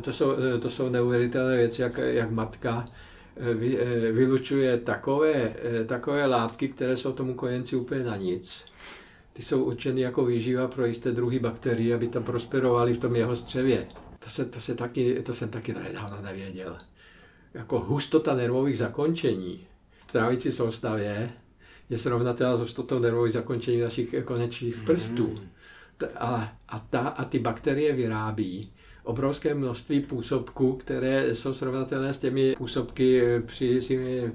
to jsou, to jsou neuvěřitelné věci, jak, jak matka vy, vylučuje takové, takové látky, které jsou tomu kojenci úplně na nic. Ty jsou určeny jako výživa pro jisté druhy bakterií, aby tam prosperovaly v tom jeho střevě. To, se, to, se taky, to jsem taky dávno nevěděl. Jako hustota nervových zakončení v trávicí soustavě je srovnatelná s hustotou nervových zakončení našich konečných prstů. Mm. A, a, ta, a ty bakterie vyrábí obrovské množství působků, které jsou srovnatelné s těmi působky při,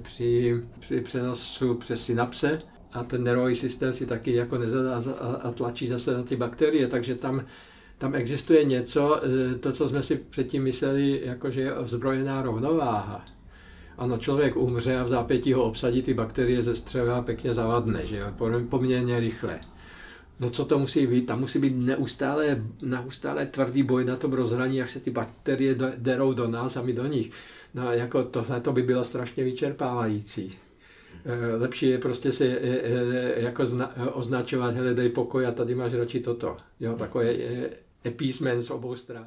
při, při přenosu přes synapse a ten nervový systém si taky jako nezadá a, a tlačí zase na ty bakterie, takže tam, tam existuje něco, e, to, co jsme si předtím mysleli, jako že je ozbrojená rovnováha. Ano, člověk umře a v zápětí ho obsadí ty bakterie ze střeva pěkně zavadne, že jo, poměrně rychle. No co to musí být? Tam musí být neustále, neustále tvrdý boj na tom rozhraní, jak se ty bakterie derou do nás a my do nich. No jako to, to by bylo strašně vyčerpávající. E, lepší je prostě si e, e, jako zna, označovat, hele, dej pokoj a tady máš radši toto. Jo, takové appeasement z obou stran.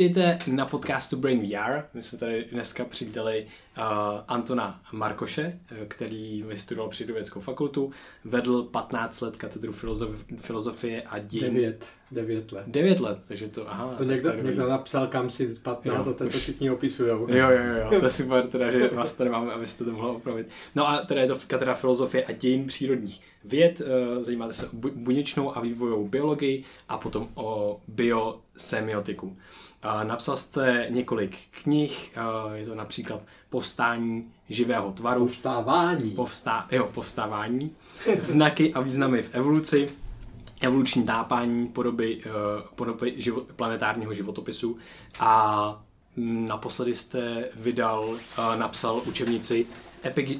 Vítejte na podcastu Brain VR. My jsme tady dneska přivítali uh, Antona Markoše, uh, který vystudoval přírodovědeckou fakultu, vedl 15 let katedru filozof- filozofie a dějin. 9, 9 let. 9 let, takže to, aha. To někdo, tak někdo napsal, kam si 15 jo, a ten to všichni opisujou. Jo, jo, jo, to je super, teda, že vás tady máme, abyste to mohli opravit. No a teda je to katedra filozofie a dějin přírodních věd, uh, zajímáte se o buněčnou a vývojovou biologii a potom o biosemiotiku. Napsal jste několik knih, je to například Povstání živého tvaru. Povstávání. Povstá, jo, povstávání. Znaky a významy v evoluci. Evoluční tápání podoby, podoby život, planetárního životopisu. A naposledy jste vydal, napsal učebnici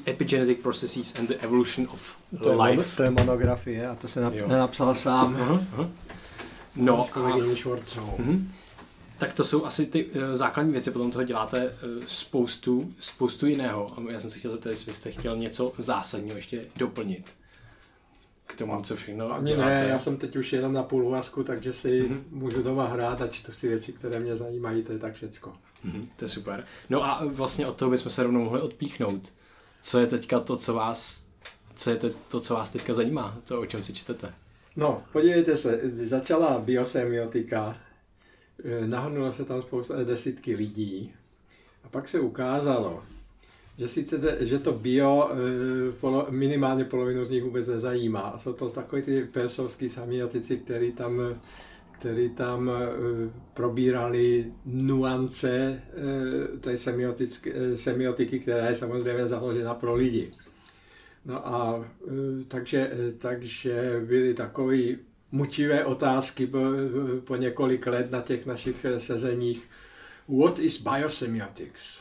Epigenetic Processes and the Evolution of to Life. Je, to je monografie a to se nap, nenapsal sám. Uh-huh, uh-huh. No, a, uh-huh tak to jsou asi ty uh, základní věci, potom toho děláte uh, spoustu, spoustu jiného. A já jsem se chtěl zeptat, jestli byste chtěl něco zásadního ještě doplnit k tomu, co všechno Ani děláte. ne, já jsem teď už jenom na půl úvazku, takže si mm-hmm. můžu doma hrát a čtu si věci, které mě zajímají, to je tak všecko. Mm-hmm, to je super. No a vlastně od toho bychom se rovnou mohli odpíchnout. Co je teďka to, co vás, co je to, co vás teďka zajímá, to, o čem si čtete? No, podívejte se, začala biosemiotika, nahrnulo se tam spousta eh, desítky lidí a pak se ukázalo, že sice de, že to bio eh, polo, minimálně polovinu z nich vůbec nezajímá. A jsou to takový ty persovský semiotici, který tam, který tam probírali nuance té semiotiky, která je samozřejmě založena pro lidi. No a takže, takže byli takový mučivé otázky po několik let na těch našich sezeních. What is biosemiotics?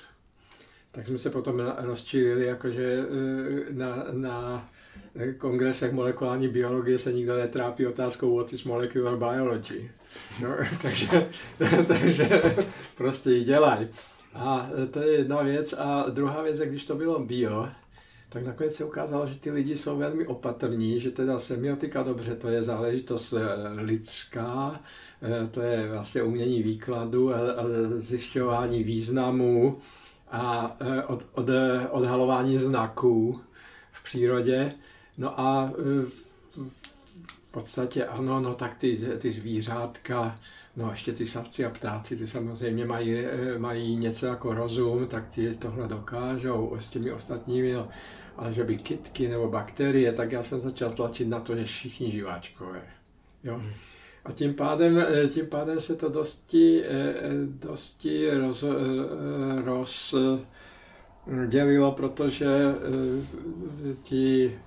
Tak jsme se potom rozčílili jakože eh, na, na kongresech molekulární biologie se nikdo netrápí otázkou what is molecular biology. No, takže, takže prostě ji dělají. A to je jedna věc. A druhá věc, když to bylo bio, tak nakonec se ukázalo, že ty lidi jsou velmi opatrní, že teda semiotika, dobře, to je záležitost eh, lidská, eh, to je vlastně umění výkladu a, a zjišťování významů a eh, od, od, odhalování znaků v přírodě. No a v podstatě ano, no tak ty, ty zvířátka, no ještě ty savci a ptáci, ty samozřejmě mají, mají něco jako rozum, tak ty tohle dokážou s těmi ostatními, no, ale že by kytky nebo bakterie, tak já jsem začal tlačit na to, že všichni živáčkové. Jo? Hmm. A tím pádem, eh, tím pádem se to dosti, eh, dosti roz, eh, roz dělilo, protože ti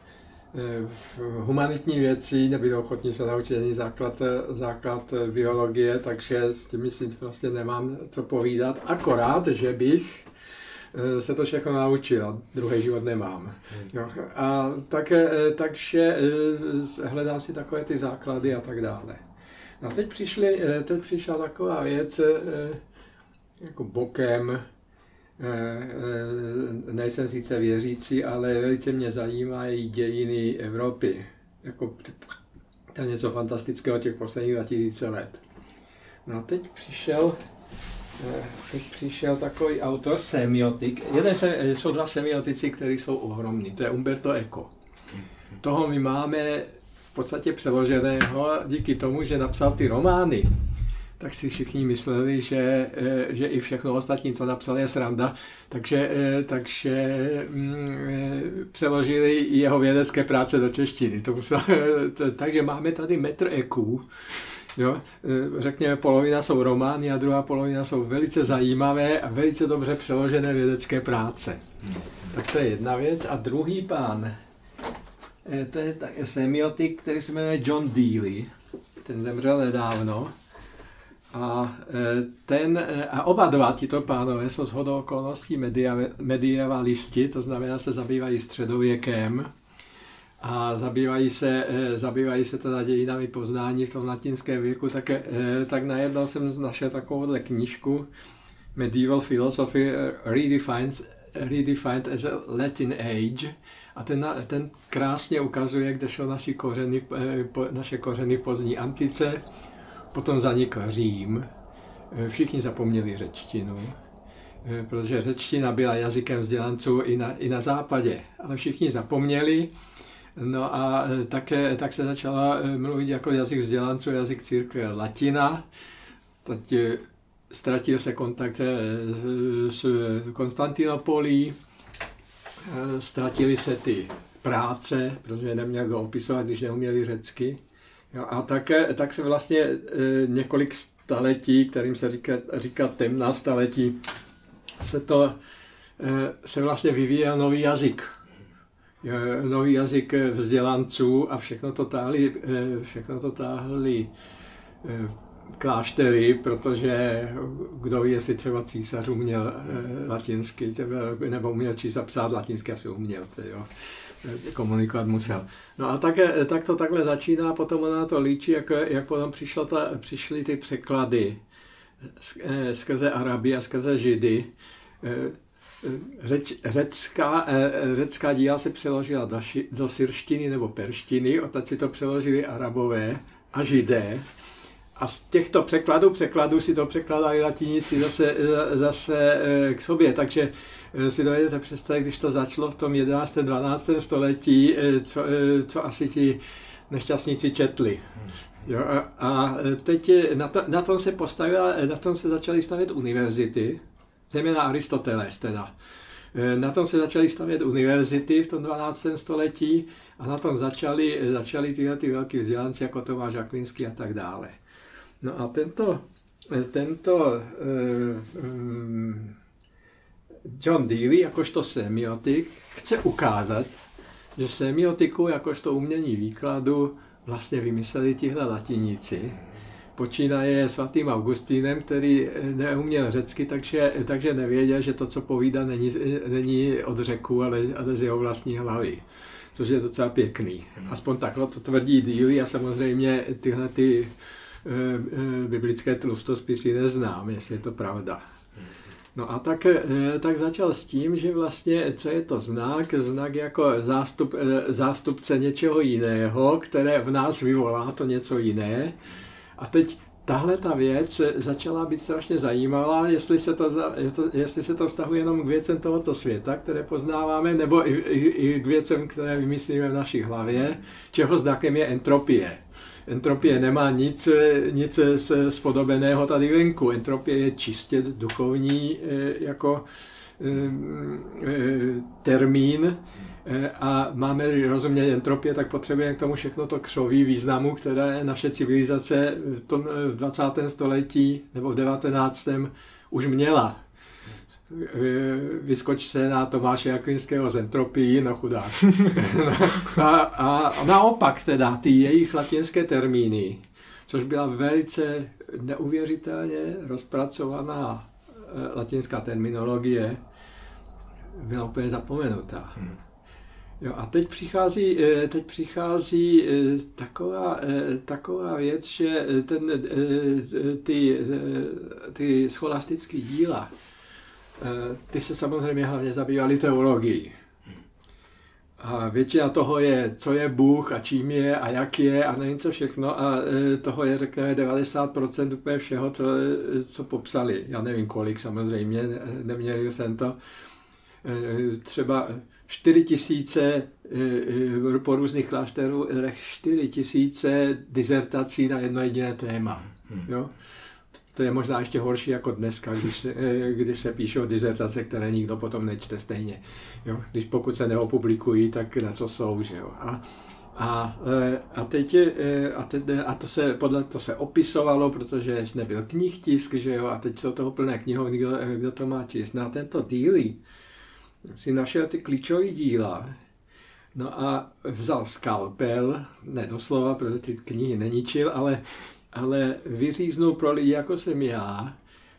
humanitní věci nebyli ochotní se naučit ani základ, základ biologie, takže s tím si vlastně nemám co povídat. Akorát, že bych Eh, se to všechno naučil, druhý život nemám. Jo. A také, eh, takže eh, hledám si takové ty základy a tak dále. No a teď, přišli, teď přišla taková věc jako bokem, nejsem sice věřící, ale velice mě zajímají dějiny Evropy. Jako to je něco fantastického těch posledních 2000 let. No a teď přišel Eh, teď přišel takový autor, semiotik. Jeden se, eh, jsou dva semiotici, kteří jsou ohromní. To je Umberto Eco. Toho my máme v podstatě přeloženého díky tomu, že napsal ty romány. Tak si všichni mysleli, že, eh, že i všechno ostatní, co napsal, je sranda. Takže, takže mm, přeložili jeho vědecké práce do češtiny. To musel, takže máme tady metr EQ, Jo? E, řekněme, polovina jsou romány a druhá polovina jsou velice zajímavé a velice dobře přeložené vědecké práce. Tak to je jedna věc. A druhý pán, e, to je semiotik, který se jmenuje John Dealey. Ten zemřel nedávno. A, e, ten, a oba dva tito pánové jsou shodou okolností medievalisti, to znamená, se zabývají středověkem a zabývají se, eh, zabývají se teda dějinami poznání v tom latinském věku, tak, eh, tak najednou jsem našel takovouhle knížku Medieval Philosophy Redefined, Redefined as a Latin Age. A ten, ten krásně ukazuje, kde šlo naši kořeny, eh, naše kořeny v pozdní antice, potom zanikl Řím, všichni zapomněli řečtinu, protože řečtina byla jazykem vzdělanců i na, i na západě, ale všichni zapomněli No a e, také, tak se začala e, mluvit jako jazyk vzdělanců, jazyk církve latina. Teď e, ztratil se kontakt s Konstantinopolí, ztratili se ty práce, protože neměl kdo opisovat, když neuměli řecky. Jo, a tak, tak se vlastně několik staletí, kterým se říká, říká temná staletí, se to se vlastně vyvíjel nový jazyk nový jazyk vzdělanců a všechno to táhli, eh, všechno to táhli eh, kláštery, protože kdo ví, jestli třeba císař uměl eh, latinsky, nebo uměl číst a psát latinsky, asi uměl, jo. komunikovat musel. No a tak, tak to takhle začíná, potom ona to líčí, jak, jak potom přišlo ta, přišly ty překlady skrze Araby a skrze Židy, Řeč, řecká, eh, řecká díla se přeložila do, ši, do syrštiny nebo perštiny, odtud si to přeložili arabové a židé. A z těchto překladů, překladů si to překladali latinici zase, zase eh, k sobě. Takže eh, si dovedete představit, když to začalo v tom 11. 12. století, co, co asi ti nešťastníci četli. Jo, a, a teď na, to, na tom se postavila, na tom se začaly stavět univerzity, zejména Aristoteles teda. E, na tom se začaly stavět univerzity v tom 12. století a na tom začali, začali tyhle ty velký vzdělanci jako Tomáš Akvinský a tak dále. No a tento, e, tento um, John Dealey, jakožto semiotik, chce ukázat, že semiotiku jakožto umění výkladu vlastně vymysleli tihle latiníci počínaje svatým Augustínem, který neuměl řecky, takže, takže nevěděl, že to, co povídá, není, není od řeku, ale, ale z jeho vlastní hlavy. což je docela pěkný. Aspoň takhle to tvrdí díly a samozřejmě tyhle ty e, e, biblické tlustospisy neznám, jestli je to pravda. No a tak, tak začal s tím, že vlastně, co je to znak? Znak jako zástup, zástupce něčeho jiného, které v nás vyvolá to něco jiné. A teď tahle ta věc začala být strašně zajímavá, jestli se to, jestli se to vztahuje jenom k věcem tohoto světa, které poznáváme, nebo i, i, i k věcem, které vymyslíme v naší hlavě, čeho znakem je entropie. Entropie nemá nic, nic spodobeného tady venku. Entropie je čistě duchovní eh, jako termín, a máme rozumět entropie, tak potřebujeme k tomu všechno to křoví významu, které naše civilizace v, tom, v 20. století nebo v 19. už měla. Vyskočte na Tomáše Jakvinského z entropii, no chudák. a, a naopak teda ty jejich latinské termíny, což byla velice neuvěřitelně rozpracovaná eh, latinská terminologie, byla úplně zapomenutá. Hmm. Jo, a teď přichází, eh, teď přichází eh, taková, eh, taková věc, že ten, ty, ty scholastické díla, ty se samozřejmě hlavně zabývaly teologií. A většina toho je, co je Bůh a čím je a jak je a nevím co všechno. A toho je, řekněme, 90% úplně všeho, co, co popsali. Já nevím kolik samozřejmě, neměl jsem to. Třeba 4 tisíce eh, eh, po různých klášterech 4 tisíce dizertací na jedno jediné téma. Hmm. Jo? To je možná ještě horší jako dneska, když se, eh, když se píšou dizertace, které nikdo potom nečte stejně. Jo? Když pokud se neopublikují, tak na co jsou. Že jo? A, a, a, teď, a, teď, a to se podle to se opisovalo, protože nebyl knihtisk, že jo, a teď jsou toho plné knihovny, kdo, kdo to má číst. Na tento díly, si našel ty klíčové díla, no a vzal skalpel, ne doslova, protože ty knihy neničil, ale, ale vyříznul pro lidi, jako jsem já,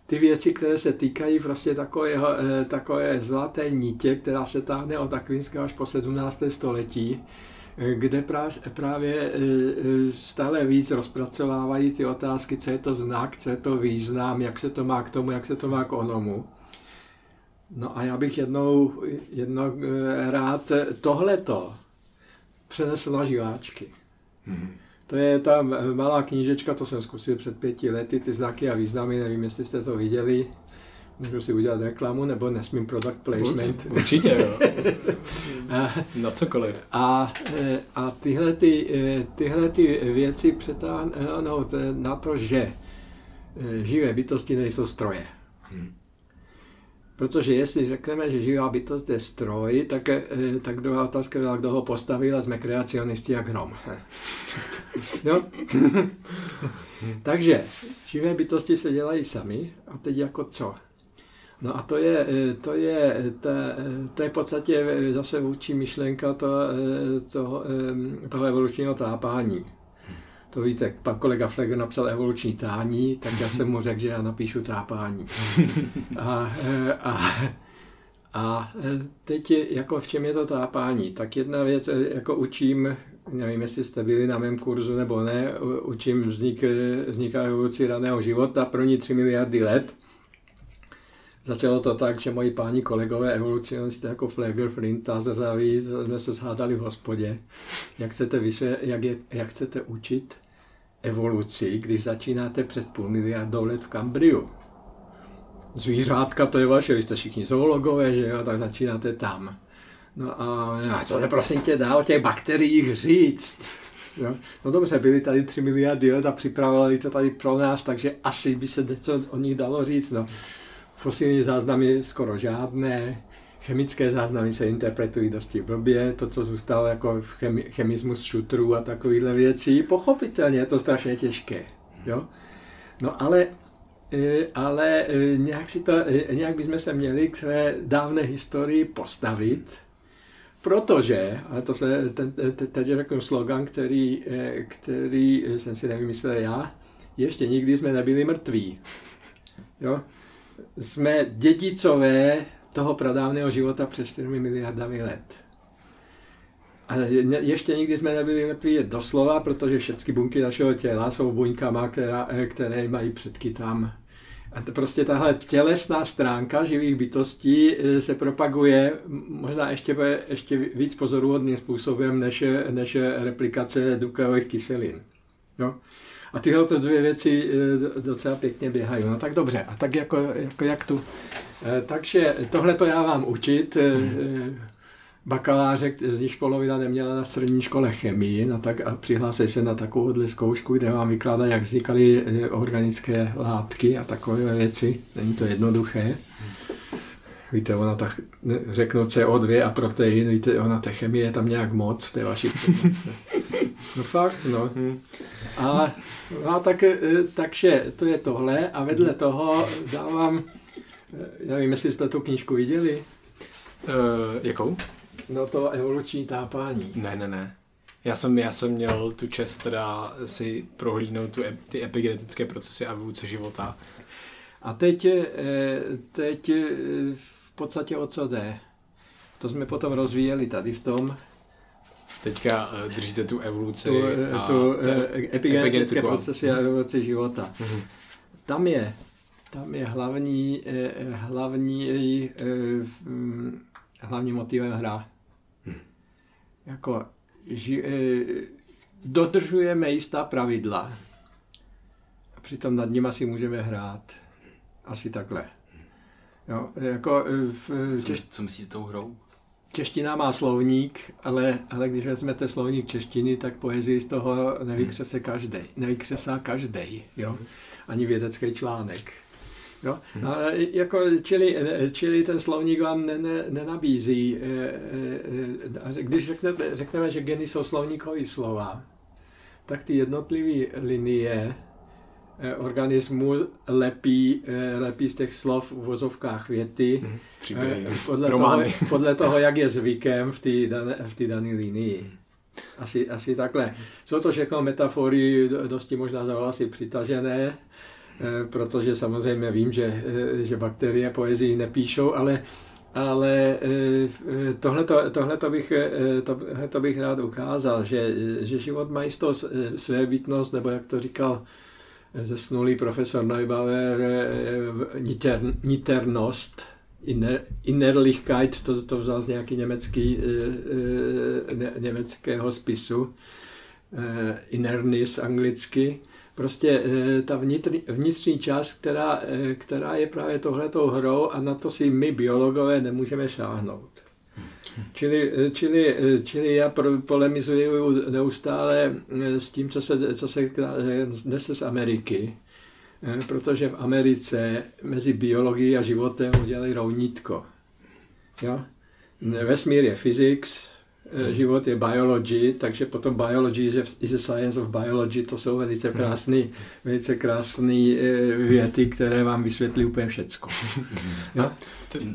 ty věci, které se týkají prostě takového, eh, takové zlaté nitě, která se táhne od Akvinského až po 17. století, eh, kde právě eh, stále víc rozpracovávají ty otázky, co je to znak, co je to význam, jak se to má k tomu, jak se to má k onomu. No a já bych jednou, jednou eh, rád tohleto přenesl na živáčky. Mm-hmm. To je ta malá knížečka, to jsem zkusil před pěti lety, ty znaky a významy, nevím, jestli jste to viděli. Můžu si udělat reklamu, nebo nesmím product placement. Určitě, jo. na cokoliv. A, eh, a tyhle, ty, eh, tyhle ty věci přetáhnout na to, že živé bytosti nejsou stroje. Hmm. Protože jestli řekneme, že živá bytost je stroj, tak, eh, tak druhá otázka byla, kdo ho postavil a jsme kreacionisti jak hrom. jo? Takže živé bytosti se dělají sami a teď jako co? No a to je, eh, to je, to, eh, to je v podstatě zase vůči myšlenka to, toho, toho evolučního tápání. To víte, pan kolega Fleger napsal evoluční tání, tak já jsem mu řekl, že já napíšu tápání. A, a, a teď jako v čem je to tápání? Tak jedna věc, jako učím, nevím, jestli jste byli na mém kurzu nebo ne, učím vznik, vzniká evoluci raného života, pro ní 3 miliardy let. Začalo to tak, že moji páni kolegové evolucionisté jako Fleger, Flint a Zrzaví jsme se zhádali v hospodě, jak chcete, vysvě, jak, je, jak chcete učit evoluci, když začínáte před půl miliardou let v Kambriu. Zvířátka to je vaše, vy jste všichni zoologové, že jo, tak začínáte tam. No a, a co je prosím tě dá o těch bakteriích říct? Jo? No dobře, byli tady 3 miliardy let a připravovali to tady pro nás, takže asi by se něco o nich dalo říct. No. Fosilní záznamy skoro žádné, chemické záznamy se interpretují dosti blbě, to, co zůstalo jako chemi, chemismus šutrů a takovýhle věcí, pochopitelně je to strašně těžké. Jo? No ale, e, ale e, nějak, si to, e, nějak bychom se měli k své dávné historii postavit, protože, ale to se ten, teď řeknu slogan, který, který jsem si nevymyslel já, ještě nikdy jsme nebyli mrtví. Jo? Jsme dědicové toho pradávného života před 4 miliardami let. A ještě nikdy jsme nebyli mrtví doslova, protože všechny bunky našeho těla jsou buňkama, která, které mají předky tam. A to prostě tahle tělesná stránka živých bytostí e, se propaguje možná ještě, ještě víc pozoruhodným způsobem než, než replikace nukleových kyselin. Jo? A tyhle dvě věci e, docela pěkně běhají. No tak dobře, a tak jako, jako jak tu. E, takže tohle to já vám učit. Hmm bakaláře, z nich polovina neměla na střední škole chemii, no tak a přihlásí se na takovouhle zkoušku, kde vám vykládá, jak vznikaly eh, organické látky a takové věci. Není to jednoduché. Víte, ona tak, řeknu CO2 a protein, víte, ona ta chemie je tam nějak moc, to je vaši No fakt, no. A, no, tak, eh, takže to je tohle a vedle toho dávám, eh, já nevím, jestli jste tu knížku viděli. Uh, jakou? No to evoluční tápání. Ne, ne, ne. Já jsem, já jsem měl tu čest teda si prohlídnout tu, ty epigenetické procesy a evoluce života. A teď, eh, teď eh, v podstatě o co jde? To jsme potom rozvíjeli tady v tom. Teďka eh, držíte tu evoluci tu, a tu epigenetické procesy a evoluci života. Mm-hmm. Tam je, tam je hlavní, hlavní, hlavní motivem hra jako ži, dodržujeme jistá pravidla a přitom nad nimi si můžeme hrát. Asi takhle. Jo, jako v, co, češ... co myslíte tou hrou? Čeština má slovník, ale, ale když vezmete slovník češtiny, tak poezii z toho nevykřese každý. Nevykřesá každý, jo? Ani vědecký článek. Jo? Hmm. A jako, čili, čili ten slovník vám ne, ne, nenabízí. E, e, když řekneme, řekneme, že geny jsou slovníkové slova, tak ty jednotlivé linie e, organismu lepí, lepí z těch slov v vozovkách věty hmm. podle, toho, podle toho, jak je zvykem v té dané, v dané linii. Hmm. Asi, asi takhle. Jsou to všechno metafory dosti možná za vlasy přitažené, Eh, protože samozřejmě vím, že, eh, že bakterie poezii nepíšou, ale ale eh, tohle to bych, tohleto bych rád ukázal, že, že život má jistou své bytnost, nebo jak to říkal zesnulý profesor Neubauer, niter, niternost, inner, Innerlichkeit, to, to vzal z nějaký německý, ně, německého spisu, Innernis anglicky, prostě eh, ta vnitřní, vnitřní část, která, eh, která je právě tohletou hrou a na to si my biologové nemůžeme šáhnout. Čili, eh, čili, čili já polemizuji neustále s tím, co se, co se nese z Ameriky, protože v Americe mezi biologií a životem udělali rovnítko. Jo? Vesmír je physics, Eh, život je biology, takže potom biology is a science of biology, to jsou velice hmm. krásné velice krásný eh, věty, které vám vysvětlí úplně všecko. no?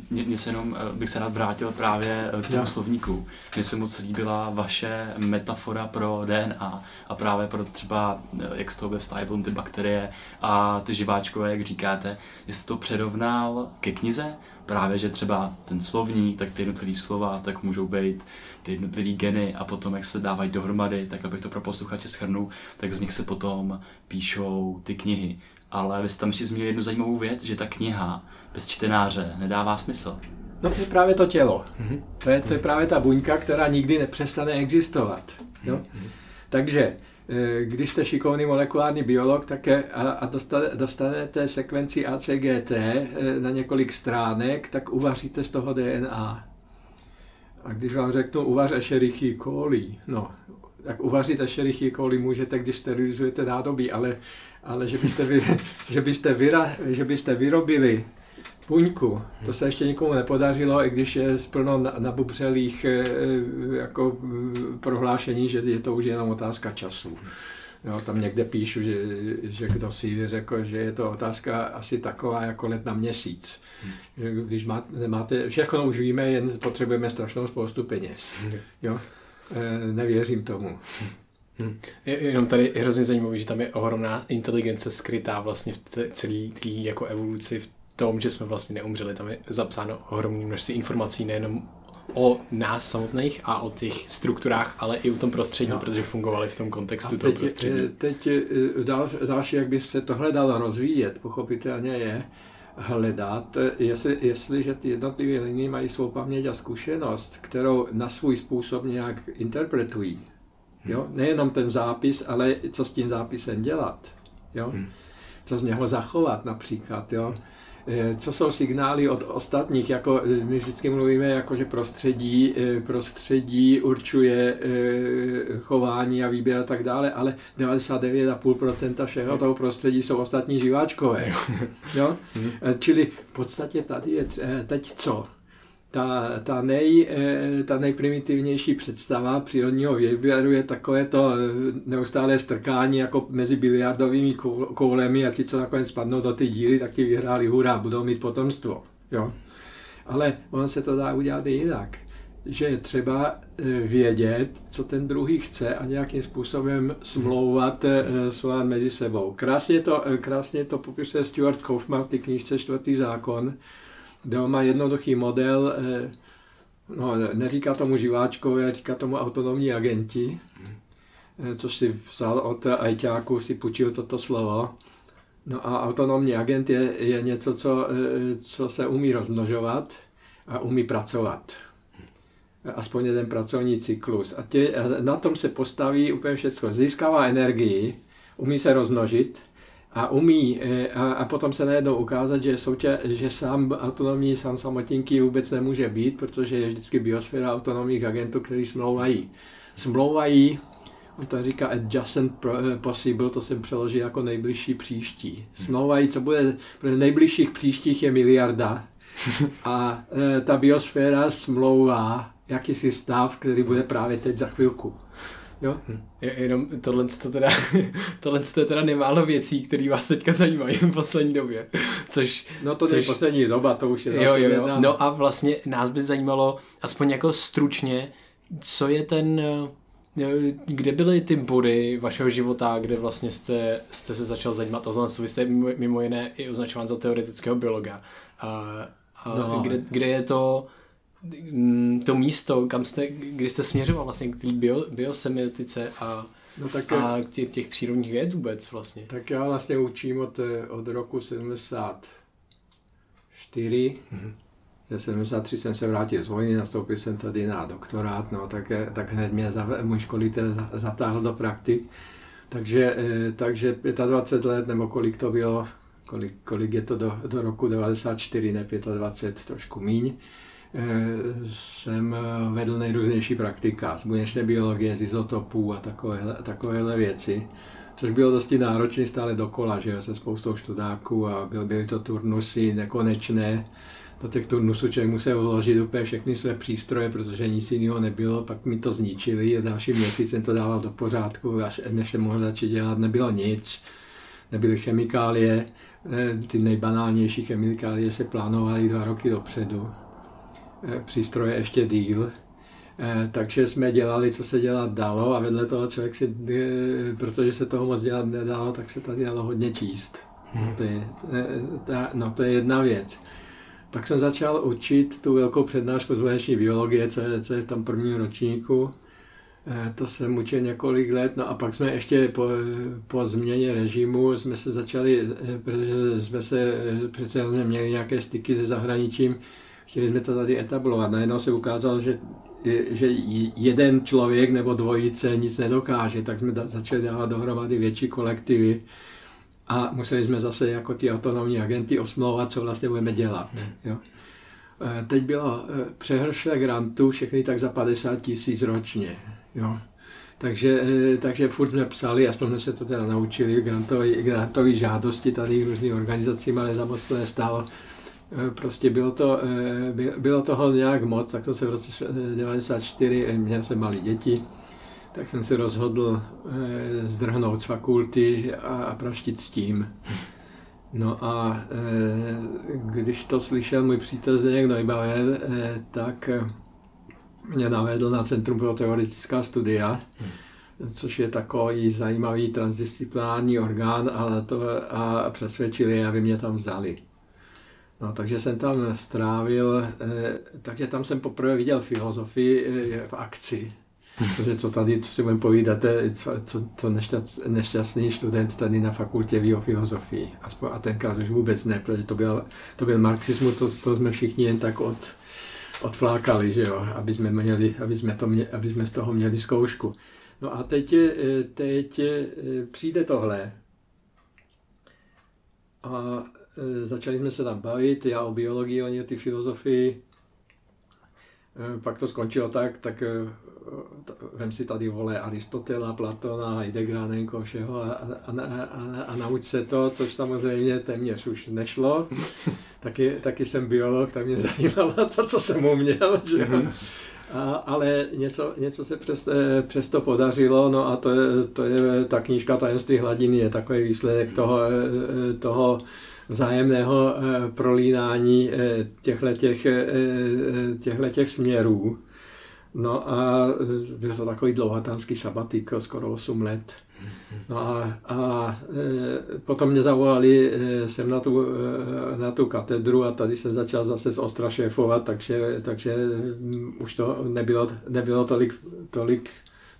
Mně se jenom eh, bych se rád vrátil právě k tomu ja. slovníku. Mně se moc líbila vaše metafora pro DNA a právě pro třeba, jak z toho vyvstávají ty bakterie a ty živáčkové, jak říkáte, že jste to předovnal ke knize, právě, že třeba ten slovník, tak ty jednotlivé slova, tak můžou být ty jednotlivé geny a potom, jak se dávají dohromady, tak abych to pro posluchače schrnul, tak z nich se potom píšou ty knihy. Ale vy jste tam ještě zmínili jednu zajímavou věc, že ta kniha bez čtenáře nedává smysl. No to je právě to tělo. Mm-hmm. To, je, to je právě ta buňka, která nikdy nepřestane existovat. Jo? Mm-hmm. Takže když jste šikovný molekulární biolog tak a, a dostane, dostanete sekvenci ACGT eh, na několik stránek, tak uvaříte z toho DNA. A když vám řeknu, uvař Escherichia coli, no, tak uvařit Escherichia coli můžete, když sterilizujete nádobí, ale, ale že, byste vy, že, byste vyra, že byste vyrobili puňku, to se ještě nikomu nepodařilo, i když je plno nabubřelých eh, jako prohlášení, že je to už jenom otázka času. Jo, tam někde píšu, že, že kdo si řekl, že je to otázka asi taková jako let na měsíc. Když máte, máte, všechno už víme, jen potřebujeme strašnou spoustu peněz. Jo? Nevěřím tomu. Hmm. Je, jenom tady je hrozně zajímavé, že tam je ohromná inteligence skrytá vlastně v celé té jako evoluci, v tom, že jsme vlastně neumřeli. Tam je zapsáno ohromné množství informací nejenom o nás samotných a o těch strukturách, ale i o tom prostředí, no. protože fungovali v tom kontextu a toho teď, prostředí. Teď dal, další, jak by se tohle dalo rozvíjet, pochopitelně je hledat, jestli, jestliže ty jednotlivé linie mají svou paměť a zkušenost, kterou na svůj způsob nějak interpretují. Jo? Nejenom ten zápis, ale co s tím zápisem dělat. Jo? Hmm. Co z něho zachovat například. Jo? Eh, co jsou signály od ostatních, jako eh, my vždycky mluvíme, jako že prostředí, eh, prostředí určuje chování a výběr a tak dále, ale 99,5% všeho toho prostředí jsou ostatní živáčkové. Jo? Mhm. Čili v podstatě tady je teď co? Ta, ta, nej, eh, ta nejprimitivnější představa přírodního výběru je takové to eh, neustálé strkání jako mezi biliardovými koulemi a ti, co nakonec spadnou do ty díly, tak ti vyhráli hurá, budou mít potomstvo. Jo? Ale ono se to dá udělat i jinak. Že je třeba eh, vědět, co ten druhý chce a nějakým způsobem smlouvat slova mezi sebou. Krásně to, krásně to popisuje Stuart Kaufman v té knižce Čtvrtý zákon, on má jednoduchý model, eh, no, neříká tomu živáčkové, říká tomu autonomní agenti, eh, což si vzal od ajťáků, si půjčil toto slovo. No a autonomní agent je, je něco, co, eh, co se umí rozmnožovat a umí pracovat. Aspoň jeden pracovní cyklus. A tě, na tom se postaví úplně všechno. Získává energii, umí se rozmnožit, a umí, eh, a, a potom se najednou ukázat, že, soutě, že sám autonomní, sám samotinky vůbec nemůže být, protože je vždycky biosféra autonomních agentů, který smlouvají. Smlouvají, on to říká adjacent eh, possible, to jsem přeložil jako nejbližší příští. Smlouvají, co bude, protože nejbližších příštích je miliarda a e, ta biosféra smlouvá jakýsi stav, který bude právě teď za chvilku. Jo? Hm. Jenom tohle, to teda, tohle je teda nemálo věcí, které vás teďka zajímají v poslední době. Což, no to což, je poslední doba, to už je jo, jo, jo. No a vlastně nás by zajímalo, aspoň jako stručně, co je ten, eh, kde byly ty body vašeho života, kde vlastně jste, jste se začal zajímat o tohle, vy jste mimo jiné i označován za teoretického biologa. A, a no. kde, kde je to, to místo, kam jste, kdy jste směřoval vlastně k té bio, biosemiotice a, no tak, a k těch, těch přírodních věd vůbec vlastně. Tak já vlastně učím od, od roku 74. Mm-hmm. V 73 jsem se vrátil z vojny, nastoupil jsem tady na doktorát, no tak, tak hned mě za, můj školitel zatáhl do praktik. Takže, eh, takže 25 let, nebo kolik to bylo, kolik, kolik je to do, do roku 94, ne 25, trošku míň, jsem eh, vedl nejrůznější praktika. Z buněčné biologie, z izotopů a takovéhle, takovéhle věci, což bylo dosti náročné stále dokola, že se spoustou študáků a byl, byly to turnusy nekonečné. Do těch turnusů člověk musel vložit úplně všechny své přístroje, protože nic jiného nebylo, pak mi to zničili a další měsíc jsem to dával do pořádku, až než jsem mohl začít dělat, nebylo nic, nebyly chemikálie, eh, ty nejbanálnější chemikálie se plánovaly dva roky dopředu. Eh, přístroje ještě díl. Eh, takže jsme dělali, co se dělat dalo a vedle toho člověk si, eh, protože se toho moc dělat nedalo, tak se tady dalo hodně číst. Hmm. To je, ta, no, to je jedna věc. Pak jsem začal učit tu velkou přednášku z buněční biologie, co je, co je v tom prvním ročníku. To jsem učil několik let, no a pak jsme ještě po, po změně režimu jsme se začali, protože jsme se přece měli nějaké styky se zahraničím, chtěli jsme to tady etablovat. Najednou se ukázalo, že, že jeden člověk nebo dvojice nic nedokáže, tak jsme začali dávat dohromady větší kolektivy a museli jsme zase jako ty autonomní agenty osmlouvat, co vlastně budeme dělat. Hmm. Jo. E, teď bylo e, přehršle grantů, všechny tak za 50 tisíc ročně. Jo. Takže, e, takže furt jsme psali, aspoň jsme se to teda naučili, grantové žádosti tady různým organizacím, ale za moc to nestálo. Eh, prostě bylo, to, eh, bylo toho nějak moc, tak to se v roce 94, eh, měl jsem malé děti, tak jsem se rozhodl zdrhnout z fakulty a praštit s tím. No a když to slyšel můj přítel Zdeněk Neubauer, tak mě navedl na Centrum pro teoretická studia, což je takový zajímavý transdisciplinární orgán a, to, a přesvědčili, aby mě tam vzali. No, takže jsem tam strávil, eh, takže tam jsem poprvé viděl filozofii eh, v akci. Protože co tady, co si budeme povídat, co, co, co nešťast, nešťastný student tady na fakultě ví o filozofii. Aspoň, a tenkrát už vůbec ne, protože to byl, to byl marxismus, to, to jsme všichni jen tak od, odflákali, že jo, aby jsme, měli, aby, jsme to mě, aby jsme z toho měli zkoušku. No a teď, eh, teď přijde tohle. A Eh, začali jsme se tam bavit, já o biologii, oni o ty filozofii. Eh, pak to skončilo tak, tak eh, vem si tady vole Aristotela, Platona, Heideggera, nevím všeho a, a, a, a, a nauč se to, což samozřejmě téměř už nešlo. taky, taky jsem biolog, tak mě zajímalo to, co jsem uměl. Že? Mhm. A, ale něco, něco se přes, přesto podařilo, no a to je, to je ta knížka Tajemství hladiny, je takový výsledek toho, toho vzájemného eh, prolínání eh, těchto těch eh, směrů. No a byl to takový dlouhatánský sabatik, skoro 8 let. No a, a potom mě zavolali sem na tu, na tu katedru a tady jsem začal zase z ostra šéfovat, takže, takže mm, už to nebylo, nebylo tolik, tolik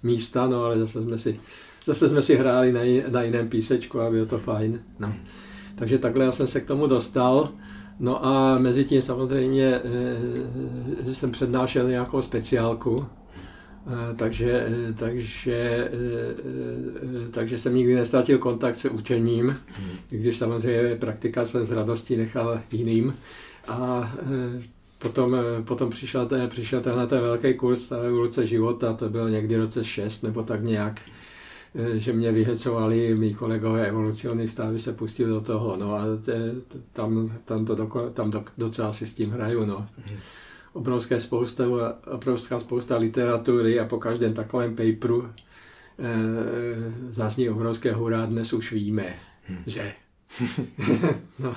místa, no ale zase jsme si, zase jsme si hráli na, na jiném písečku a bylo to fajn. No. Takže takhle já jsem se k tomu dostal. No a mezi tím samozřejmě e, jsem přednášel nějakou speciálku, e, takže, e, takže, takže jsem nikdy nestratil kontakt se učením, hmm. když samozřejmě praktika jsem z radostí nechal jiným. A Potom, potom přišel, přišel tenhle ten velký kurz evoluce života, to byl někdy roce 6 nebo tak nějak. Eh, že mě vyhecovali mý kolegové evolucionisté, aby se pustili do toho, no a te, tam, tam, to doko, tam do, docela si s tím hraju, no. Obrovské spousta, obrovská spousta literatury a po každém takovém paperu e, zazní obrovské hurá, dnes už víme, hmm. že. no,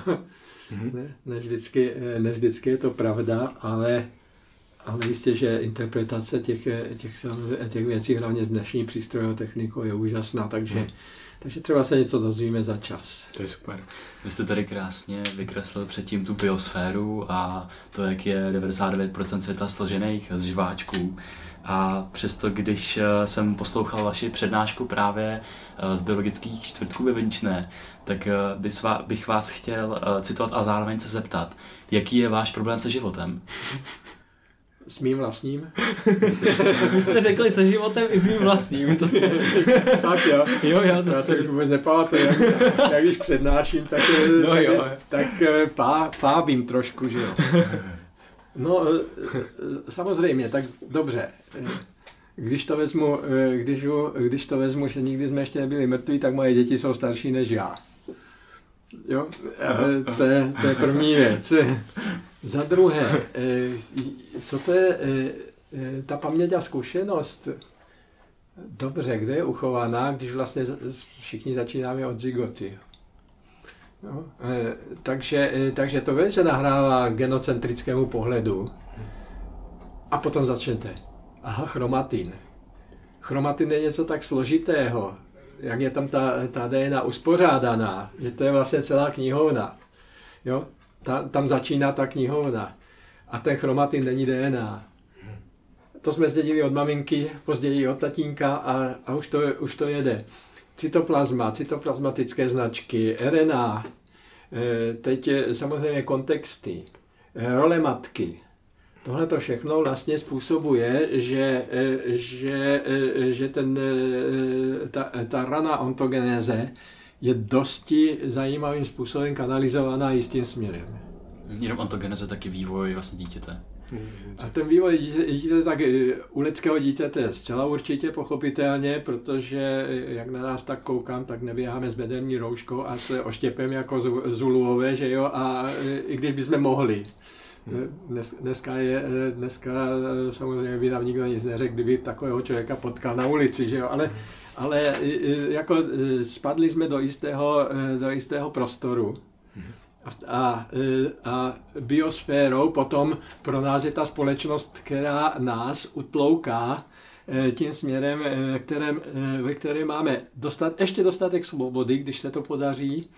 hmm. ne, ne, vždycky, eh, ne vždycky je to pravda, ale ale jistě, že interpretace těch, těch, těch věcí, hlavně z dnešní přístrojové technikou, je úžasná, takže, hmm. takže třeba se něco dozvíme za čas. To je super. Vy jste tady krásně vykreslil předtím tu biosféru a to, jak je 99% světla složených z živáčků. A přesto, když eh, jsem poslouchal vaši přednášku právě eh, z biologických čtvrtků ve Vinčné, tak eh, bych vás chtěl citovat a zároveň se zeptat, jaký je váš problém se životem? S mým vlastním. Vy jste řekli se životem i s mým vlastním. To jste... tak jo. Jo, jo, to Já se vůbec nepamatuju, jak, jak když přednáším, tak, no, tak, jo. tak eh, pá, pábím trošku, že jo. No, eh, samozřejmě, tak dobře. Když to vezmu, eh, když, když to vezmu, že nikdy jsme ještě nebyli mrtví, tak moje děti jsou starší než já. Jo, to je, to je první věc. Za druhé, eh, co to je eh, eh, ta paměť a zkušenost? Dobře, kde je uchovaná, když vlastně všichni začínáme od zigoty. No, takže, takže to velice nahrává genocentrickému pohledu. A potom začnete. Aha, chromatin. Chromatin je něco tak složitého, jak je tam ta, ta DNA uspořádaná, že to je vlastně celá knihovna. Jo? Ta, tam začíná ta knihovna. A ten chromatin není DNA. To jsme zdědili od maminky, později od tatínka a, a už, to, už to jede. Cytoplazma, cytoplazmatické značky, RNA, e, teď je samozřejmě kontexty, e, role matky. Tohle to všechno vlastně způsobuje, že, e, že, že ten, ta, ta rana ontogenéze je dosti zajímavým způsobem kanalizovaná jistým směrem. Jenom ontogeneze taky vývoj vlastně dítěte. A ten vývoj dítěte, tak eh, u lidského dítěte zcela určitě pochopitelně, protože eh, jak na nás tak koukám, tak neběháme s bederní rouškou a se oštěpem jako Zuluové, že jo, a eh, i když bychom mohli. Dnes, dneska, je, dneska samozřejmě by nám nikdo nic neřekl, kdyby takového člověka potkal na ulici, že jo, ale ale jako spadli jsme do jistého, do jistého prostoru. A, a biosférou potom pro nás je ta společnost, která nás utlouká e, tím směrem, e, ve kterém, e, ve kterém máme dostat, ještě dostatek svobody, když se to podaří,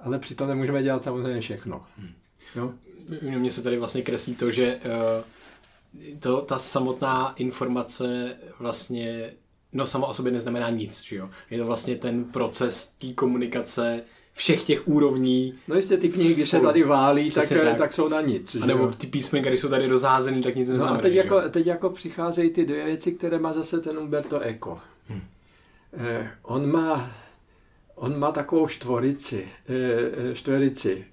ale přitom nemůžeme dělat samozřejmě všechno. Hmm. Jo? mně se tady vlastně kreslí to, že to, ta samotná informace vlastně no sama o sobě neznamená nic, že jo. Je to vlastně ten proces té komunikace všech těch úrovní. No jistě ty knihy, když se tady válí, tak, tak. tak jsou na nic. A nebo ty písmenka, když jsou tady rozházený, tak nic neznamená. No a teď, jako, teď jako přicházejí ty dvě věci, které má zase ten Umberto Eco. Hmm. Eh, on má on má takovou štvorici, eh, čtverici.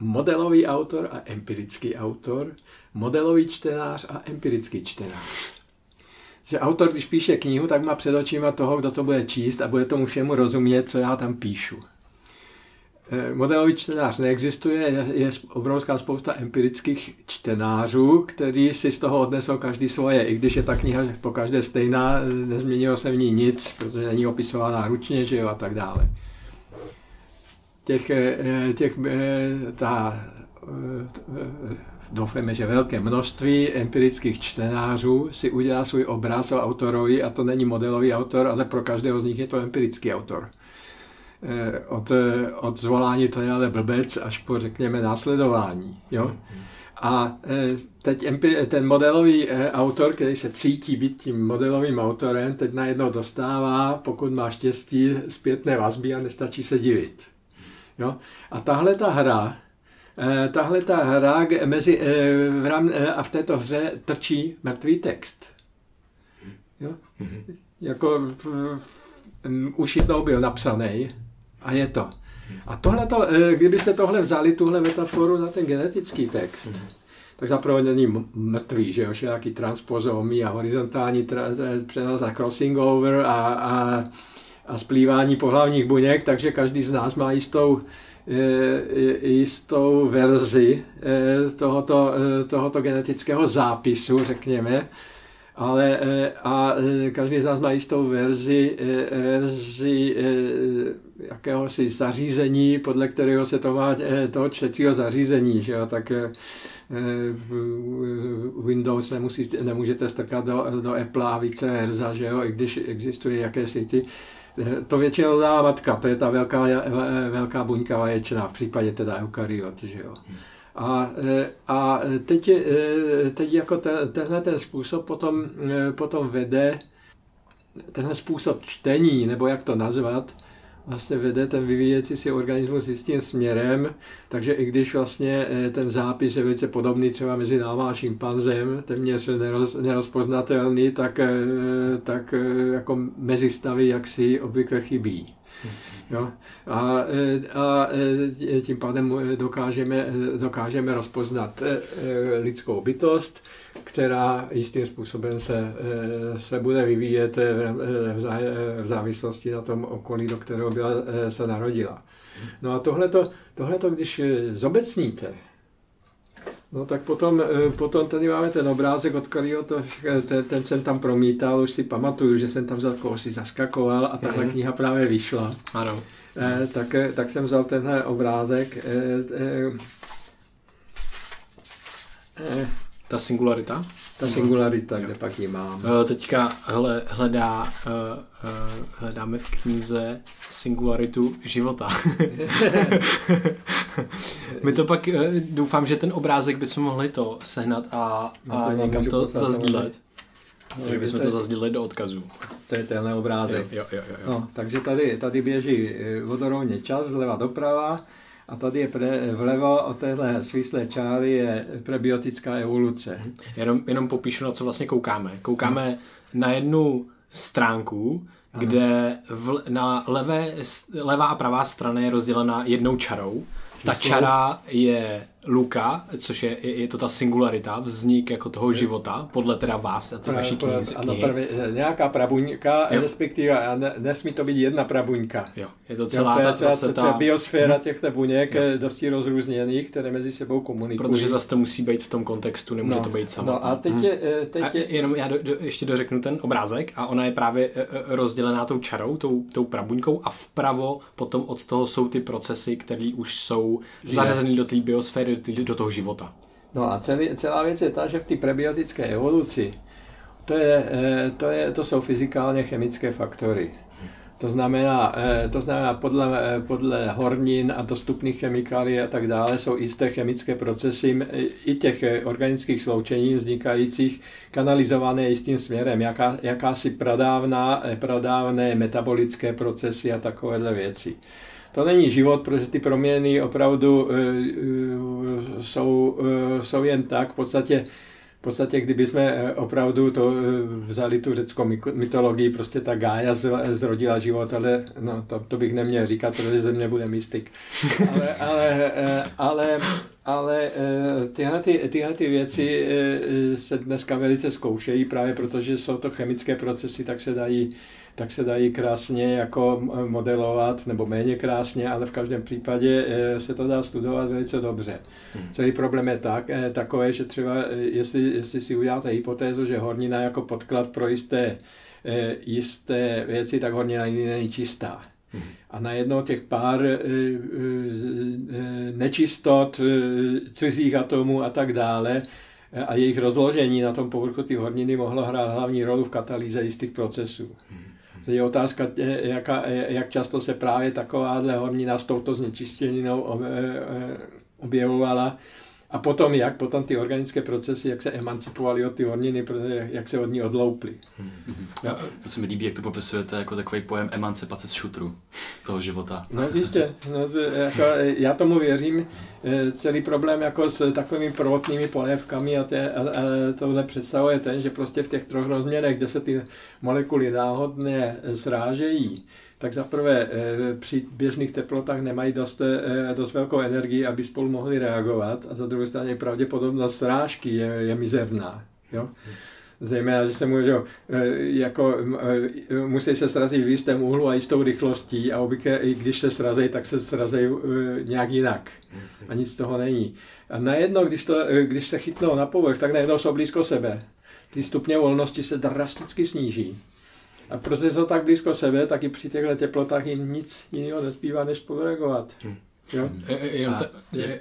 Modelový autor a empirický autor, modelový čtenář a empirický čtenář že autor, když píše knihu, tak má před očima toho, kdo to bude číst a bude tomu všemu rozumět, co já tam píšu. Eh, modelový čtenář neexistuje, je, obrovská spousta empirických čtenářů, kteří si z toho odnesou každý svoje, i když je ta kniha po každé stejná, nezměnilo se v ní nic, protože není opisovaná ručně, že jo, a tak dále. Těch, eh, těch eh, ta doufáme, že velké množství empirických čtenářů si udělá svůj obraz o autorovi a to není modelový autor, ale pro každého z nich je to empirický autor. Eh, od, od zvolání to je ale blbec až po, řekněme, následování. Jo? A eh, teď ten modelový eh, autor, který se cítí být tím modelovým autorem, teď najednou dostává, pokud má štěstí, zpětné vazby a nestačí se divit. Jo? A tahle ta hra, Eh, tahle ta hra mezi, eh, v rám, eh, a v této hře trčí mrtvý text. Jo? Jako už jednou byl napsaný a je to. A tohle, kdybyste tohle vzali, tuhle metaforu na ten genetický text, tak zaprvé není mrtvý, že jo, všelijaký transpozomy a horizontální přenos a crossing over a, a, a splývání pohlavních buněk, takže každý z nás má jistou jistou verzi eh, tohoto, eh, tohoto genetického zápisu, řekněme, ale a každý z nás má jistou verzi, verzi jakéhosi zařízení, podle kterého se to má, toho čtecího zařízení, že jo, tak Windows nemusí, nemůžete strkat do, do Apple a více verza, že jo, i když existuje jakési ty to většinou dá matka, to je ta velká, velká buňka vaječná, v případě teda eukaryot, že jo. A, a teď, teď jako te, tenhle ten způsob potom, potom vede, tenhle způsob čtení, nebo jak to nazvat, vlastně vede ten vyvíjecí si organismus jistým směrem, takže i když vlastně eh, ten zápis je velice podobný třeba mezi náma a šimpanzem, téměř neroz, nerozpoznatelný, tak, eh, tak eh, jako mezi stavy jaksi obvykle chybí. Jo? A, a tím pádem dokážeme, dokážeme rozpoznat lidskou bytost, která jistým způsobem se, eh, se bude vyvíjet eh, v závislosti na tom okolí, do kterého byla, eh, se narodila. No a tohleto, tohleto když zobecníte, No tak potom, potom tady máme ten obrázek, od kterého to, ten, ten jsem tam promítal, už si pamatuju, že jsem tam vzal kousy zaskakoval a tahle mm. kniha právě vyšla. Ano. Eh, tak, tak jsem vzal tenhle obrázek. Eh, eh, ta singularita? Ta singularita, kde pak ji mám. Eh, teďka hle, hledá, eh, eh, hledáme v knize singularitu života. My to pak, doufám, že ten obrázek bychom mohli to sehnat a, no a někam to zazdílet. No, že bychom to zazdíleli do odkazů. To je tenhle obrázek. Jo, jo, jo, jo. No, takže tady, tady běží vodorovně čas zleva doprava a tady je pre, vlevo od téhle svislé čáry je prebiotická evoluce. Jenom, jenom popíšu, na co vlastně koukáme. Koukáme hmm. na jednu stránku, kde v, na levé, levá a pravá strana je rozdělena jednou čarou. Ta čara je Luka, což je, je, je to ta singularita, vznik jako toho života, podle teda vás a ty vaší knihy. Ano, prvě, nějaká prabuňka, jo. respektive ne, nesmí to být jedna prabuňka. Jo, je to celá jo, to ta, zase ta... biosféra hmm. těchto buněk jo. dosti rozrůzněných, které mezi sebou komunikují. Protože zase to musí být v tom kontextu, nemůže no, to být samotné. No a teď je... Hmm. Teď je... A jenom já do, do, ještě dořeknu ten obrázek a ona je právě e, e, rozdělená tou čarou, tou, tou prabuňkou a vpravo potom od toho jsou ty procesy, které už jsou zařazené do té biosféry, do toho života. No a celý, celá věc je ta, že v té prebiotické evoluci to, je, eh, to, je, to jsou fyzikálně chemické faktory. To znamená, eh, to znamená podle, eh, podle hornin a dostupných chemikálií a tak dále jsou jisté chemické procesy i těch organických sloučení vznikajících kanalizované jistým směrem, jaká, jakási pradávná, pradávné metabolické procesy a takovéhle věci. To není život, protože ty proměny opravdu jsou, jsou jen tak, v podstatě podstatě, kdyby jsme eh, opravdu to eh, vzali tu řeckou mytologii, prostě ta Gája zrodila život, ale no, to, to bych neměl říkat, protože ze mě bude mystik. Ale, ale, eh, ale, ale tyhle, ty, tyhle ty věci se dneska velice zkoušejí, právě protože jsou to chemické procesy, tak se dají tak se dají krásně jako modelovat, nebo méně krásně, ale v každém případě eh, se to dá studovat velice dobře. Hmm. Celý problém je tak, eh, takové, že třeba eh, jestli, jestli si uděláte hypotézu, že hornina jako podklad pro jisté, jisté věci, tak hornina nikdy není čistá. A najednou těch pár nečistot, cizích atomů a tak dále, a jejich rozložení na tom povrchu ty horniny mohlo hrát hlavní roli v katalýze jistých procesů. Hmm. Je otázka, jaká, jak často se právě takováhle hornina s touto znečištěninou objevovala. A potom jak, potom ty organické procesy, jak se emancipovaly od ty horniny, jak se od ní odlouply. Hmm. Ja, to se mi líbí, jak to popisujete jako takový pojem emancipace z šutru toho života. No jistě, no, jako, já tomu věřím. E, celý problém jako s takovými prvotnými polévkami a, tě, a, a tohle představuje ten, že prostě v těch troch rozměrech, kde se ty molekuly náhodně srážejí, tak zaprvé eh, při běžných teplotách nemají dost, eh, dost velkou energii, aby spolu mohli reagovat a za druhé straně pravděpodobnost srážky je, je mizerná. Jo? Zejména, že se může, eh, jako, musí se srazit v jistém úhlu a jistou rychlostí a obvykle, i když se srazí, tak se srazí nějak jinak. A nic z toho není. A najednou, když, to, když se chytnou na povrch, tak najednou jsou blízko sebe. Ty stupně volnosti se drasticky sníží. A protože jsou tak blízko sebe, tak i při těchto teplotách jim nic jiného nezbývá, než podreagovat. Hmm. Jo? E, e, jenom, ta, je,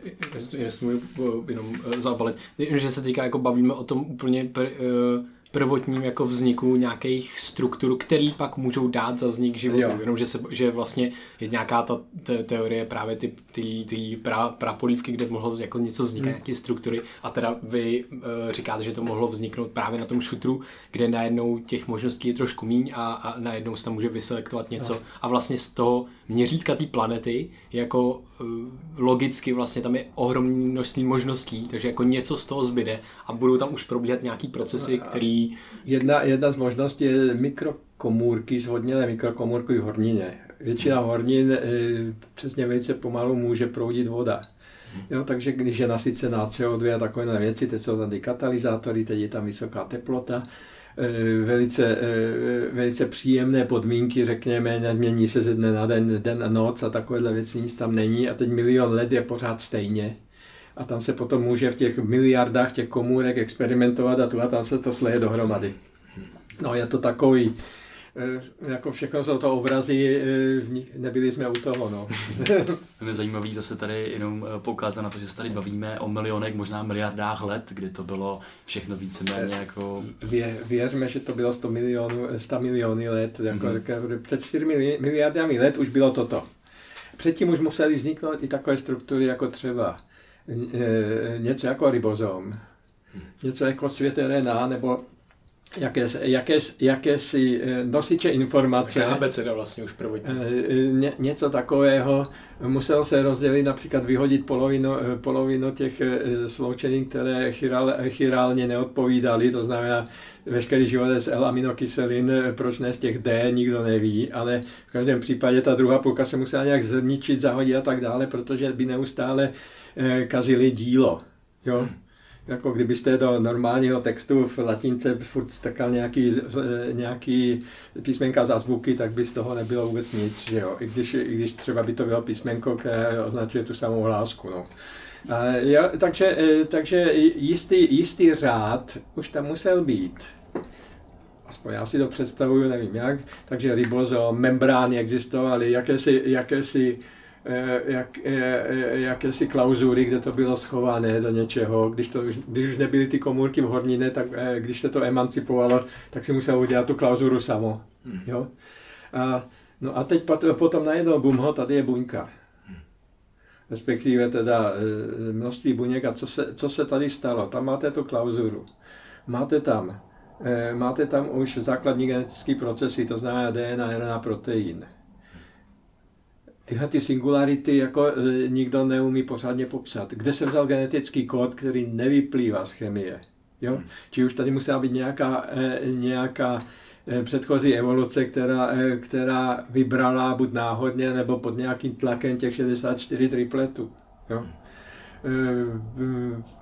jenom e, zabalit, že se týká, jako bavíme o tom úplně uh, prvotním jako vzniku nějakých struktur, který pak můžou dát za vznik života. Jenom, že, se, že vlastně je nějaká ta te, teorie právě ty, ty, ty pra, prapolívky, kde mohlo jako něco vznikat, hmm. nějaké struktury a teda vy uh, říkáte, že to mohlo vzniknout právě na tom šutru, kde najednou těch možností je trošku míň a, a najednou se tam může vyselektovat něco no. a vlastně z toho měřítka té planety jako uh, logicky vlastně tam je ohromné množství možností, takže jako něco z toho zbyde a budou tam už probíhat nějaký procesy, který Jedna, jedna z možností je mikrokomůrky, zvodněné mikrokomůrky v hornině. Většina hornin e, přesně velice pomalu může proudit voda. Jo, takže když je nasycená CO2 a takové věci, teď jsou tady katalyzátory, teď je tam vysoká teplota, velice, e, velice příjemné podmínky, řekněme, nemění se ze dne na den, den a noc a takovéhle věci, nic tam není a teď milion let je pořád stejně a tam se potom může v těch miliardách těch komůrek experimentovat a tu a tam se to sleje dohromady. No je to takový, eh, jako všechno jsou to obrazy, eh, nebyli jsme u toho, no. je zajímavý zase tady jenom eh, poukázat na to, že se tady bavíme o milionech, možná miliardách let, kdy to bylo všechno víceméně jako... Vě, věřme, že to bylo 100 milionů, 100 miliony let, jako mm-hmm. před 4 miliardami let už bylo toto. Předtím už museli vzniknout i takové struktury, jako třeba Eh, něco jako ribozom, něco jako svět RNA, nebo jaké, jaké, jakési eh, nosiče informace. abeceda vlastně už prvotní. Eh, ně, něco takového. Musel se rozdělit, například vyhodit polovinu, polovinu těch sloučenin, které chiral, chirálně neodpovídaly, to znamená veškerý život z L-aminokyselin, proč ne z těch D, nikdo neví, ale v každém případě ta druhá půlka se musela nějak zničit, zahodit a tak dále, protože by neustále Eh, kazili dílo. Jo? Hmm. Jako kdybyste do normálního textu v latince furt strkal nějaký, nějaký písmenka za zvuky, tak by z toho nebylo vůbec nic. Že jo? I, když, I když třeba by to bylo písmenko, které označuje tu samou hlásku. No. A, jo, takže, eh, takže jistý, jistý řád už tam musel být. Aspoň já si to představuju, nevím jak. Takže ribozom, membrány existovaly, jakési, jakési jak, eh, eh, jakési klauzury, kde to bylo schované do něčeho. Když, to, když už nebyly ty komůrky v hornině, tak když se to emancipovalo, tak si musel udělat tu klauzuru samo. Hmm. Jo? A No a teď potom najednou bum, tady je buňka. Respektive teda množství buněk a co se, co se tady stalo. Tam máte tu klauzuru. Máte tam, máte tam už základní genetické procesy, to znamená DNA, RNA, protein. Tyhle ty singularity jako e, nikdo neumí pořádně popsat. Kde se vzal genetický kód, který nevyplývá z chemie? Jo? Či už tady musela být nějaká, nějaká předchozí evoluce, která, která vybrala buď náhodně nebo pod nějakým tlakem těch 64 tripletů. Jo?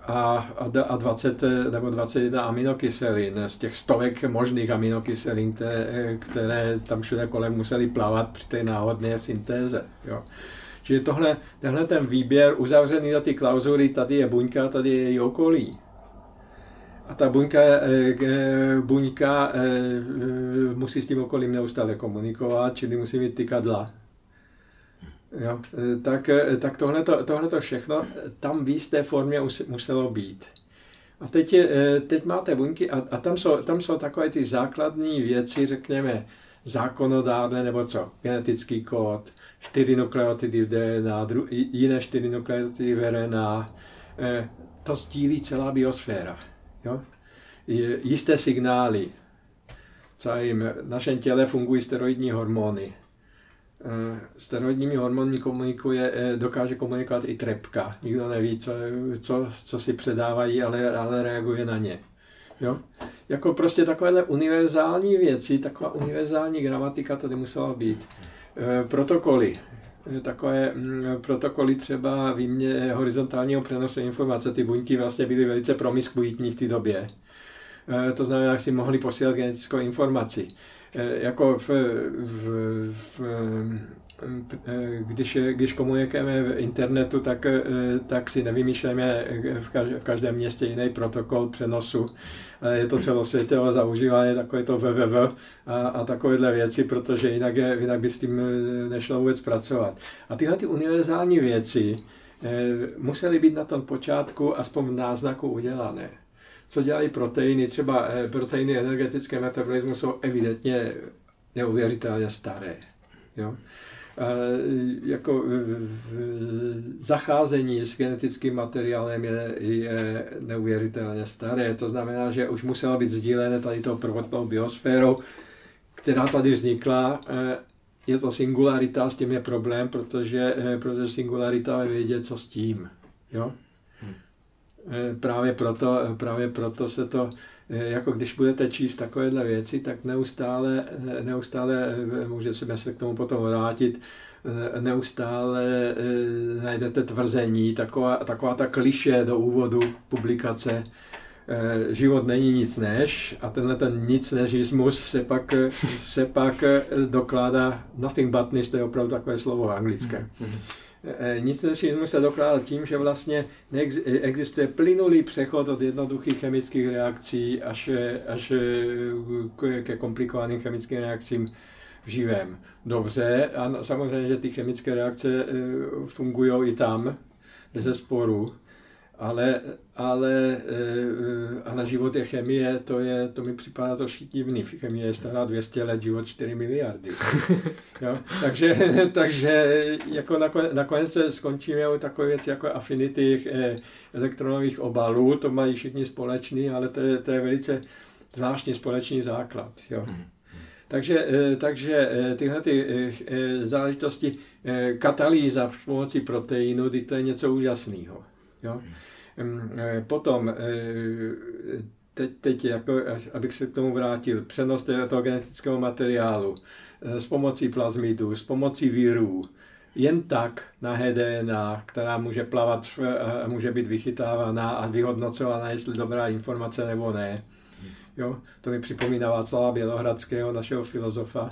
A, a 20 nebo 21 aminokyselin z těch stovek možných aminokyselin, které, které tam všude kolem museli plavat při té náhodné syntéze. Jo? Čili tohle, tenhle ten výběr uzavřený na ty klauzuly, tady je buňka, tady je její okolí. A ta buňka, eh, eh, buňka eh, musí s tím okolím neustále komunikovat, čili musí mít tykadla. Jo, tak, tak tohleto, tohleto všechno tam v jisté formě muselo být. A teď, je, teď máte buňky a, a tam, jsou, tam jsou takové ty základní věci, řekněme, zákonodárné nebo co, genetický kód, čtyři nukleotidy v DNA, dru, jiné čtyři nukleotidy v RNA, to sdílí celá biosféra jo? jisté signály. jim v našem těle fungují steroidní hormony. Eh, steroidními hormony komunikuje, eh, dokáže komunikovat i trepka. Nikdo neví, co, co, co si předávají, ale, ale reaguje na ně. Jo? Jako prostě takovéhle univerzální věci, taková univerzální gramatika tady musela být. E, protokoly. Takové mm, protokoly třeba výmě horizontálního přenosu informace. Ty buňky vlastně byly velice promiskuitní v té době. Eh, to znamená, že si mohli posílat genetickou informaci. Eh, jako v, v, v eh, když, když komunikujeme v internetu, tak, tak si nevymýšlíme v každém městě jiný protokol přenosu. Je to celosvětové zaužívání takové to www a, a takovéhle věci, protože jinak, je, jinak by s tím nešlo vůbec pracovat. A tyhle ty univerzální věci musely být na tom počátku aspoň v náznaku udělané co dělají proteiny, třeba eh, proteiny energetické metabolismu jsou evidentně neuvěřitelně staré. Jo? jako zacházení s genetickým materiálem je, je neuvěřitelně staré. To znamená, že už muselo být sdílené tady tou prvotnou biosférou, která tady vznikla. Eh, je to singularita, s tím je problém, protože, eh, protože singularita je vědět, co s tím. Jo? Eh, právě proto, eh, právě proto se to, eh, jako když budete číst takovéhle věci, tak neustále, neustále můžeme se k tomu potom vrátit, neustále najdete tvrzení, taková, taková ta kliše do úvodu publikace, život není nic než a tenhle ten nic nežismus se pak, se pak dokládá nothing but než, to je opravdu takové slovo anglické. Mm-hmm. Eh, nic než se dokládat tím, že vlastně existuje plynulý přechod od jednoduchých chemických reakcí až, až ke komplikovaným chemickým reakcím v živém. Dobře, a samozřejmě, že ty chemické reakce eh, fungují i tam, bez sporu, ale, ale, eh, ale život je chemie, to, je, to mi připadá to divný. Chemie je stará 200 let, život 4 miliardy. jo? Takže, takže jako nakonec, nakonec skončíme u takové věci jako afinity eh, elektronových obalů, to mají všichni společný, ale to je, to je velice zvláštní společný základ. Jo? Mhm. Takže, eh, takže tyhle ty záležitosti, katalýza pomocí proteinu, to je něco úžasného. Jo? E, potom, e, teď, teď jako, abych se k tomu vrátil, přenos toho genetického materiálu e, s pomocí plazmidů, s pomocí vírů, jen tak na HDNA, která může plavat může být vychytávaná a vyhodnocována, jestli dobrá informace nebo ne. Jo? To mi připomíná Václava Bělohradského, našeho filozofa,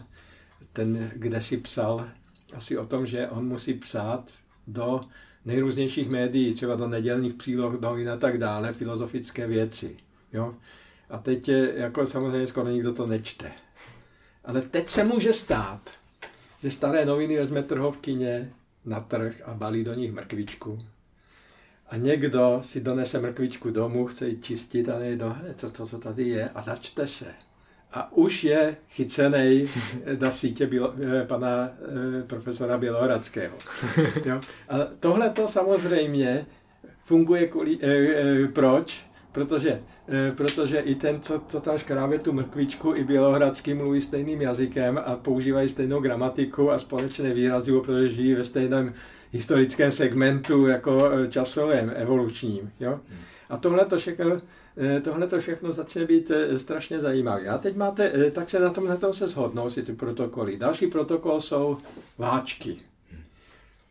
ten, kde si psal asi o tom, že on musí psát do nejrůznějších médií, třeba do nedělních příloh, novin a tak dále, filozofické věci. Jo? A teď je, jako samozřejmě skoro nikdo to nečte. Ale teď se může stát, že staré noviny vezme trhovkyně na trh a balí do nich mrkvičku. A někdo si donese mrkvičku domů, chce ji čistit a nejde, co to, co tady je, a začte se. A už je chycený na sítě bylo, eh, pana eh, profesora Bělohradského. Jo? A tohle to samozřejmě funguje kvůli, eh, eh, proč? Protože, eh, protože i ten, co, co tam škrábe tu mrkvičku, i bělohradský mluví stejným jazykem a používají stejnou gramatiku a společné výrazy, protože žijí ve stejném historickém segmentu jako časovém, evolučním. Jo? A tohle to všechno, tohle to všechno začne být eh, strašně zajímavé. A teď máte, eh, tak se na tomhle tom se shodnou si ty protokoly. Další protokol jsou váčky.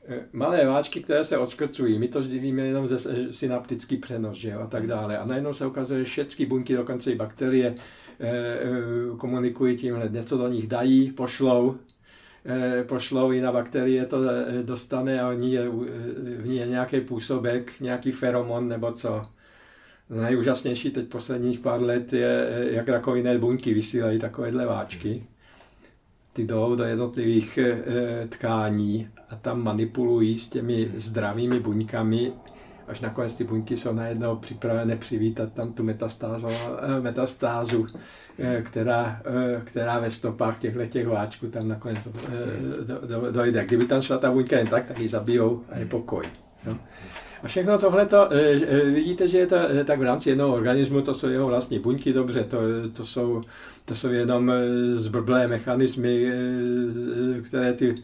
Eh, Malé váčky, které se odškrcují, my to vždy víme jenom ze eh, synaptický přenos, že jo, a tak dále. A najednou se ukazuje, že všechny buňky, dokonce i bakterie, eh, eh, komunikují tímhle. Něco do nich dají, pošlou, eh, pošlou, jiná bakterie to eh, dostane a oni je, eh, v ní je nějaký působek, nějaký feromon nebo co. Nejúžasnější teď posledních pár let je, jak rakovinné buňky vysílají takovéhle váčky. Ty jdou do jednotlivých eh, tkání a tam manipulují s těmi zdravými buňkami, až nakonec ty buňky jsou najednou připravené přivítat tam tu metastázu, eh, metastázu eh, která, která ve stopách těchto těch váčků tam nakonec do, do, dojde. Kdyby tam šla ta buňka jen tak, tak ji zabijou a je pokoj. Jo. A všechno tohle vidíte, že je to eh, tak v rámci jednoho organismu, to jsou jeho vlastní buňky, dobře, to, to, jsou, to jsou jenom eh, zbrblé mechanismy, eh, které, ty,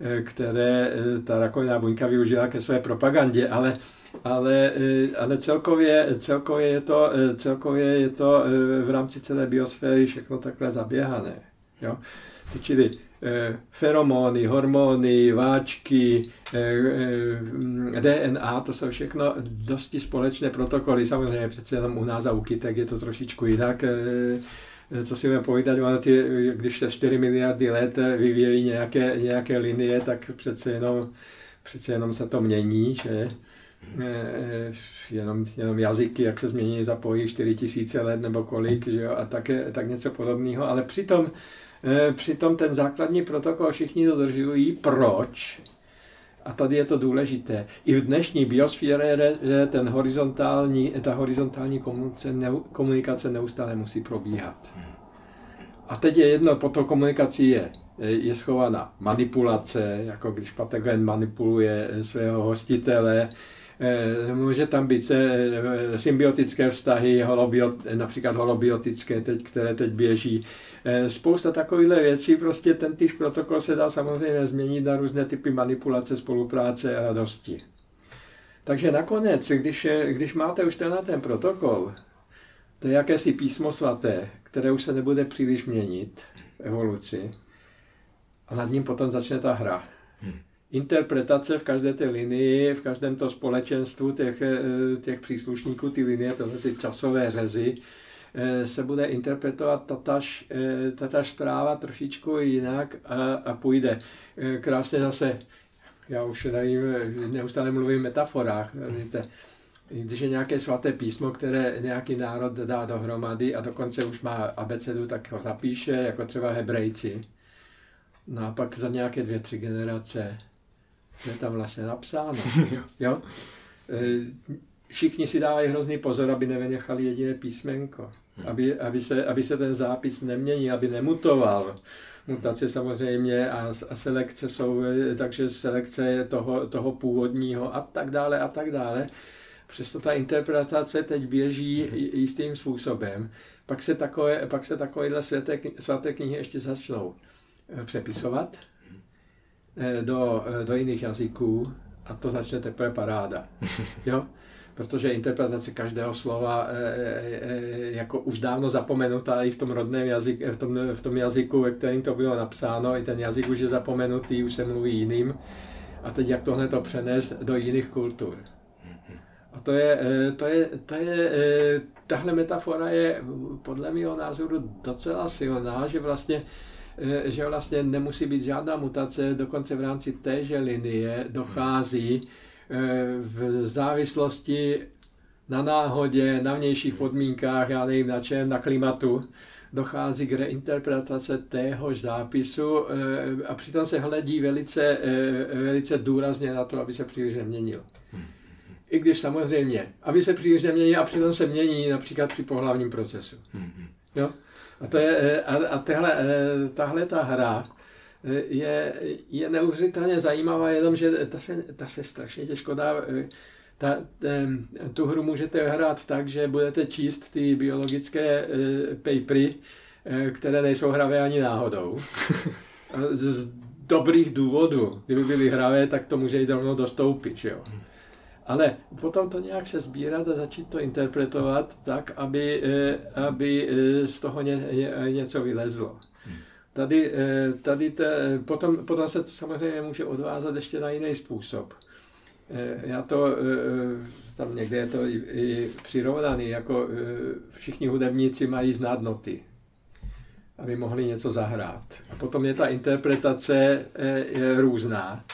eh, které eh, ta rakoviná buňka využila ke své propagandě, ale, ale, eh, ale celkově, celkově, je to, eh, celkově je to eh, v rámci celé biosféry všechno takhle zaběhané. Jo? To Čili eh, feromony, hormony, váčky, eh, eh, DNA, to jsou všechno dosti společné protokoly. Samozřejmě přece jenom u nás a u kytek je to trošičku jinak. eh, Co si budeme povídat, ty, když se 4 miliardy let vyvíjejí nějaké, nějaké linie, tak přece jenom, přece jenom se to mění, že? Eh, jenom, jenom jazyky, jak se změní za pouhých 4 tisíce let nebo kolik, že jo? a tak, tak něco podobného, ale přitom Eh, Přitom ten základní protokol všichni dodržují. Proč? A tady je to důležité. I v dnešní biosféře ten horizontální, ta horizontální komunikace, neu- komunikace neustále musí probíhat. A teď je jedno, po to komunikací je, je schovaná manipulace, jako když patogen manipuluje svého hostitele, Eh, Může tam být eh, symbiotické vztahy, holobiot, například holobiotické, teď, které teď běží. Eh, Spousta takovýchhle věcí, prostě ten týž protokol se dá samozřejmě změnit na různé typy manipulace, spolupráce a radosti. Takže nakonec, když, když máte už tenhle ten protokol, to je jakési písmo svaté, které už se nebude příliš měnit v evoluci, a nad ním potom začne ta hra interpretace v každé té linii, v každém to společenstvu těch, eh, těch příslušníků, ty linie, tohle ty časové řezy, eh, se bude interpretovat tataž, eh, tataž zpráva trošičku jinak a, a půjde. Eh, Krásně zase, já už nevím, neustále mluvím metaforách, víte, když je nějaké svaté písmo, které nějaký národ dá dohromady a dokonce už má abecedu, tak ho zapíše, jako třeba hebrejci. No a pak za nějaké dvě, tři generace je tam vlastně napsáno. Jo? E, Všichni si dávají hrozný pozor, aby nevynechali jediné písmenko. Aby, aby, se, aby se ten zápis neměnil, aby nemutoval. Mutace samozřejmě a, a selekce jsou, e, takže selekce toho, toho původního a tak dále a tak dále. Přesto ta interpretace teď běží jistým způsobem. Pak se, takové, pak se takovéhle svaté, svaté knihy ještě začnou e, přepisovat do, do jiných jazyků a to začne teprve paráda. Jo? Protože interpretace každého slova je jako už dávno zapomenutá i v tom rodném jazyku, v tom, v tom jazyku, ve kterém to bylo napsáno, i ten jazyk už je zapomenutý, už se mluví jiným. A teď jak tohle to přenést do jiných kultur. A to je, to je, to je, tahle metafora je podle mého názoru docela silná, že vlastně že vlastně nemusí být žádná mutace, dokonce v rámci téže linie dochází v závislosti na náhodě, na vnějších podmínkách, já nevím na čem, na klimatu, dochází k reinterpretace téhož zápisu a přitom se hledí velice, velice důrazně na to, aby se příliš neměnil. I když samozřejmě, aby se příliš neměnil a přitom se mění například při pohlavním procesu. Jo? A, to je, a, a tehle, tahle ta hra je, je neuvěřitelně zajímavá, jenom že ta se, ta se strašně těžko dá ta, tu hru můžete hrát tak, že budete číst ty biologické papery, které nejsou hravé ani náhodou. Z dobrých důvodů. Kdyby byly hravé, tak to může jít rovnou dostoupit. Že jo? Ale potom to nějak se sbírat a začít to interpretovat tak, aby, aby z toho ně, něco vylezlo. Tady, tady te, potom, potom se to samozřejmě může odvázat ještě na jiný způsob. Já to, tam někde je to i, i přirovnaný, jako všichni hudebníci mají znát noty aby mohli něco zahrát. A potom je ta interpretace je různá.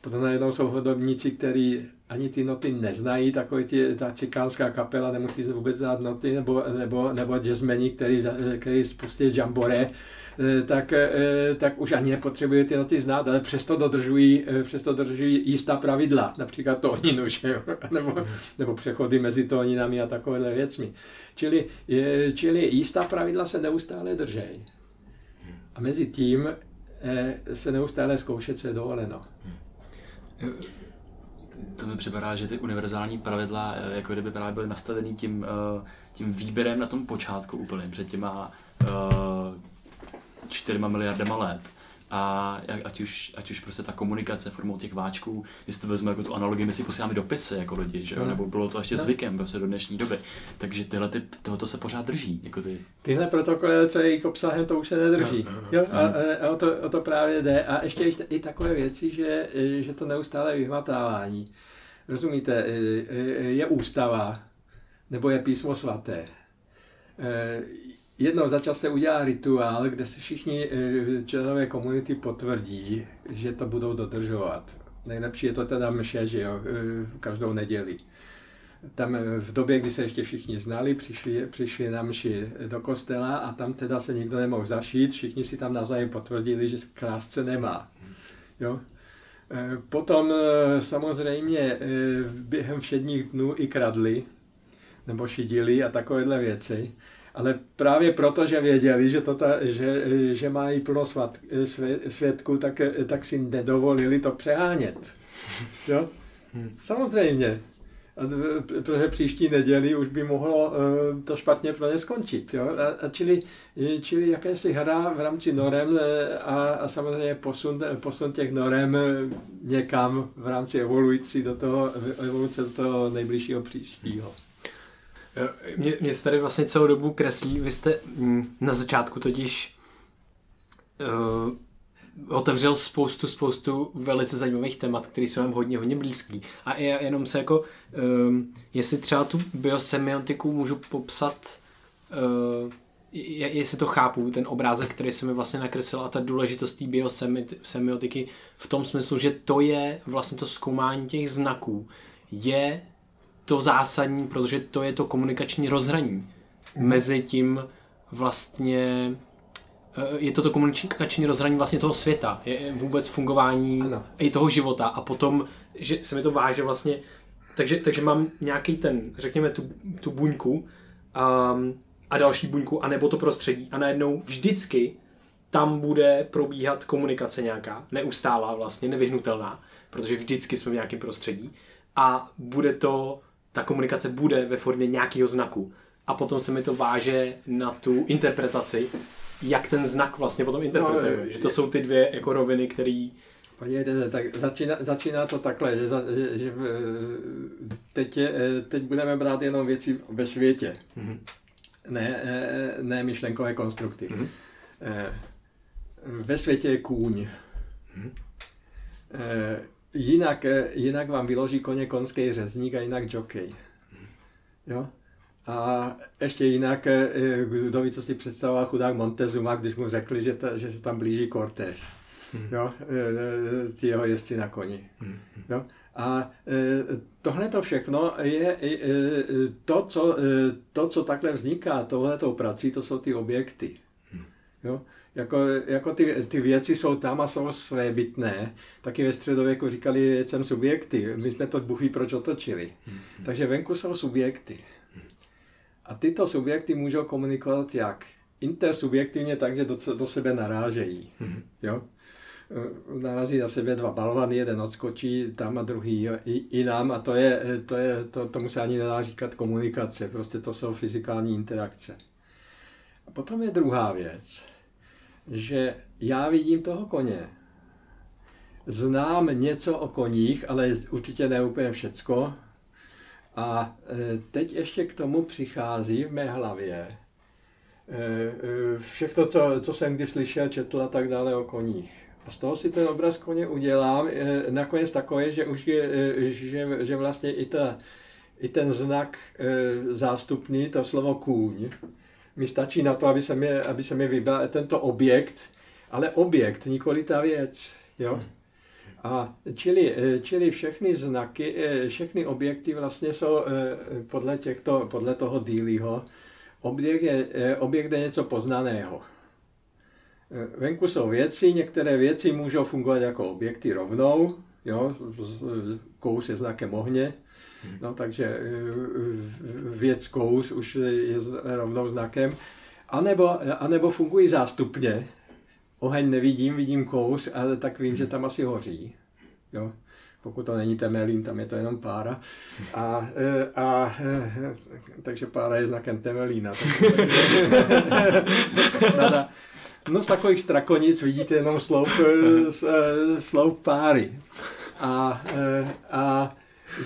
Potom najednou jsou hudebníci, kteří ani ty noty neznají, takový ty, ta cikánská kapela nemusí vůbec znát noty, nebo, nebo, nebo jazzmeni, který, který spustí jambore, Eh, tak, eh, tak už ani nepotřebuje ty noty znát, ale přesto dodržují, eh, přesto dodržují jistá pravidla, například tóninu, že nebo, nebo přechody mezi tóninami a takovéhle věcmi. Čili, čili jistá pravidla se neustále držejí. A mezi tím se neustále zkoušet, co je dovoleno. To mi připadá, že ty univerzální pravidla, jako kdyby právě byly nastavený tím, tím výběrem na tom počátku úplně, před těma čtyřma miliardama let. A ať už, ať už prostě ta komunikace formou těch váčků, jestli to vezme jako tu analogii, my si posíláme dopisy jako lidi, že jo? No. nebo bylo to ještě no. zvykem prostě do dnešní doby. Takže tyhle ty, tohoto se pořád drží. Jako ty... Tyhle protokoly, co je jejich obsahem, to už se nedrží. No, no, no. Jo? A, a o, to, o to právě jde. A ještě i takové věci, že, že to neustále vyhmatávání. Rozumíte, je ústava, nebo je písmo svaté jednou za čas se udělá rituál, kde se všichni eh, členové komunity potvrdí, že to budou dodržovat. Nejlepší je to teda mše, že jo, eh, každou neděli. Tam eh, v době, kdy se ještě všichni znali, přišli, přišli na mši do kostela a tam teda se nikdo nemohl zašít, všichni si tam navzájem potvrdili, že krásce nemá. Jo? Potom samozřejmě během všedních dnů i kradli, nebo šidili a takovéhle věci ale právě proto, že věděli, že, to ta, že, že mají plno svat, svědků, tak, tak si nedovolili to přehánět. Jo? Samozřejmě. Protože příští neděli už by mohlo uh, to špatně pro ně skončit. Jo? A, a čili, čili jakési hra v rámci norem a, a samozřejmě posun, posun těch norem někam v rámci evolucí do toho, evoluce do toho nejbližšího příštího. Mě, mě se tady vlastně celou dobu kreslí, vy jste mm, na začátku totiž uh, otevřel spoustu, spoustu velice zajímavých témat, které jsou vám hodně, hodně blízký. A já jenom se jako, um, jestli třeba tu biosemiotiku můžu popsat, uh, jestli to chápu, ten obrázek, který se mi vlastně nakreslil a ta důležitost té biosemiotiky v tom smyslu, že to je vlastně to zkoumání těch znaků, je to zásadní, protože to je to komunikační rozhraní mm. mezi tím vlastně eh, je to to komunikační rozhraní vlastně toho světa, je vůbec fungování ano. i toho života a potom, že se mi to váže vlastně, takže, takže mám nějaký ten, řekněme tu, tu buňku um, a další buňku, anebo to prostředí a najednou vždycky tam bude probíhat komunikace nějaká, neustálá vlastně, nevyhnutelná, protože vždycky jsme v nějakém prostředí a bude to ta komunikace bude ve formě nějakého znaku. A potom se mi to váže na tu interpretaci, jak ten znak vlastně potom interpretuje. No, že to jsou ty dvě jako roviny, které Podívejte, tak začíná, začíná to takhle, že, že, že teď, je, teď budeme brát jenom věci ve světě, mm-hmm. ne, ne myšlenkové konstrukty. Mm-hmm. Ve světě je kůň. Mm-hmm. Jinak, eh, jinak vám vyloží koně konský řezník a jinak jockey. Jo? A ještě jinak, eh, kdo ví, co si představoval chudák Montezuma, když mu řekli, že, ta, že se tam blíží Cortés. Hmm. Jo? Eh, ty jeho jezdci na koni. Hmm. Jo? A tohle to všechno je to, co, to, co takhle vzniká tohletou prací, to jsou ty objekty. Hmm. Jo? Jako, jako ty, ty věci jsou tam a jsou své bytné. Taky ve středověku říkali věcem subjekty. My jsme to buchví proč otočili. Takže venku jsou subjekty. A tyto subjekty můžou komunikovat jak? intersubjektivně tak, že do, do sebe narážejí. Mm-hmm. Jo? Eh, narazí na sebe dva balvany, jeden odskočí tam a druhý i, nám a to je, to je, to, tomu se ani nedá říkat komunikace, prostě to jsou fyzikální interakce. A potom je druhá věc, že já vidím toho koně, znám něco o koních, ale určitě ne úplně všecko. A e, teď ještě k tomu přichází v mé hlavě e, e, všechno, co, co jsem kdy slyšel, četl a tak dále o koních. A z toho si ten obraz koně udělám nakonec takové, že už je, že, že vlastně i, ta, i ten znak zástupný, to slovo kůň, mi stačí na to, aby se mi, aby se mi vybral tento objekt, ale objekt, nikoli ta věc. Jo? Hmm. A čili, eh, čili všechny znaky, eh, všechny objekty vlastně jsou eh, podle, těchto, podle toho dílího, objekt je, objekt je něco poznaného. Venku jsou věci, některé věci můžou fungovat jako objekty rovnou, jo, kous je znakem ohně, no, takže věc kous už je rovnou znakem, anebo, anebo fungují zástupně, oheň nevidím, vidím kouř, ale tak vím, že tam asi hoří. Jo? Pokud to není temelín, tam je to jenom pára. A, e, a, e, takže pára je znakem temelína. no z takových strakonic vidíte jenom sloup, sloup páry. A, a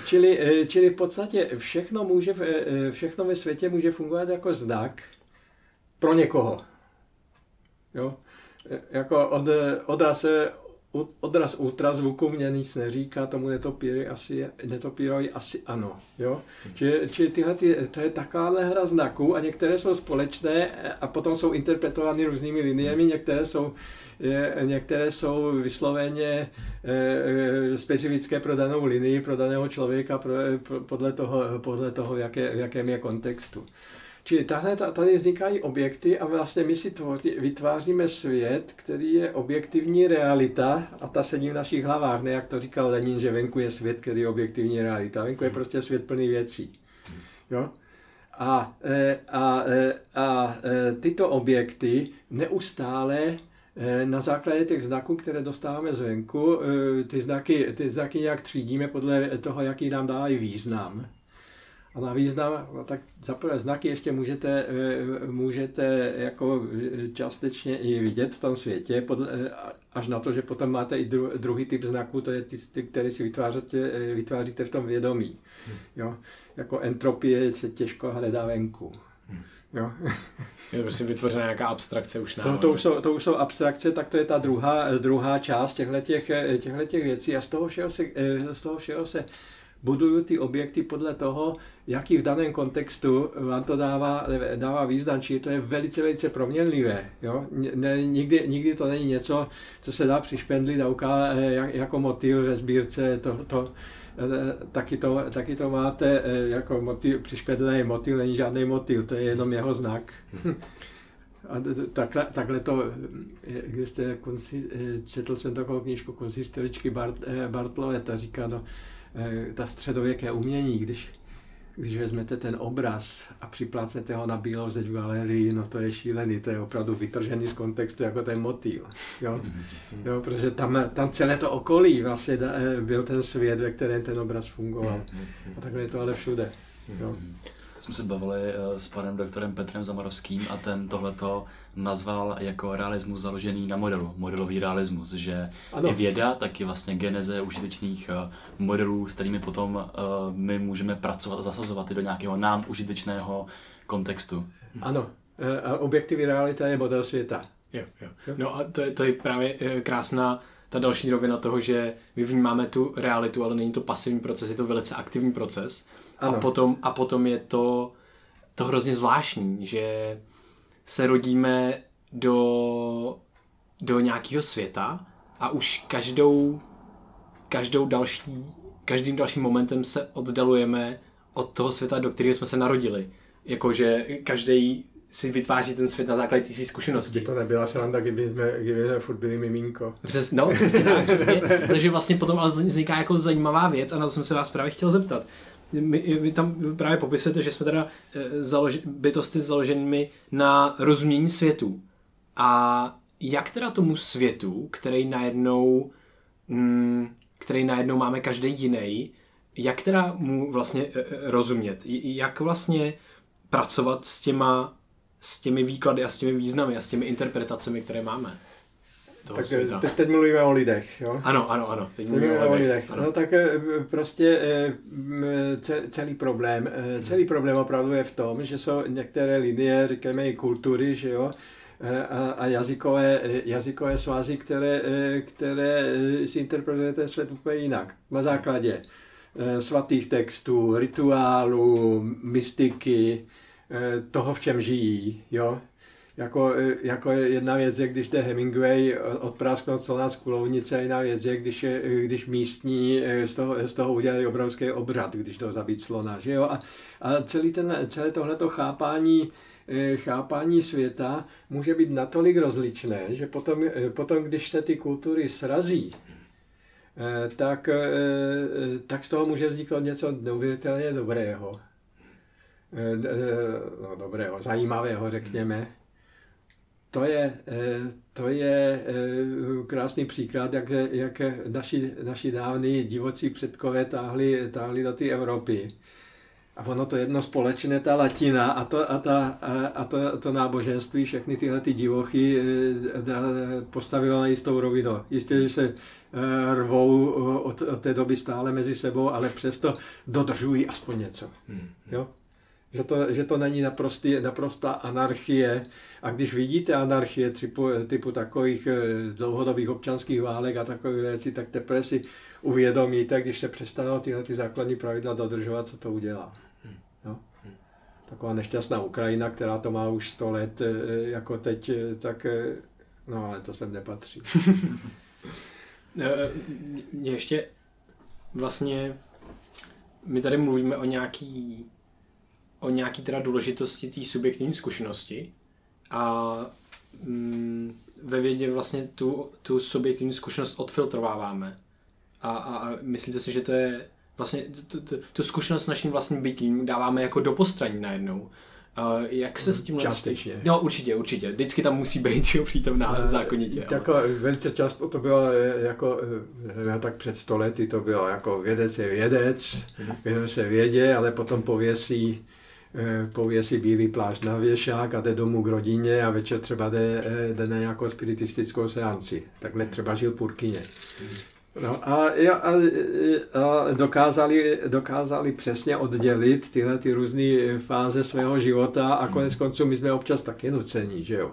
čili, čili v podstatě všechno, může, všechno ve světě může fungovat jako znak pro někoho. Jo? jako od, odraz, odraz ultrazvuku mě nic neříká, tomu netopíry asi, netopírovi asi ano. Jo? Či, či tyhle, ty, to je takováhle hra znaků a některé jsou společné a potom jsou interpretovány různými liniemi, některé jsou, některé jsou vysloveně e, e, specifické pro danou linii, pro daného člověka, pro, podle toho, podle toho v, jaké, v jakém je kontextu. Čili tahle, tady vznikají objekty a vlastně my si tvoří, vytváříme svět, který je objektivní realita a ta sedí v našich hlavách, ne jak to říkal Lenin, že venku je svět, který je objektivní realita. Venku je prostě svět plný věcí. Jo? A, a, a, a tyto objekty neustále na základě těch znaků, které dostáváme zvenku, ty znaky, ty znaky nějak třídíme podle toho, jaký nám dávají význam. A na význam, no tak za prvé znaky ještě můžete, eh, můžete jako eh, částečně i vidět v tom světě, podle, eh, až na to, že potom máte i dru, druhý typ znaků, to je ty, ty které si vytváříte, vytváříte v tom vědomí. Hmm. Jo? Jako entropie se těžko hledá venku. Jo? Je prostě vytvořená nějaká abstrakce už nám. To, to, už jsou, to už jsou abstrakce, tak to je ta druhá, druhá část těchto těch věcí a z toho všeho se, z toho všeho se buduju ty objekty podle toho, jaký v daném kontextu vám to dává, dává význam, či to je velice, velice proměnlivé. Jo? Ne, nikdy, nikdy to není něco, co se dá přišpendlit a ukázat jako motiv ve sbírce. To, to, eh, taky, to, taky to máte eh, jako motiv, přišpendlený motiv, není žádný motiv, to je jenom jeho znak. A takhle, takhle to, eh, když jste četl jsem takovou knížku konzistoričky Bart, Bartlové, ta říká, no, ta středověké umění, když když vezmete ten obraz a připlácete ho na bílou zeď v galerii, no to je šílený, to je opravdu vytržený z kontextu jako ten motýl. Jo? Jo, protože tam, tam celé to okolí vlastně byl ten svět, ve kterém ten obraz fungoval. A takhle je to ale všude. Jo? Jsme se bavili eh, s panem doktorem Petrem Zamarovským a ten tohleto nazval jako realismus založený na modelu, modelový realismus, že ano. i věda, tak je vlastně geneze užitečných eh, modelů, s kterými potom uh, my můžeme pracovat a zasazovat i do nějakého nám užitečného kontextu. Ano, a objektivní realita je model světa. Jo, jo. No a to je, to je právě krásná ta další rovina toho, že my vnímáme tu realitu, ale není to pasivní proces, je to velice aktivní proces. A potom, a potom je to, to hrozně zvláštní, že se rodíme do, do nějakého světa a už každou, každou další, každým dalším momentem se oddalujeme od toho světa, do kterého jsme se narodili. Jakože každý si vytváří ten svět na základě té zkušenosti. By to nebyla sranda, kdyby jsme, kdyby jsme furt byli miminko. Přes, no, přesně tak, přesně. Takže vlastně potom ale vzniká jako zajímavá věc a na to jsem se vás právě chtěl zeptat. My, vy tam právě popisujete, že jsme teda eh, založ, bytosti založenými na rozumění světu. A jak teda tomu světu, který najednou, mm, který najednou máme každý jiný, jak teda mu vlastně eh, eh, rozumět? Jak vlastně pracovat s těma s těmi výklady a s těmi významy a s těmi interpretacemi, které máme? Tak teď, teď mluvíme o lidech, jo? Ano, ano, ano. Teď mluvíme, mluvíme o lidech. lidech. Ano. No tak prostě celý problém, celý problém opravdu je v tom, že jsou některé linie, říkáme i kultury, že jo, a, a jazykové, jazykové svazy, které, které si interpretuje ten svět úplně jinak. Na základě svatých textů, rituálů, mystiky, toho, v čem žijí. Jo? Jako, jako jedna věc je, když jde Hemingway odprásknout slona z kulovnice, a jiná věc je, když, když místní z toho, z toho udělali obrovský obřad, když to zabít slona. Že jo? A, a celý ten, celé tohleto chápání Eh, chápání světa může být natolik rozličné, že potom, eh, potom když se ty kultury srazí, eh, tak, tak z toho může vzniknout něco neuvěřitelně dobrého. No, dobrého, zajímavého, řekněme. To je, to je krásný příklad, jak, jak naši, naši dávní divocí předkové táhli, táhli do té Evropy a ono to jedno společné, ta latina a to, a ta, a to, to náboženství, všechny tyhle ty divochy eh, postavilo na jistou rovinu. Jistě, že se eh, rvou od, od té doby stále mezi sebou, ale přesto dodržují aspoň něco. Hmm. Jo? Že to, že to není naprostý, naprostá anarchie. A když vidíte anarchie typu, typu takových eh, dlouhodobých občanských válek a takových věcí, tak teprve si uvědomíte, když se přestanou tyhle ty základní pravidla dodržovat, co to udělá. Jo? Taková nešťastná Ukrajina, která to má už 100 let, eh, jako teď, eh, tak no ale to sem nepatří. Mě ještě vlastně, my tady mluvíme o nějaký o nějaký teda důležitosti té subjektivní zkušenosti a mm, ve vědě vlastně tu, tu subjektivní zkušenost odfiltrováváme. A, a, a myslíte si, že to je vlastně tu, tu, tu zkušenost s naším vlastním bytím dáváme jako do postraní najednou. Uh, jak se s tím Částečně. No určitě, určitě. Vždycky tam musí být jo, přítomná uh, zákonitě. Jako velice často to bylo eh, jako, já tak před stolety to bylo jako vědec je vědec, mm. vědec se vědě, ale potom pověsí Eh, pověsí bílý plášť na věšák a jde domů k rodině a večer třeba jde, eh, jde na nějakou spiritistickou seanci. Takhle třeba žil Purkyně. No a, a, a dokázali, dokázali přesně oddělit tyhle ty různé fáze svého života a konec konců my jsme občas taky nucení, že jo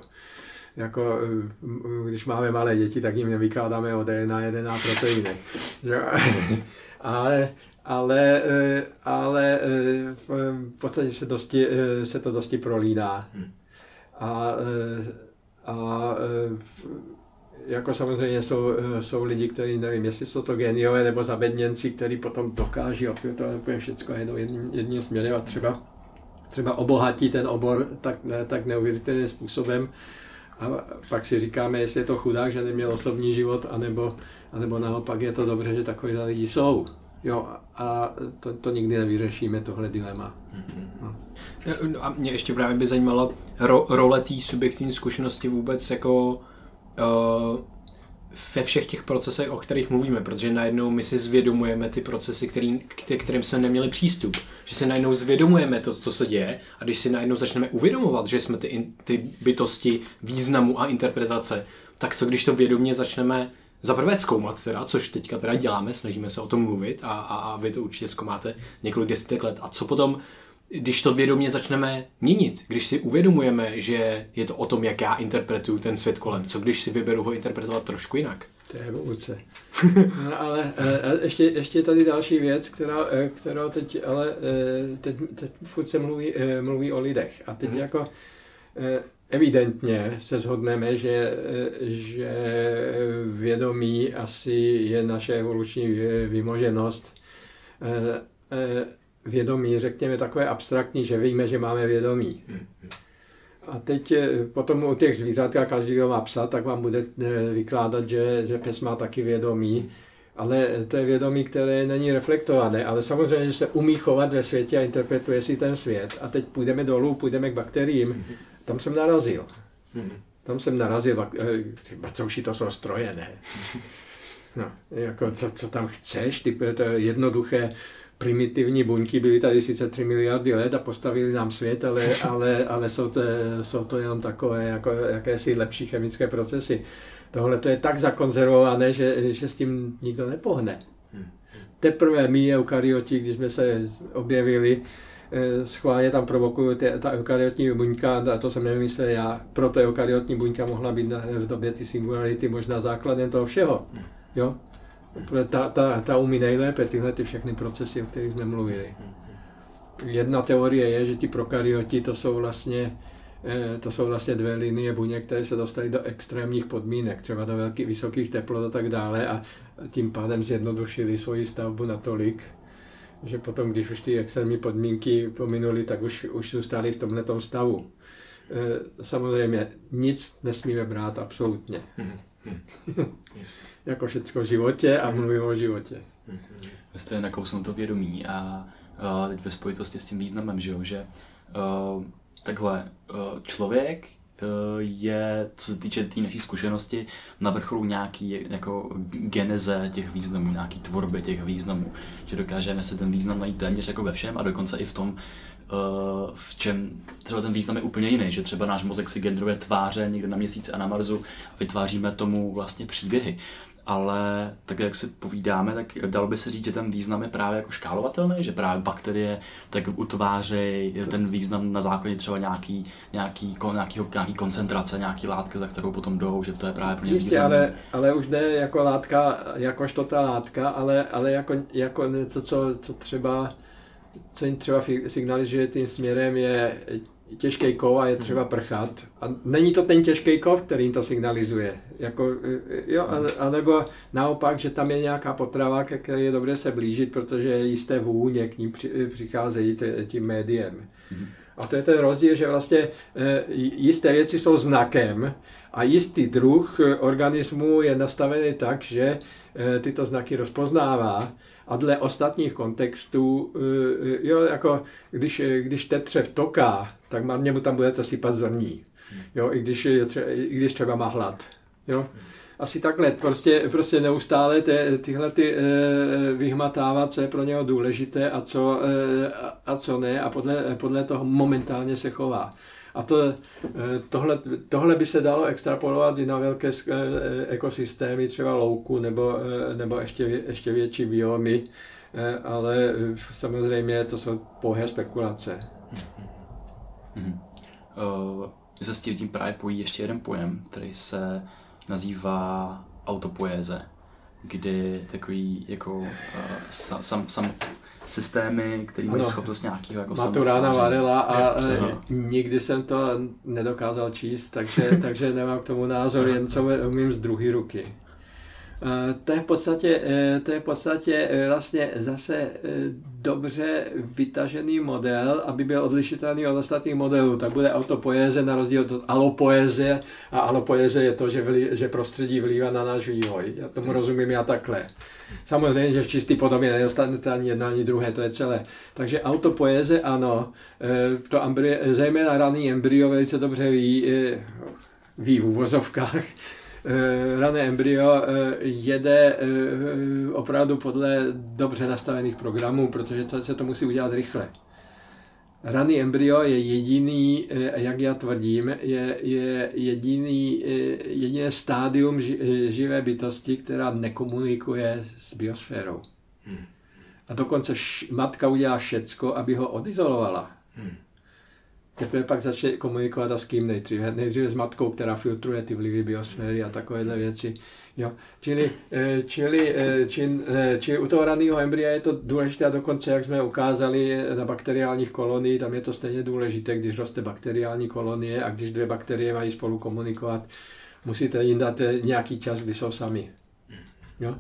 jako eh, když máme malé děti, tak jim nevykládáme o DNA, DNA proteinech. Ale ale, eh, ale eh, v podstatě se, dosti, eh, se to dosti prolíná. A, a jako samozřejmě jsou, jsou lidi, kteří nevím, jestli jsou to geniové nebo zabedněnci, kteří potom dokáží odfiltrovat úplně všechno jednou jedním, jedním směrem a třeba, třeba obohatí ten obor tak, ne, tak neuvěřitelným způsobem. A pak si říkáme, jestli je to chudák, že neměl osobní život, anebo, anebo naopak je to dobře, že takový lidi jsou. Jo, a to, to nikdy nevyřešíme, tohle dilema. No. No a mě ještě právě by zajímalo ro, role té subjektivní zkušenosti vůbec jako uh, ve všech těch procesech, o kterých mluvíme, protože najednou my si zvědomujeme ty procesy, který, k kterým jsme neměli přístup. Že si najednou zvědomujeme to, co se děje a když si najednou začneme uvědomovat, že jsme ty, ty bytosti významu a interpretace, tak co když to vědomě začneme za prvé zkoumat teda, což teďka teda děláme, snažíme se o tom mluvit a, a, a vy to určitě zkoumáte několik desítek let. A co potom, když to vědomě začneme měnit, když si uvědomujeme, že je to o tom, jak já interpretuju ten svět kolem, co když si vyberu ho interpretovat trošku jinak? To je evoluce. no, ale e, ještě, ještě tady další věc, která, e, která teď, ale e, teď, teď furt se mluví, mluví o lidech. A teď mm. jako evidentně se shodneme, že, že vědomí asi je naše evoluční vymoženost. Eh, eh, vědomí, řekněme, takové abstraktní, že víme, že máme vědomí. A teď eh, potom u těch zvířat, každý, kdo má psa, tak vám bude vykládat, že, že pes má taky vědomí. ale to je vědomí, které není reflektované, ale samozřejmě, že se umí chovat ve světě a interpretuje si ten svět. A teď půjdeme dolů, půjdeme k bakteriím. Tam jsem narazil. Tam jsem narazil, eh, ty bacouši to jsou stroje, ne? No, jako co, co tam chceš, ty, to je jednoduché primitivní buňky byly tady sice 3 miliardy let a postavili nám svět, ale, ale, ale jsou, to, jsou to jenom takové jako jakési lepší chemické procesy. Tohle to je tak zakonzervované, že, že s tím nikdo nepohne. Teprve my eukaryoti, když jsme se objevili, eh, schválně tam provokuju tě, ta eukaryotní buňka, a to jsem nevymyslel já, proto eukaryotní buňka mohla být v době ty singularity možná základem toho všeho. Jo? Ta, ta, ta umí nejlépe tyhle ty všechny procesy, o kterých jsme mluvili. Jedna teorie je, že ti prokaryoti to jsou vlastně eh, to jsou vlastně dvě linie buněk, které se dostaly do extrémních podmínek, třeba do velkých, vysokých teplot a tak dále a tím pádem zjednodušili svoji stavbu natolik, že potom, když už ty extrémní podmínky pominuli, tak už, už zůstali v tomhle stavu. Eh, Samozřejmě nic nesmíme brát absolutně. Jako všecko v životě a mluvím o životě. Vy jste nakousnul to vědomí a teď ve spojitosti s tím významem, že, jo, že uh, takhle uh, člověk je, co se týče té tý naší zkušenosti, na vrcholu nějaký jako geneze těch významů, nějaký tvorby těch významů, že dokážeme se ten význam najít téměř jako ve všem a dokonce i v tom, uh, v čem třeba ten význam je úplně jiný, že třeba náš mozek si generuje tváře někde na měsíci a na Marsu a vytváříme tomu vlastně příběhy. Ale tak jak si povídáme, tak dalo by se říct, že ten význam je právě jako škálovatelný, že právě bakterie tak utvářejí ten význam na základě třeba nějaký, nějaký, nějakýho, nějaký koncentrace, nějaký látky, za kterou potom jdou, že to je právě pro ně Jistě, významný. ale, ale už ne jako látka, jakožto ta látka, ale, ale jako, jako něco, co, co třeba co jim třeba signalizuje tím směrem je těžký kov a je třeba prchat. A není to ten těžký kov, který jim to signalizuje. Jako, jo, a- anebo naopak, že tam je nějaká potrava, ke které je dobré se blížit, protože jisté vůně k ním při- přicházejí tím médiem. A to je ten rozdíl, že vlastně jisté věci jsou znakem a jistý druh organismu je nastavený tak, že tyto znaky rozpoznává a dle ostatních kontextů, jo, jako když, když tetřev toká, tak marně mu tam budete sypat zrní. Jo, i když, je tře- i když třeba má hlad. Jo. Asi takhle, prostě, prostě neustále ty, tyhle ty, e, vyhmatávat, co je pro něho důležité a co, e, a, co ne a podle, podle toho momentálně se chová. A to, e, tohle, tohle by se dalo extrapolovat i na velké e, ekosystémy, třeba louku nebo, e, nebo ještě, ještě větší biomy, e, ale samozřejmě to jsou pouhé spekulace. Mhm. Uh, se s tím tím právě pojí ještě jeden pojem, který se nazývá autopoéze, kdy takový jako uh, sam, sam, sam systémy, který mají schopnost nějakého jako Maturána. Varela a Přesně. e, nikdy jsem to nedokázal číst, takže, takže nemám k tomu názor, jen co umím z druhé ruky. To je v podstatě, e, to je v podstatě e, vlastně zase e, dobře vytažený model, aby byl odlišitelný od ostatních modelů. Tak bude autopoéze na rozdíl od alopoéze a alopoéze je to, že, vlí, že prostředí vlívá na náš vývoj. Já tomu rozumím já takhle. Samozřejmě, že v čistý podobě nedostanete ani jedno, ani druhé, to je celé. Takže autopoéze ano, to embry, zejména raný embryo velice dobře ví, ví v uvozovkách, e, rané embryo e, jede e, opravdu podle dobře nastavených programů, protože to, se to musí udělat rychle. Raný embryo je jediný, eh, jak já tvrdím, je, je jediný, eh, jediné stádium ži- eh, živé bytosti, která nekomunikuje s biosférou. A dokonce matka udělá všecko, aby ho odizolovala. Teprve pak začne komunikovat a s kým nejdříve. Nejdříve s matkou, která filtruje ty vlivy biosféry a takovéhle věci. Jo. Čili, eh, čili, eh, čili, eh, čili u toho raného embrya je to důležité a dokonce, jak jsme ukázali na bakteriálních koloniích, tam je to stejně důležité, když roste bakteriální kolonie a když dvě bakterie mají spolu komunikovat, musíte jim dát nějaký čas, kdy jsou sami. Jo?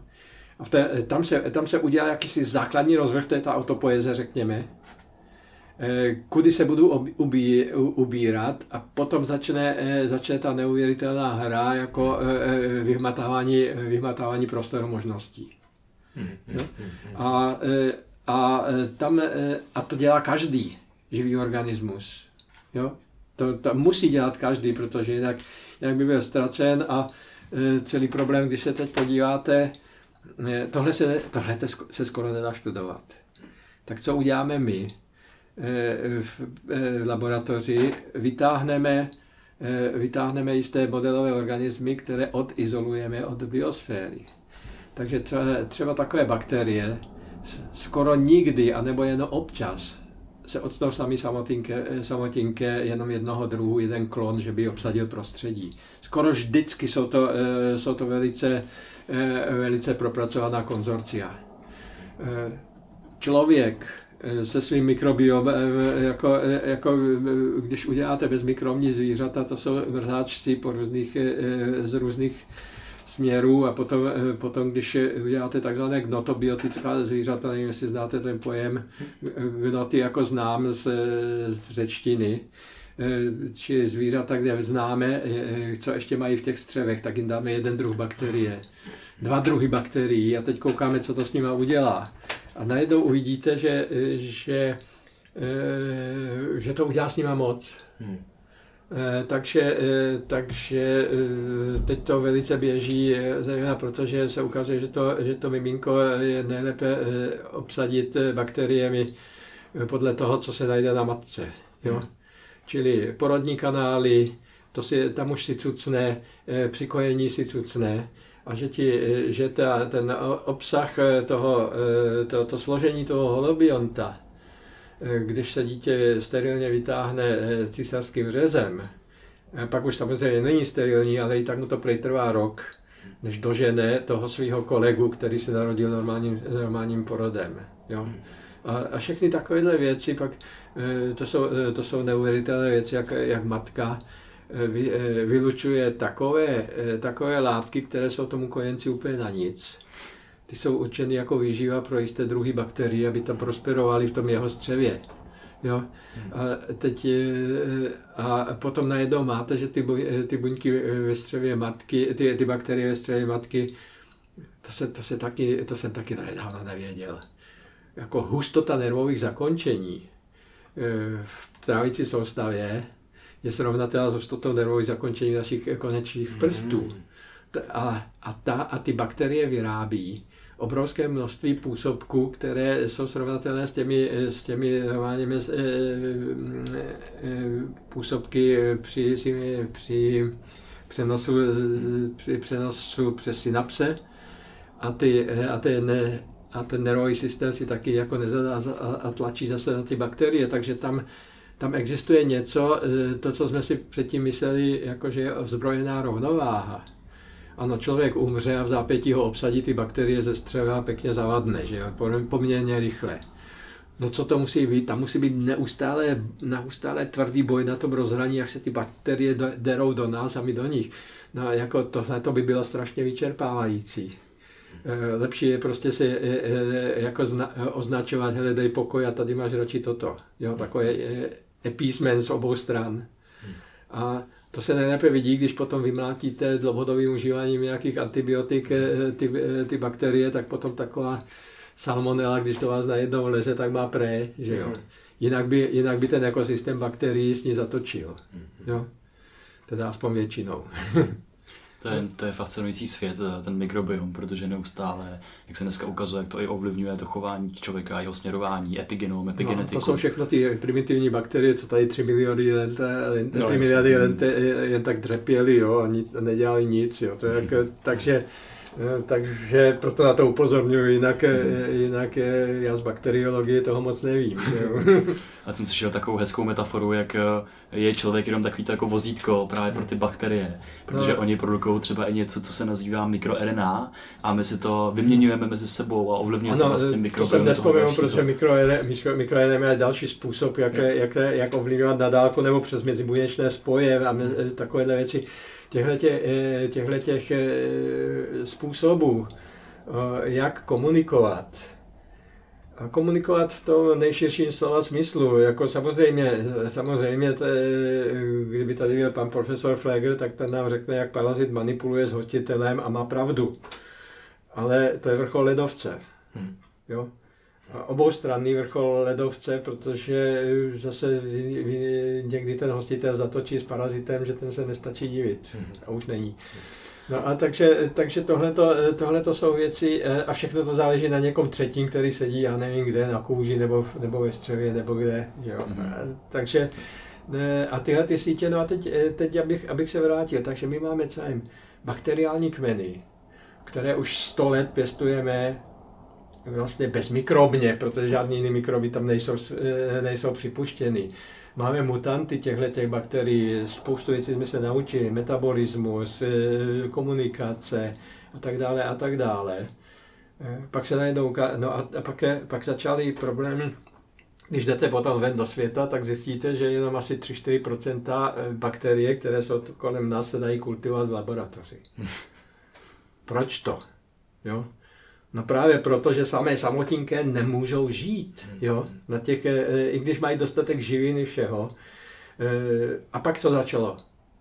A v té, tam, se, tam se udělá jakýsi základní rozvrh, to je ta autopoeze, řekněme, kudy se budu ubí, ubírat a potom začne, eh, začne ta neuvěřitelná hra jako eh, eh, vyhmatávání, vyhmatávání prostoru možností. Jo? A, eh, a, tam, a to dělá každý živý organismus. Jo? To, to musí dělat každý, protože jinak, jinak by byl ztracen a celý problém, když se teď podíváte, tohle se, tohle se skoro nedá studovat. Tak co uděláme my? V laboratoři vytáhneme Eh, vytáhneme jisté modelové organismy, které odizolujeme od biosféry. Takže třeba takové bakterie skoro nikdy, anebo jen občas, se odstanou sami samotinké, samotinké jenom jednoho druhu, jeden klon, že by obsadil prostředí. Skoro vždycky jsou to, eh, jsou to velice, eh, velice propracovaná konzorcia. Člověk Eh, se svým mikrobiomem, eh, jako, eh, jako když uděláte bezmikromní zvířata, to jsou mrzáčci po různých, z různých směrů a potom, potom když uděláte takzvané gnotobiotická zvířata, nevím, jestli znáte ten pojem, gnoty jako znám z, z řečtiny, či zvířata, kde známe, co ještě mají v těch střevech, tak jim dáme jeden druh bakterie, dva druhy bakterií a teď koukáme, co to s nima udělá. A najednou uvidíte, že, že, eh, že to udělá s nima moc. Hmm. Eh, takže, eh, takže teď to velice běží, zejména protože se ukazuje, že to, že to miminko je nejlépe obsadit bakteriemi podle toho, co se najde na matce. Jo? Hmm. Čili porodní kanály, to si, tam už si cucne, přikojení si cucne, a že, ti, že ta, ten obsah eh, toho, eh, to, to složení toho holobionta, eh, když se dítě sterilně vytáhne císařským řezem, pak už samozřejmě není sterilní, ale i tak mu to prej trvá rok, než dožene toho svého kolegu, který se narodil normálním, normálním porodem. Jo? A, a všechny takovéhle věci, pak to jsou, to jsou neuvěřitelné věci, jak, jak matka Eh, vylučuje takové, eh, takové látky, které jsou tomu kojenci úplně na nic. Ty jsou určeny jako výživa pro jisté druhy bakterií, aby tam prosperovaly v tom jeho střevě. Jo? A, teď, eh, a potom najednou máte, že ty, ty buňky ve střevě matky, ty, ty bakterie ve střevě matky, to, se, to, se taky, to jsem taky nedávno nevěděl. Jako hustota nervových zakončení v trávicí soustavě je srovnatelná s hustotou nervových zakončení našich konečných mhm. prstů. A, a, ta, a ty bakterie vyrábí obrovské množství působků, které jsou srovnatelné s těmi, s těmi normálními eh, eh, působky při, při přenosu, při přenosu přes synapse a, ty, a, ten, a ten nervový systém si taky jako nezadá a, a tlačí zase na ty bakterie, takže tam tam existuje něco, eh, to, co jsme si předtím mysleli, jako že je ozbrojená rovnováha. Ano, člověk umře a v zápětí ho obsadí ty bakterie ze střeva pěkně zavadne, že jo, poměrně rychle. No co to musí být? Tam musí být neustále, neustále tvrdý boj na tom rozhraní, jak se ty bakterie derou do nás a my do nich. No jako to, to by bylo strašně vyčerpávající. Eh, lepší je prostě si eh, jako zna, označovat, hele, dej pokoj a tady máš radši toto. Jo, takové epísmen z obou stran. A to se nejlépe vidí, když potom vymlátíte dlouhodobým užíváním nějakých antibiotik eh, ty, eh, ty bakterie, tak potom taková salmonella, když to vás najednou leze, tak má pré, že jo. Jinak by, jinak by ten ekosystém bakterií s ní zatočil. Jo? Teda aspoň většinou. To je, to je fascinující svět, eh, ten mikrobiom, protože neustále, jak se dneska ukazuje, jak to i ovlivňuje to chování člověka, jeho směrování, epigenom, epigenetiku. No, to jsou všechno ty primitivní bakterie, co tady 3 miliony let, no, 3 miliardy let jen tak dřepěli, jo, a nic, nedělali nic, jo. To je jako, takže Eh, takže proto na to upozorňuji, jinak, eh, jinak já z bakteriologie toho moc nevím. A jsem slyšel takovou hezkou metaforu, jak eh, je člověk jenom takový jako vozítko právě pro ty bakterie, protože no. oni produkují třeba i něco, co se nazývá mikroRNA a my si to vyměňujeme mezi sebou a ovlivňuje to vlastně mikrobiom. To jsem nespomněl, protože mikroRNA mikro, je další způsob, jak, jak, jak ovlivňovat nadálku nebo přes mezibuněčné spoje a takovéhle věci těchto těch eh, způsobů, eh, jak komunikovat. A komunikovat v tom nejširším slova smyslu. Jako samozřejmě, samozřejmě t, kdyby tady byl pan profesor Fleger, tak ten nám řekne, jak parazit manipuluje s hostitelem a má pravdu. ale to je vrchol ledovce. Hmm. Jo? Oboustranný vrchol ledovce, protože zase někdy ten hostitel zatočí s parazitem, že ten se nestačí divit Hmm. a už není. No a takže, takže tohle to jsou věci eh, a všechno to záleží na někom třetím, který sedí, já nevím kde, na kůži nebo, nebo ve střevě nebo kde. Jo. Mhm. A, takže eh, a tyhle ty sítě, no a teď, eh, teď abych, abych se vrátil, takže my máme celém bakteriální kmeny, které už 100 let pěstujeme vlastně bezmikrobně, protože žádný jiný mikroby tam nejsou, eh, nejsou připuštěny. Máme mutanty těchto těch bakterií, spoustu věcí jsme se naučili, metabolismus, eh, komunikace a tak dále a tak dále. Eh, Pak se najednou, no a, pak, je, pak začaly problémy, když jdete potom ven do světa, tak zjistíte, že jenom asi 3-4% bakterie, které jsou kolem nás, se dají kultivovat v laboratoři. Proč to? Jo? No právě proto, že samé samotinké nemůžou žít, jo, na těch, eh, i když mají dostatek živiny všeho. Eh, A pak co začalo?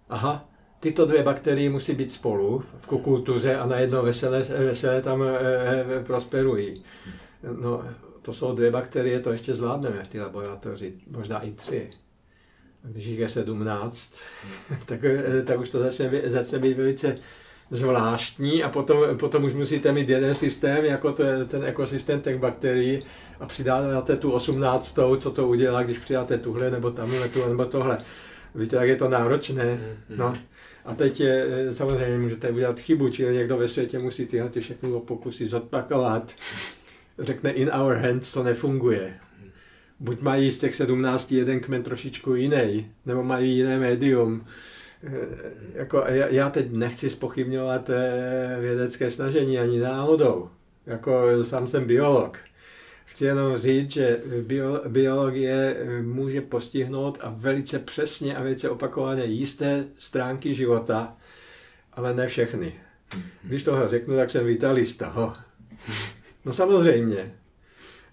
Aha, tyto dvě bakterie musí být spolu v kultuře a najednou veselé, veselé tam eh, prosperují. No, to jsou dvě bakterie, to ještě zvládneme v té laboratoři, možná i tři. A když jich je 17, tak, eh, tak už to začne, být- začne být velice zvláštní a potom, potom už musíte mít jeden systém, jako to je ten ekosystém těch bakterií a přidáte tu 18, co to udělá, když přidáte tuhle nebo tamhle, tu, nebo tohle. Víte, jak je to náročné? No. A teď je, eh, samozřejmě můžete udělat chybu, čili někdo ve světě musí tyhle ty všechny pokusy zopakovat. Řekne in our hands, to nefunguje. Buď mají z těch 17 jeden kmen trošičku jiný, nebo mají jiné médium. Eh, Jako, já, já teď nechci spochybňovat eh, vědecké snažení ani náhodou. Jako sám jsem biolog. Chci jenom říct, že bio, biologie eh, může postihnout a velice přesně a velice opakovaně jisté stránky života, ale ne všechny. Když toho řeknu, tak jsem vitalista. Ho. No samozřejmě.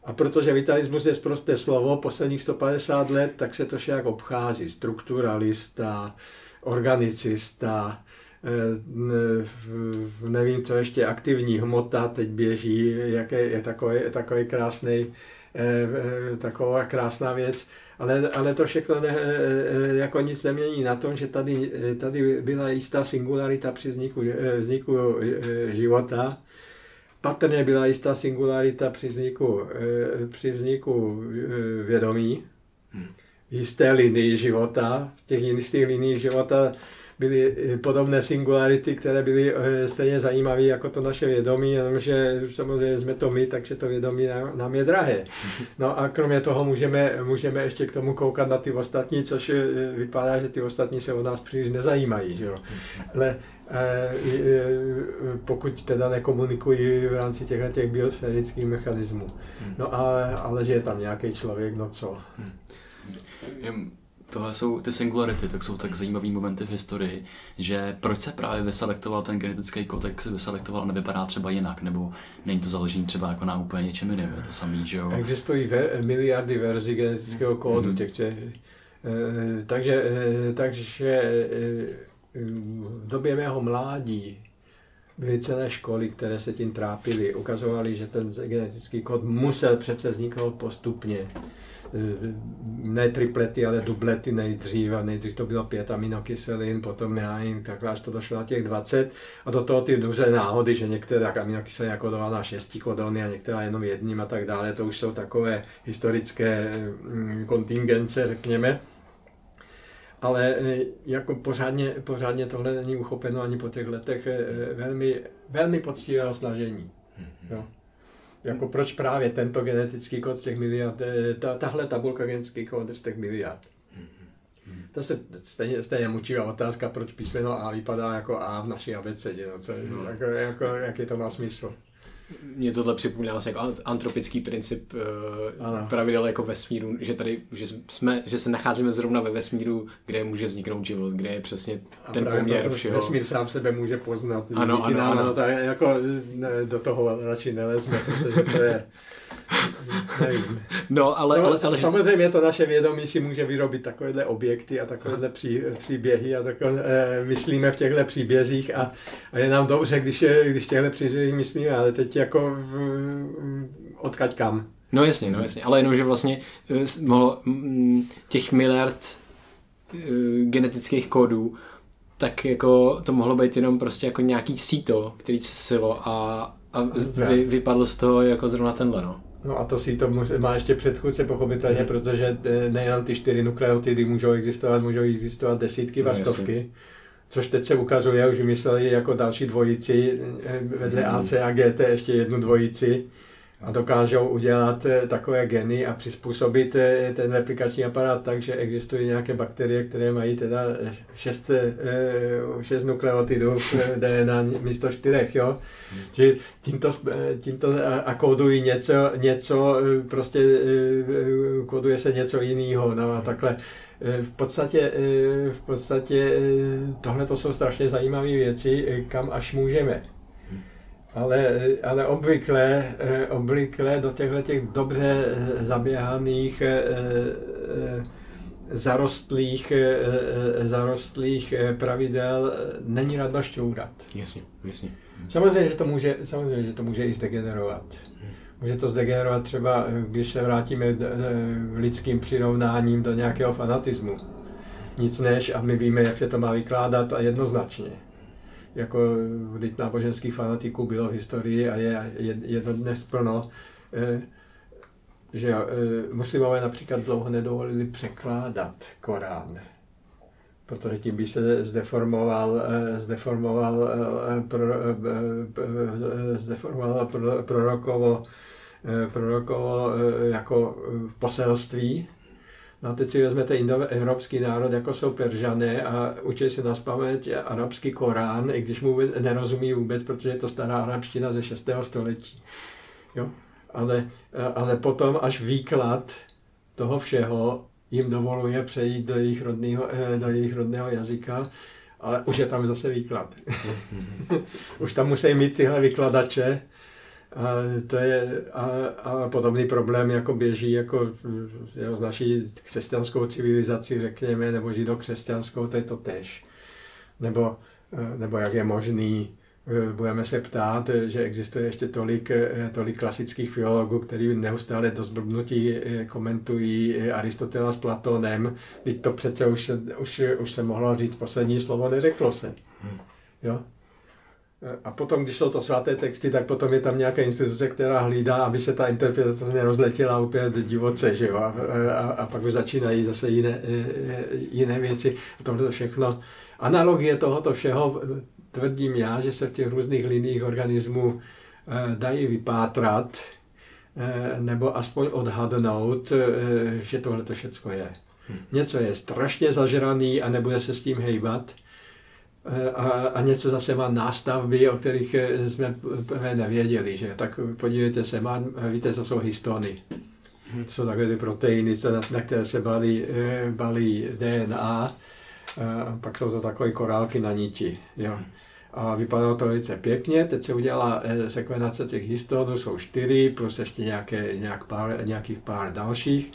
A protože vitalismus je prosté slovo, posledních 150 let, tak se to však obchází. Strukturalista, organicista, eh, nevím, co ještě, aktivní hmota teď běží, jaké je takový, takový krásný, eh, eh, taková krásná věc. Ale, ale to všechno ne, jako nic nemění na tom, že tady, tady byla jistá singularita při vzniku, vzniku života, Patrně byla jistá singularita při vzniku, při vzniku vědomí, v jisté linii života, v těch jistých liniích života byly eh, podobné singularity, které byly eh, stejně zajímavé jako to naše vědomí, jenomže samozřejmě jsme to my, takže to vědomí nám, nám je drahé. No a kromě toho můžeme, můžeme ještě k tomu koukat na ty ostatní, což eh, vypadá, že ty ostatní se o nás příliš nezajímají. Že jo? Ale pokud teda nekomunikují v rámci těchto těch biosférických mechanismů. No ale, ale že je tam nějaký člověk, no co? Tohle jsou ty singularity, tak jsou tak zajímavý momenty v historii, že proč se právě vyselektoval ten genetický kód, jak se vyselektoval, nevypadá třeba jinak, nebo není to založený třeba jako na úplně něčem jiném, je to samý, že jo? Existují ve, miliardy verzí genetického kódu Mhm. těch, těch eh, takže, eh, takže eh, v době mého mládí byly celé školy, které se tím trápily. Ukazovali, že ten genetický kód musel přece vzniknout postupně. Eh, Ne triplety, ale dublety nejdřív. A nejdřív to bylo pět aminokyselin, potom já nevím, takhle až to došlo na těch 20. A do toho ty duře náhody, že některá aminokyselina kodovaná šesti kodony a některá jenom jedním a tak dále. To už jsou takové historické mm, kontingence, řekněme. Ale eh, jako pořádně, pořádně tohle není uchopeno ani po těch letech eh, velmi, velmi poctivého snažení. Jo. Jako proč právě tento genetický kód z těch miliard, eh, ta, tahle tabulka genetický kód z těch miliard. To se stejně, stejně mučivá otázka, proč písmeno A vypadá jako A v naší abecedě. No, co, no. Jako, jako, jaký to má smysl. Mě tohle připomíná vlastně jako antropický princip Ano. uh, pravidel jako vesmíru, že tady, že jsme, že se nacházíme zrovna ve vesmíru, kde může vzniknout život, kde je přesně A ten poměr všeho. Vesmír sám sebe může poznat. Ano, ano, nám, ano. No, tak jako ne, do toho radši nelezme, protože to je, Nevím. No, ale, ale, ale, Samozřejmě to naše vědomí si může vyrobit takovéhle objekty a takovéhle pří, příběhy a takové, e, myslíme v těchto příbězích a, a je nám dobře, když, je, když těchto příběhy myslíme, ale teď jako v, odkaď kam. No jasně, no jasně, ale jenom, že vlastně eh, těch miliard eh, genetických kódů, tak jako to mohlo být jenom prostě jako nějaký síto, který se silo a, a vy, vypadlo z toho jako zrovna tenhle, no. No a to si to má ještě předchůdce pochopitelně, mm. protože eh, nejen ty čtyři nukleotidy můžou existovat, můžou existovat desítky no, a stovky. Což teď se ukazuje, už vymysleli jako další dvojici, vedle mm. AC a GT ještě jednu dvojici, a dokážou udělat eh, takové geny a přizpůsobit eh, ten replikační aparát tak, že existují nějaké bakterie, které mají teda 6, 6 eh, nukleotidů v DNA místo 4, jo. Že tímto, tímto a kódují něco, něco, prostě kóduje se něco jiného, no a takhle. V podstatě, v podstatě tohle to jsou strašně zajímavé věci, kam až můžeme ale, ale obvykle, eh, obvykle do těchto těch dobře eh, zaběhaných eh, zarostlých, zarostlých pravidel není radno šťourat. Jasně, jasně. Samozřejmě, že to může, samozřejmě, že to může i zdegenerovat. Může to zdegenerovat třeba, když se vrátíme lidským přirovnáním do nějakého fanatismu. Nic než, a my víme, jak se to má vykládat a jednoznačně jako vždyť náboženských fanatiků bylo v historii a je jedno dnes plno, eh, že eh, muslimové například dlouho nedovolili překládat Korán, protože tím by se zdeformoval, eh, zdeformoval, pro, zdeformoval prorokovo, prorokovo jako poselství No teď si vezmete evropský národ, jako jsou Peržané a učí se na paměť arabský Korán, i když mu vůbec, nerozumí vůbec, protože je to stará arabština ze 6. století. Jo? Ale, ale potom až výklad toho všeho jim dovoluje přejít do jejich rodného, eh, do jejich rodného jazyka, ale už je tam zase výklad. už tam musí mít tyhle vykladače, to je a, a podobný problém jako běží jako jo, z naší křesťanskou civilizací, řekněme, nebo židokřesťanskou, to je to tež. Nebo, e, nebo jak je možný, e, budeme se ptát, že existuje ještě tolik, e, tolik klasických filologů, kteří neustále do zblbnutí komentují Aristotela s Platónem, teď to přece už se, už, už se mohlo říct poslední slovo, neřeklo se. Hmm. Jo? A potom, když jsou to svaté texty, tak potom je tam nějaká instituce, která hlídá, aby se ta interpretace nerozletěla úplně divoce, že jo? A, a, a pak už začínají zase jiné, e, e, jiné věci. A tohle všechno. Analogie tohoto všeho tvrdím já, že se v těch různých liních organismů e, dají vypátrat, nebo aspoň odhadnout, že tohle to všechno je. Hm. Něco je strašně zažraný a nebude se s tím hejbat, a, a něco zase má nástavby, o kterých eh, jsme nevěděli, že? Tak podívejte se, má, víte, co jsou histony. To jsou takové ty proteiny, na které se balí, eh, balí DNA, a pak jsou to takové korálky na niti. Jo. A vypadalo to velice pěkně, teď se udělala eh, sekvenace těch histonů, jsou čtyři, plus ještě nějaké, nějak pár, nějakých pár dalších.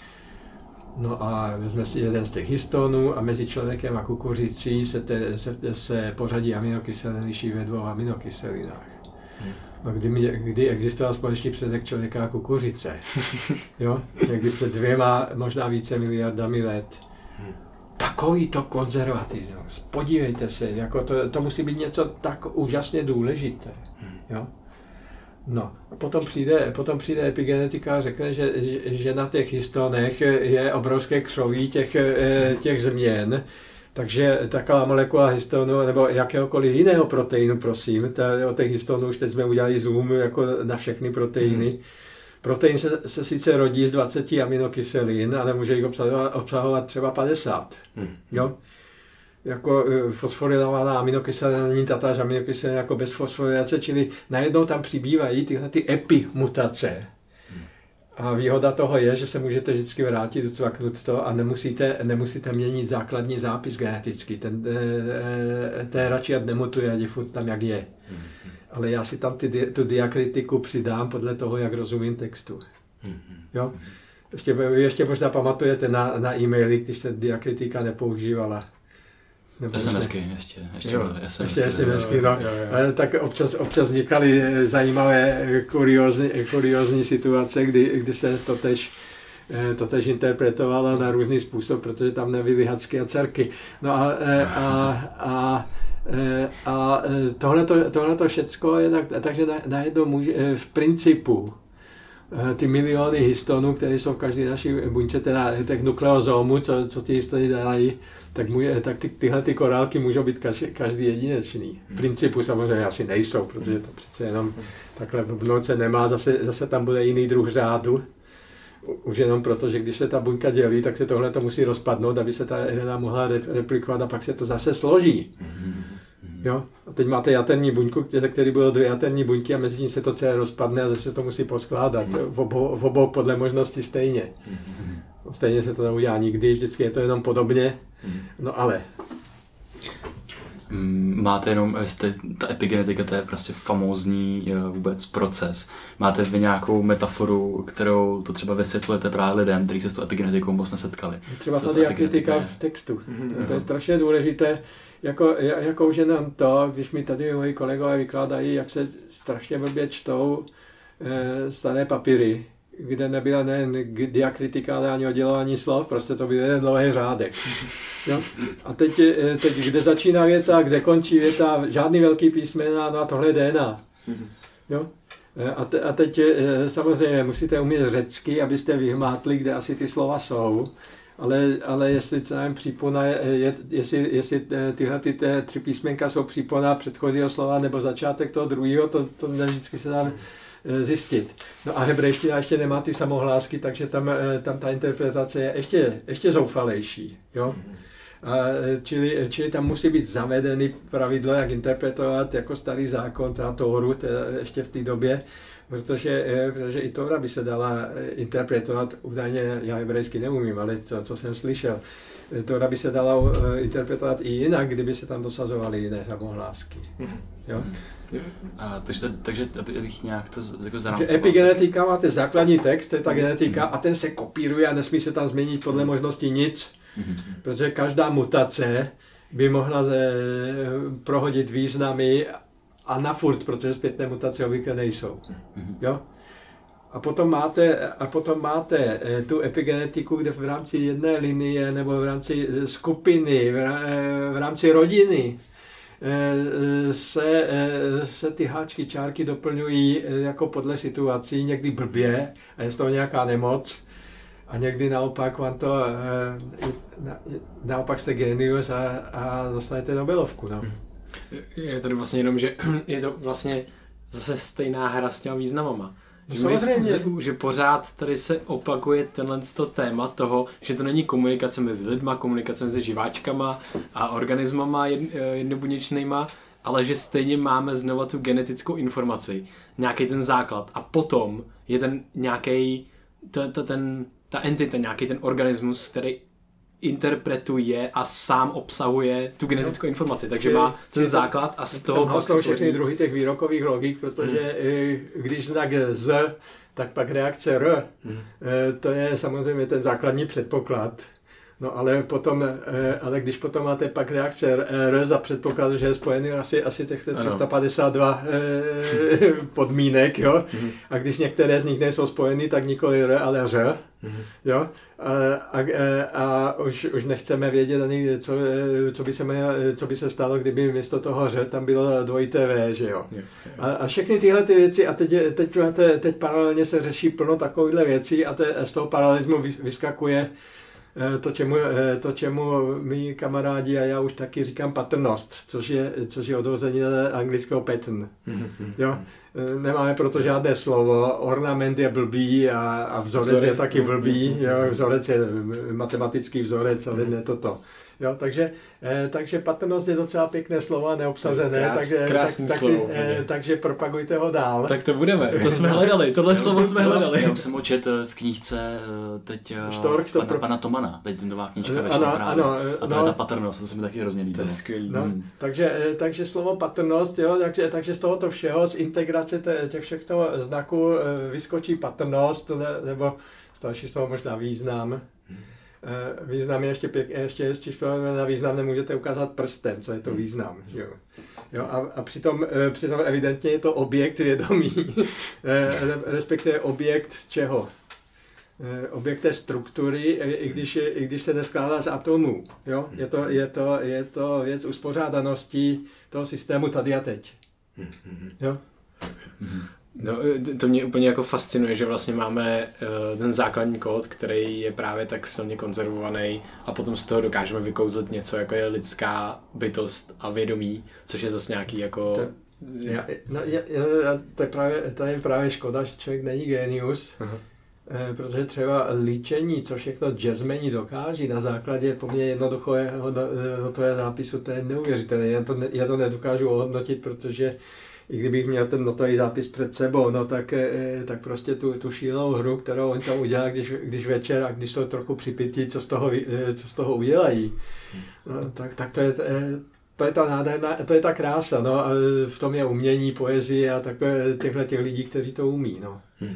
No a vezme si jeden z těch histonů a mezi člověkem a kukuřicí se, te, se, se pořadí aminokyselin liší ve dvou aminokyselinách. No, kdy, kdy existoval společný předek člověka a kukuřice. Jo? Někdy před dvěma, možná více miliardami let. Takový to konzervatismus. Podívejte se, jako to, to musí být něco tak úžasně důležité. Jo? No, potom přijde, potom přijde epigenetika a řekne, že, že na těch histonech je obrovské křoví těch, eh, těch změn, takže taková molekula histonu nebo jakéhokoliv jiného proteinu, prosím, ta, o těch histonů už teď jsme udělali zoom jako na všechny proteiny. Hmm. Protein se, se sice rodí z 20 aminokyselin, ale může jich obsahovat, obsahovat třeba 50. Hmm. Jo? Jako e, fosforilovaná aminokyselina není tatáž aminokyselina jako bez fosforilace, čili najednou tam přibývají tyhle ty epimutace. A výhoda toho je, že se můžete vždycky vrátit, docvaknout to a nemusíte, nemusíte měnit základní zápis genetický. Ten, e, ten radši nemutuje, ať je furt tam, jak je. Ale já si tam ty, tu diakritiku přidám podle toho, jak rozumím textu. Jo? Ještě, ještě možná pamatujete na, na e-maily, když se diakritika nepoužívala. Nebo SMSky ještě, ještě, jo, SMSky, ještě SMSky, no. Jo, jo. Eh, tak občas, občas vznikaly eh, zajímavé kuriozní, kuriozní situace, kdy, kdy se to tež eh, to tež interpretovala na různý způsob, protože tam nebyly hacky a dcerky. No a, a, a a tohle to všecko je tak, takže najednou může, v principu ty miliony histonů, které jsou v každé naší buňce, teda těch nukleozomů, co, co ty histony dělají, tak, může, tak ty, tyhle ty korálky můžou být každý, každý jedinečný. V principu samozřejmě asi nejsou, protože to přece jenom takhle v noce nemá, zase, zase tam bude jiný druh řádu. Už jenom proto, že když se ta buňka dělí, tak se tohle to musí rozpadnout, aby se ta RNA mohla replikovat a pak se to zase složí. Jo? A teď máte jaterní buňku, který budou dvě jaterní buňky a mezi tím se to celé rozpadne a zase to musí poskládat. V obou, v obou podle možnosti stejně. Stejně se to neudělá nikdy, vždycky je to jenom podobně. No ale mm, máte jenom, jste, ta epigenetika, to je prostě famózní eh, vůbec proces. Máte vy nějakou metaforu, kterou to třeba vysvětlujete právě lidem, kteří se s tou epigenetikou moc nesetkali? Třeba tady je kritika v textu. Mm-hmm. To je strašně důležité, jako, jako už jenom to, když mi tady moji kolegové vykládají, jak se strašně blbě čtou e, staré papíry, kde nebyla nejen diakritika, ale ani oddělování slov, prostě to byl jeden dlouhý řádek. Jo? A teď, eh, teď, kde začíná věta, kde končí věta, žádný velký písmena, no a tohle je DNA. Jo? Eh, a, te, a teď samozřejmě musíte umět řecky, abyste vyhmátli, kde asi ty slova jsou ale, ale jestli nevím, přípona, je, jestli, jestli eh, tyhle ty té tři písmenka jsou přípona předchozího slova nebo začátek toho druhého, to, to vždycky se dá eh, zjistit. No a hebrejština ještě nemá ty samohlásky, takže tam, eh, tam ta interpretace je ještě, ještě zoufalejší. Jo? A, čili, čili tam musí být zavedeny pravidlo, jak interpretovat jako starý zákon, teda Tóru, teda ještě v té době, protože, eh, protože i Tora by se dala eh, interpretovat, údajně já hebrejsky neumím, ale to, co jsem slyšel, eh, Tora by se dala interpretovat i jinak, kdyby se tam dosazovaly jiné samohlásky. Mhm. Jo? A, takže, takže abych nějak to jako zarámcoval. Epigenetika máte základní text, to je ta mhm. genetika, a ten se kopíruje a nesmí se tam změnit podle možnosti nic, mhm. protože každá mutace by mohla ze, prohodit významy a na furt, protože zpětné mutace obvykle nejsou. Jo? A potom máte, a potom máte eh, tu epigenetiku, kde v rámci jedné linie nebo v rámci eh, skupiny, v eh, rámci rodiny se, se ty háčky, čárky doplňují jako podle situací, někdy blbě a je z toho nějaká nemoc. A někdy naopak vám to, naopak jste genius a, a dostanete Nobelovku. No. Je tady vlastně jenom, že je to vlastně zase stejná hra s těma významama. No, že, samozřejmě. My, že pořád tady se opakuje tenhle to téma toho, že to není komunikace mezi lidma, komunikace mezi živáčkama a organismama jed, jednobuněčnýma, ale že stejně máme znova tu genetickou informaci, nějaký ten základ a potom je ten nějaký ten, ta entita, nějaký ten organismus, který interpretuje a sám obsahuje tu genetickou informaci, takže má ten základ a z toho pak všechny druhy těch výrokových logik, protože hmm. když tak z, tak pak reakce r, hmm. to je samozřejmě ten základní předpoklad. No ale potom, eh, ale když potom máte pak reakce R za předpoklad, že je spojený asi, asi těch 352 ano. Eh, podmínek, jo, mm-hmm. a když některé z nich nejsou spojeny, tak nikoli R, ale Ř, mm-hmm. jo, a, a, a už, už nechceme vědět ani, co, co, by se mělo, co by se stalo, kdyby místo toho Ř tam bylo dvojité V, že jo. A, a všechny tyhle ty věci, a teď, teď, teď, teď paralelně se řeší plno takovýchhle věcí a te, z toho paralelismu vyskakuje Eh, to čemu, eh, to, čemu my kamarádi a já už taky říkám patrnost, což je, což je odvození anglického pattern. Mhm. Jo? Eh, nemáme proto žádné slovo, ornament je blbý a, a vzorec, vzorec je taky blbý, jo? vzorec je matematický vzorec, ale ne toto. Jo, takže, eh, takže patrnost je docela pěkné slovo a neobsazené, Krás, takže, tak, takže, eh, takže propagujte ho dál. Tak to budeme, to jsme hledali, tohle slovo jsme hledali. Já jsem očet eh, v knížce teď Štorch, to pana, pro... pana Tomana, teď ten nová knížka ve ano, ano, A to no, je ta patrnost, to se mi taky hrozně líbí. To je skvělý. No, hmm. takže, takže slovo patrnost, jo, takže, takže z tohoto všeho, z integrace těch všech znaků vyskočí patrnost, nebo starší slovo možná význam. Význam je ještě, pěk, ještě, ještě na význam nemůžete ukázat prstem, co je to význam. Jo. Jo, a, a přitom, přitom evidentně je to objekt vědomí, respektive objekt čeho? Eh, objekt té struktury, i když, i když se neskládá z atomů. Jo? Je, to, je, to, je to věc uspořádanosti toho systému tady a teď. Jo? No, to mě úplně jako fascinuje, že vlastně máme uh, ten základní kód, který je právě tak silně konzervovaný a potom z toho dokážeme vykouzlit něco, jako je lidská bytost a vědomí, což je zase nějaký jako... To, já, no, já, já, je právě, to je právě škoda, že člověk není genius, uh-huh Eh, protože třeba líčení, co všechno jazzmeni dokáží na základě poměrně jednoduchého notové zápisu, to je neuvěřitelné. Já to, ne, já to nedokážu ohodnotit, protože i kdybych měl ten notový zápis před sebou, no tak, eh, tak prostě tu, tu šílenou hru, kterou on tam udělá, když, když večer a když jsou trochu připití, co z toho, eh, co z toho udělají, no, tak, tak to je, to je ta nádherná, to je ta krása, no, a v tom je umění, poezie a takové těchto těch lidí, kteří to umí, no. Hmm.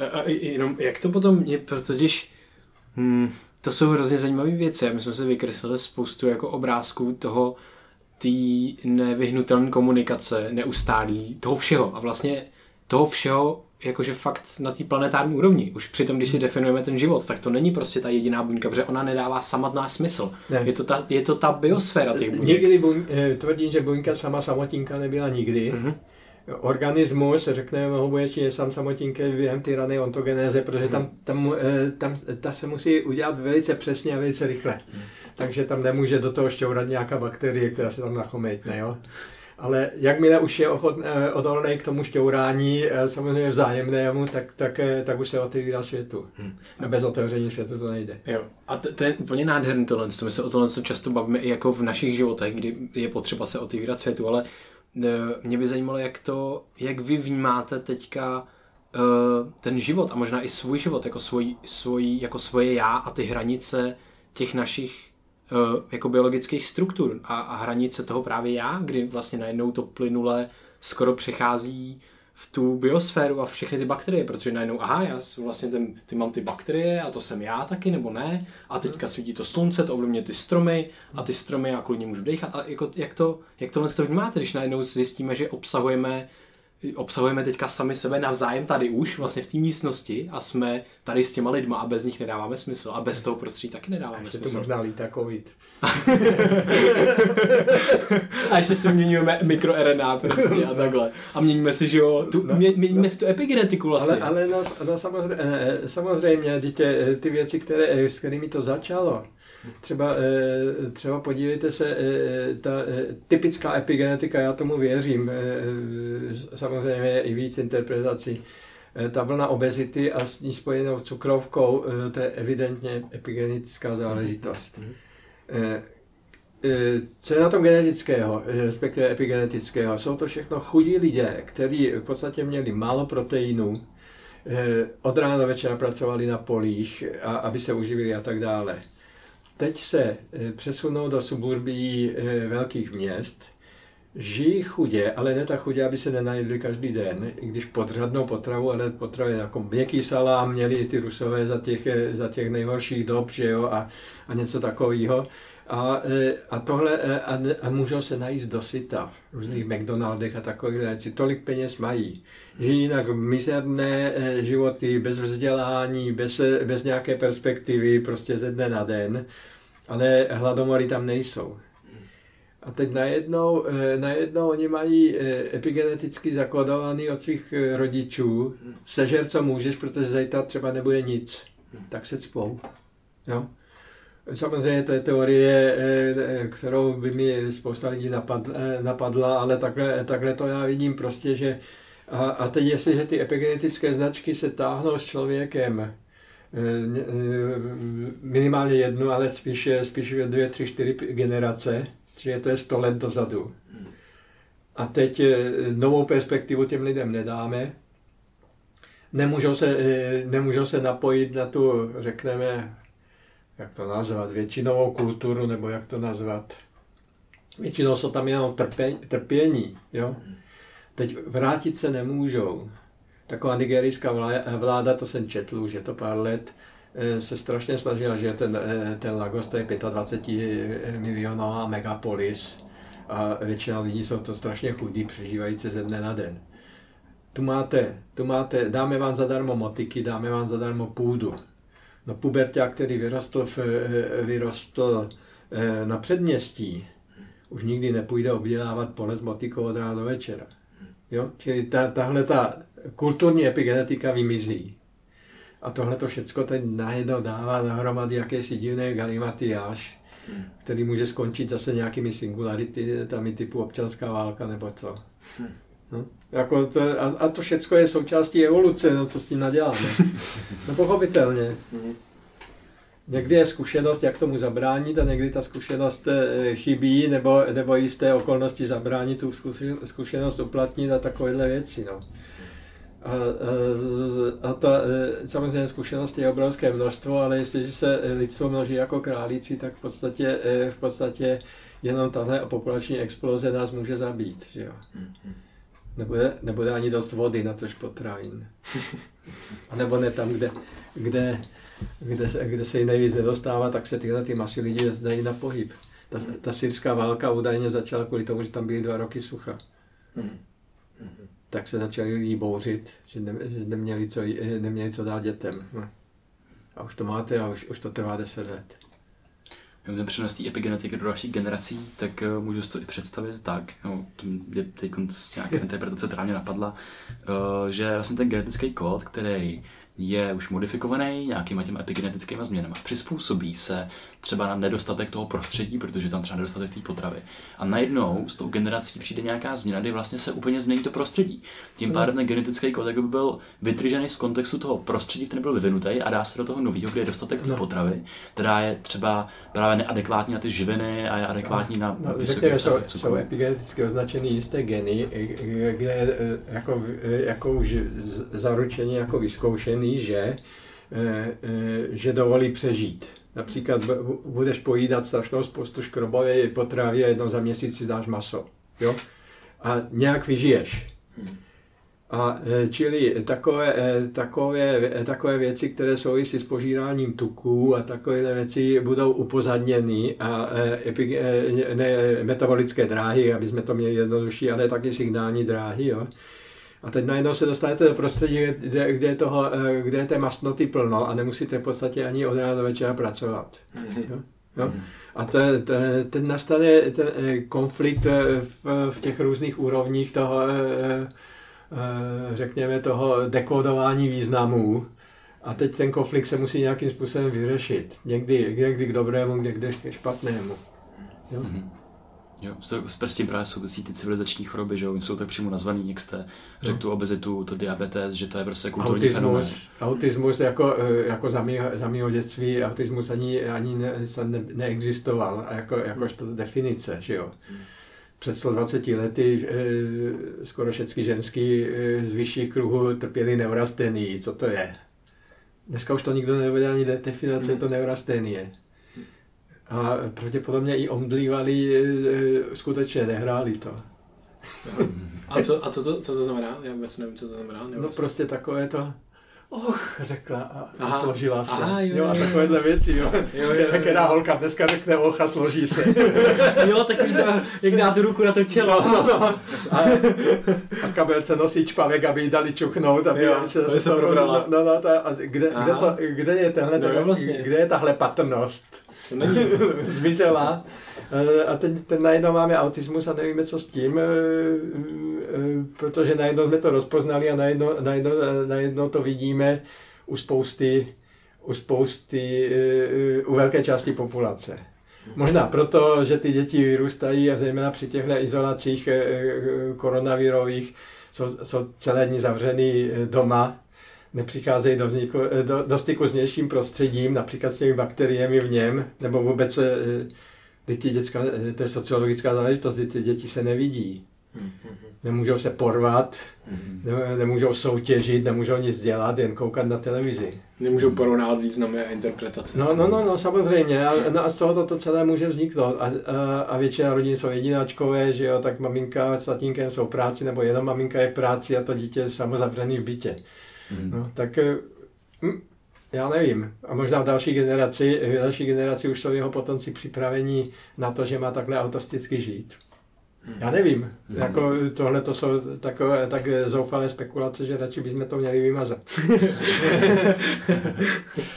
A, a jenom, jak to potom je, protože hmm, to jsou hrozně zajímavé věci. My jsme se vykreslili spoustu jako obrázků toho, té nevyhnutelné komunikace, neustálí, toho všeho. A vlastně toho všeho, jakože fakt na té planetární úrovni. Už přitom, když si definujeme ten život, tak to není prostě ta jediná buňka, protože ona nedává samotná smysl. Ne. Je, to ta, je to ta biosféra těch buněk. Někdy buň, eh, tvrdím, že buňka sama samotinka nebyla nikdy. Mm-hmm organismus, řekneme mohoboječně sám samotinké během ty rany ontogenéze, protože tam, tam, eh, tam, ta se musí udělat velice přesně a velice rychle. Takže tam nemůže do toho šťourat nějaká bakterie, která se tam nachomejtne. Jo? Ale jakmile už je eh, odolný k tomu šťourání, eh, samozřejmě vzájemnému, tak, tak, tak už se otevírá světu. Hmm. A bez otevření světu to nejde. Jo. A to, to je úplně nádherný tohle. My se o tohle často bavíme i jako v našich životech, kdy je potřeba se otevírat světu, ale mě by zajímalo, jak to, jak vy vnímáte teďka ten život a možná i svůj život jako, svoj, svoj, jako svoje já a ty hranice těch našich jako biologických struktur a, a hranice toho právě já, kdy vlastně najednou to plynule skoro přechází v tu biosféru a všechny ty bakterie, protože najednou, aha, já vlastně ten, ty mám ty bakterie a to jsem já taky, nebo ne, a teďka svítí to slunce, to ovlivňuje ty stromy a ty stromy já kvůli můžu dechat a jako, jak to, jak tohle to vnímáte, když najednou zjistíme, že obsahujeme obsahujeme teďka sami sebe navzájem tady už, vlastně v té místnosti a jsme tady s těma lidma a bez nich nedáváme smysl a bez toho prostředí taky nedáváme ještě smysl. to možná lítá covid. a ještě si měníme mikroRNA prostě a takhle. A měníme si, že jo, tu, no, měníme no. si tu epigenetiku vlastně. Ale, ale no, no samozřejmě, eh, samozřejmě ty, ty věci, které, s kterými to začalo, Třeba, eh, třeba podívejte se, eh, ta eh, typická epigenetika, já tomu věřím, samozřejmě je i víc interpretací. Ta vlna obezity a s ní spojenou cukrovkou, to je evidentně epigenetická záležitost. Co je na tom genetického, respektive epigenetického? Jsou to všechno chudí lidé, kteří v podstatě měli málo proteinů, od rána do večera pracovali na polích, a, aby se uživili a tak dále teď se eh, přesunou do suburbií eh, velkých měst, žijí chudě, ale ne tak chudě, aby se nenajedli každý den, i když podřadnou potravu, ale potravu jako měkký salám měli ty rusové za těch, eh, za těch nejhorších dob, že jo, a, a něco takového. A, a tohle, a, a můžou se najíst dosyta v různých McDonaldech a takových věcí. Tolik peněz mají. Žijí jinak mizerné životy, bez vzdělání, bez, bez nějaké perspektivy, prostě ze dne na den ale hladomory tam nejsou. A teď najednou, najednou oni mají epigeneticky zakódovaný od svých rodičů, sežer co můžeš, protože zajtra třeba nebude nic, tak se cpou. Jo? Samozřejmě to je teorie, kterou by mi spousta lidí napadla, ale takhle, takhle to já vidím prostě, že a, a teď jestliže ty epigenetické značky se táhnou s člověkem, Eh, eh, minimálně jednu, ale spíš, spíš dvě, tři, čtyři generace, čiže to je sto let dozadu. A teď eh, novou perspektivu těm lidem nedáme. Nemůžou se, nemůžou se napojit na tu, řekneme, jak to nazvat, většinovou kulturu, nebo jak to nazvat. Většinou jsou tam jenom trpě, trpění. Jo? Teď vrátit se nemůžou. Taková nigerijská vláda, to jsem četl už je to pár let, eh, se strašně snažila, že ten, eh, ten Lagos to je 25 milionová megapolis a většina lidí jsou to strašně chudí, přežívající ze dne na den. Tu máte, tu máte, dáme vám zadarmo motiky, dáme vám zadarmo půdu. No puberták, který vyrostl, v, vyrostl na předměstí, už nikdy nepůjde obdělávat pole s motikou od rána do večera. Jo? Čili ta, tahle ta kulturní epigenetika vymizí. A tohle to všecko teď najednou dává nahromady jakési divné galimatiáž, který může skončit zase nějakými singularitami typu občanská válka nebo co. No, jako to, a, a to všecko je součástí evoluce, no co s tím naděláme. No pochopitelně. Někdy je zkušenost, jak tomu zabránit a někdy ta zkušenost eh, chybí nebo, nebo jisté okolnosti zabránit tu zkušenost uplatnit a takovéhle věci. No. A, a, a ta, eh, samozřejmě zkušenosti je obrovské množstvo, ale jestliže se lidstvo množí jako králíci, tak v podstatě, eh, v podstatě jenom tahle populační exploze nás může zabít. Že jo? Nebude, nebude ani dost vody na tož potravin. A nebo ne tam, kde, kde kde se, kde se jí nejvíc nedostává, tak se tyhle ty masy lidí dají na pohyb. Ta, ta syrská válka údajně začala kvůli tomu, že tam byly dva roky sucha. Hmm. Tak se začali lidi bouřit, že, ne, že neměli, co, neměli co dát dětem. No. A už to máte a už, už to trvá deset let. Jenom ten přenos té epigenetiky do dalších generací, tak uh, můžu si to i představit tak, no, to mě teď nějaká interpretace, která mě napadla, uh, že vlastně ten genetický kód, který je už modifikovaný nějakýma těma epigenetickými změnami. Přizpůsobí se třeba na nedostatek toho prostředí, protože tam třeba nedostatek té potravy. A najednou s tou generací přijde nějaká změna, kdy vlastně se úplně změní to prostředí. Tím hmm. pádem ten genetický kód by byl vytržený z kontextu toho prostředí, který byl vyvinutý a dá se do toho nového, kde je dostatek té no. potravy, která je třeba právě neadekvátní na ty živiny a je adekvátní no. na no, vysoké jsou, jsou epigeneticky označené jisté geny, kde eh, jako, eh, jako zaručeně jako vyzkoušený, že, eh, že dovolí přežít. Například budeš pojídat strašnou spoustu škrobové potravy a jednou za měsíc si dáš maso. Jo? A nějak vyžiješ. A e, čili takové, e, takové, e, takové věci, které souvisí s požíráním tuků a takové věci budou upozadněny a ne, metabolické dráhy, aby jsme to měli jednodušší, ale taky signální dráhy. Jo? A teď najednou se dostanete do prostředí, kde, kde, je toho, eh, kde je té masnoty plno a nemusíte v podstatě ani od rána do večera pracovat. Jo? Jo? A to, to, ten nastane ten eh, konflikt eh, v, v těch různých úrovních toho, řekněme, toho dekodování významů. A teď ten konflikt se musí nějakým způsobem vyřešit. Někdy, někdy k dobrému, někdy k špatnému. Jo? Mm-hmm. Jo, s tím právě souvisí ty civilizační choroby, že jo, jsou tak přímo nazvaný, jak jste řekl no. tu obezitu, to diabetes, že to je prostě kulturní autismus, fenomén. Autismus jako, eh, jako za, mýho, za mýho dětství, autismus ani, ani ne, ne, neexistoval jako, jakožto definice, že jo. Před 120 lety e, skoro všechny ženský e, z vyšších kruhů trpěli neurastenie, co to je? Dneska už to nikdo nevěděl ani definace, je to neurastenie a pravděpodobně i omdlívali, e, e, skutečně nehráli to. A co, a co, to, co to znamená? Já vůbec nevím, co to znamená. No prostě takové to, och, řekla a aha, složila se. Aha, jo, jo, a takovéhle věci, jo. jo, jo, jo, jo. holka dneska řekne och a složí se. jo, takový to, jak dá tu ruku na to čelo. No, no, no. A, a v kabelce nosí čpavek, aby jí dali čuchnout, aby jo, se, se, se to, no, no, no, ta, a kde, kde, to, kde, je tenhle, no, vlastně. kde je tahle patrnost? To není. Zmizela. Eh, a teď, teď najednou máme autismus a nevíme, co s tím, eh, eh, protože najednou jsme to rozpoznali a najednou, najednou, najednou to vidíme u spousty, u spousty, u velké části populace. Možná proto, že ty děti vyrůstají a zejména při těchto izolacích koronavirových jsou, jsou celé dny zavřený doma, nepřicházejí do, vzniku, do, do styku s vnějším prostředím, například s těmi bakteriemi v něm, nebo vůbec ty děcka, to je sociologická záležitost, ty děti se nevidí. nemůžou se porvat, ne, nemůžou soutěžit, nemůžou nic dělat, jen koukat na televizi. Nemůžou porovnávat významy a interpretace. No, no, no, no samozřejmě. A, no, a z toho to celé může vzniknout. A, a, a většina rodin jsou jedináčkové, že jo, tak maminka s tatínkem jsou v práci, nebo jenom maminka je v práci a to dítě je samozavřený v bytě. Mm. No, tak hm, já nevím. A možná v další generaci, v další generaci už jsou jeho potomci připraveni na to, že má takhle autisticky žít. Já nevím. Hmm. Jako tohle to jsou takové tak zoufalé spekulace, že radši bychom to měli vymazat.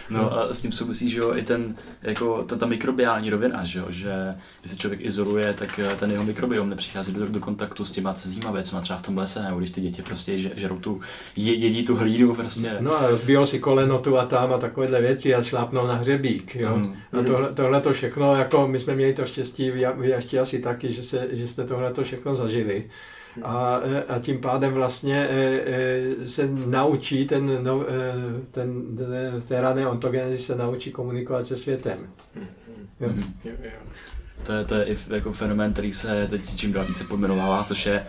no a s tím souvisí, že jo, i ten, jako ta, ta mikrobiální rovina, že jo, že když se člověk izoluje, tak eh, ten jeho mikrobiom nepřichází do, do kontaktu s těma cizíma věcma, třeba v tom lese, nebo když ty děti prostě žerou tu, je, jedí tu hlínu prostě. No a rozbijou si koleno tu a tam a takovéhle věci a šlápnou na hřebík, jo. Hmm. A tohle, tohle to všechno, jako my jsme měli to štěstí, vy ještě asi taky, že, se, že jste to tohle to všechno zažili. A, a tím pádem vlastně e, e, se naučí ten, no, e, ten, ten, té rané ontogenezi se naučí komunikovat se světem. Jo. Mm-hmm. To je, to je i jako fenomén, který se teď čím dál více pojmenovává, což je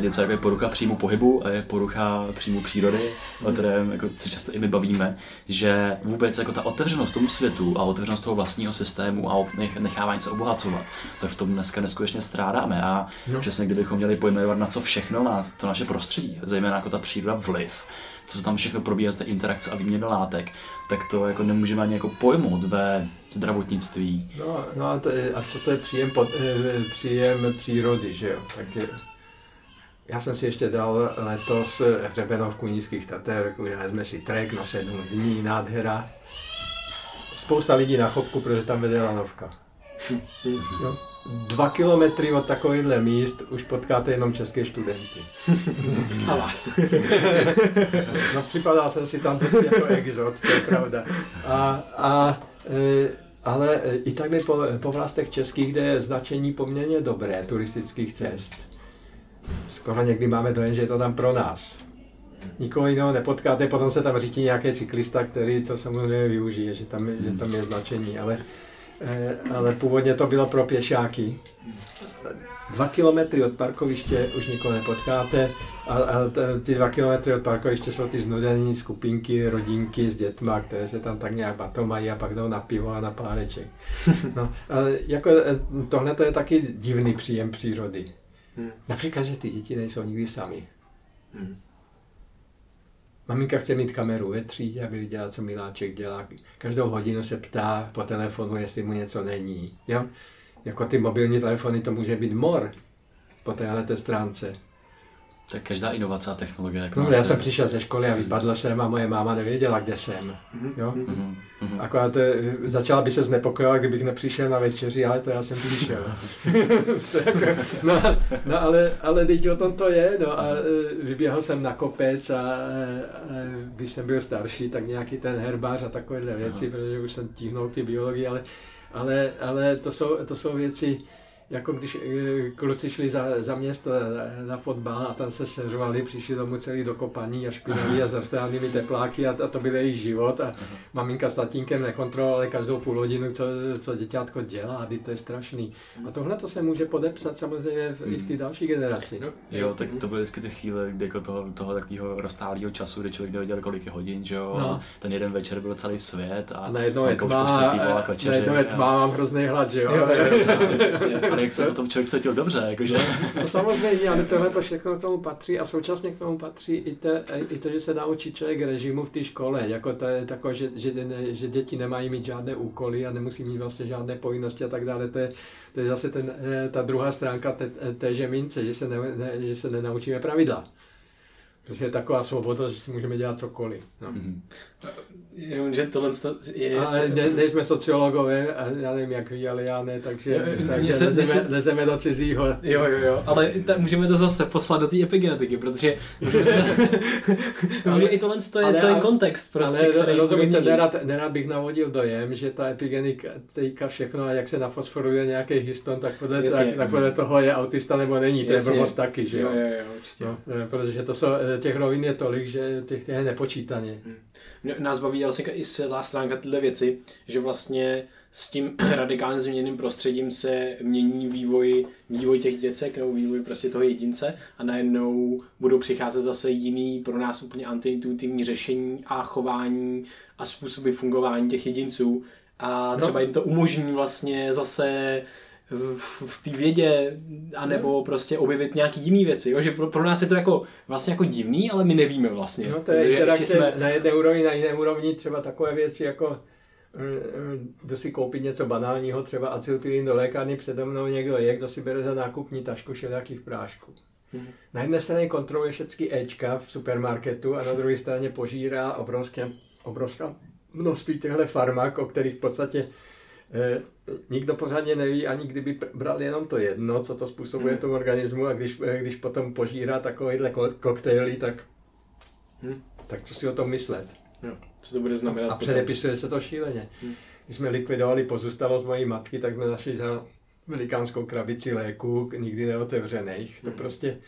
něco jako je porucha příjmu pohybu a je porucha příjmu přírody, o kterém jako se často i my bavíme, že vůbec jako ta otevřenost tomu světu a otevřenost toho vlastního systému a nechávání se obohacovat, tak v tom dneska neskutečně strádáme a no. přesně kdybychom měli pojmenovat na co všechno má to naše prostředí, zejména jako ta příroda vliv, co tam všechno probíhá z té interakce a výměny látek, tak to jako nemůžeme ani jako pojmout ve zdravotnictví. No, no a, to je, a co to je příjem, pod, eh, příjem přírody, že jo? Tak je, já jsem si ještě dal letos hřebenovku nízkých Tater, udělali jsme si trek na sedm dní, nádhera. Spousta lidí na chopku, protože tam vede lanovka. No, dva kilometry od takovýchhle míst už potkáte jenom české studenty. A vás. no připadal jsem si tam prostě jako exot, to je pravda. A, a e, ale i takhle po, po vlastech českých, kde je značení poměrně dobré turistických cest, skoro někdy máme dojem, že je to tam pro nás. Nikoho jiného nepotkáte, potom se tam řítí nějaký cyklista, který to samozřejmě využije, že tam, že tam je značení, ale, eh, ale původně to bylo pro pěšáky. Dva kilometry od parkoviště už nikoho nepotkáte a, a ty dva kilometry od parkoviště jsou ty znudené skupinky, rodinky s dětma, které se tam tak nějak batomají a pak jdou na pivo a na páreček. No, ale jako eh, tohle to je taky divný příjem přírody. Hmm. Například, že ty děti nejsou nikdy sami. Hmm. Maminka chce mít kameru ve třídě, aby viděla, co Miláček dělá. Každou hodinu se ptá po telefonu, jestli mu něco není. Jo? Jako ty mobilní telefony, to může být mor po téhle stránce. Tak každá inovace a technologie. Jak no, já jsem přišel ze školy a vypadl jsem a moje máma nevěděla, kde jsem. Jo? Mm-hmm. Akorát to, eh, začala by se znepokojovat, kdybych nepřišel na večeři, ale to já jsem přišel. jako, no, no, ale, ale teď o tom to je. No, a eh, vyběhl jsem na kopec a, a když jsem byl starší, tak nějaký ten herbář a takovéhle věci, Aha. protože už jsem tíhnul ty biologii, ale, ale, ale to, jsou, to jsou věci, jako když eh, kluci šli za, za město eh, na fotbal a tam se seřovali, přišli domů celý dokopaní a špinaví a zastránými tepláky a, a to byl jejich život a maminka s tatínkem nekontrolovali každou půl hodinu, co, co děťátko dělá a to je strašný. A tohle to se může podepsat samozřejmě v, i v té hmm. další generaci. No, jo, tak to byly vždycky ty chvíle, kdy jako toho, toho takového rozstálého času, kdy člověk nevěděl, kolik je hodin, že jo, no. ten jeden večer byl celý svět a najednou je tma, najednou je tma, mám hrozný hlad, že jo. jo, jo ale jak se potom člověk cítil dobře, jakože. No samozřejmě, ale tohle to všechno k tomu patří a současně k tomu patří i, te, i to, že se naučí člověk režimu v té škole, jako to je takové, že, že, že, děti nemají mít žádné úkoly a nemusí mít vlastně žádné povinnosti a tak dále, to je, to je zase ten, eh, ta druhá stránka té, té mince, že se, ne, ne, že se nenaučíme pravidla. Protože je taková svoboda, že si můžeme dělat cokoliv. No. Mm-hmm. Jenom, že tohle je... Ale ne, nejsme sociologové, a já nevím jak vy, ale já ne, takže, takže se, lezeme, se... lezeme do cizího. Jo, jo, jo, ale ta, můžeme to zase poslat do té epigenetiky, protože ale, i tohle je ale, ten kontext, prostě, ale, který rozumíte, nerad, nerad bych navodil dojem, že ta epigenika všechno, a jak se nafosforuje nějaký histon, tak podle, Jasně, tak, tak podle toho je autista nebo není, to je blbost taky, že jo? Jo, jo, určitě. No, protože to jsou, těch rovin je tolik, že těch, těch je nepočítaně. Hmm nás baví vlastně i světlá stránka tyhle věci, že vlastně s tím radikálně změněným prostředím se mění vývoj, vývoj těch děcek nebo vývoj prostě toho jedince a najednou budou přicházet zase jiný pro nás úplně antiintuitivní řešení a chování a způsoby fungování těch jedinců a No. třeba jim to umožní vlastně zase v, v té vědě, anebo prostě objevit nějaký jiný věci, jo? že pro, pro nás je to jako vlastně jako divný, ale my nevíme vlastně. No to je interakce ještě jsme, na jedné úrovni, na jiné úrovni třeba takové věci jako eh, kdo si koupí něco banálního, třeba acylpilin do lékárny, přede mnou někdo je, kdo si bere za nákupní tašku všelijakých prášků. Mhm. Na jedné straně kontroluje všechny Ečka v supermarketu a na druhé straně požírá obrovské, obrovská množství těchto farmak, o kterých v podstatě eh, nikdo pořádně neví, ani kdyby bral jenom to jedno, co to způsobuje v tom organismu a když, eh, když potom požírá takovýhle ko- koktejly, tak, Hm. tak co si o tom myslet. jo, co to bude znamenat A potom. předepisuje se to šíleně. Hm. Když jsme likvidovali pozůstalost mojí matky, tak jsme našli za velikánskou krabici léků, nikdy neotevřených. To Hm. prostě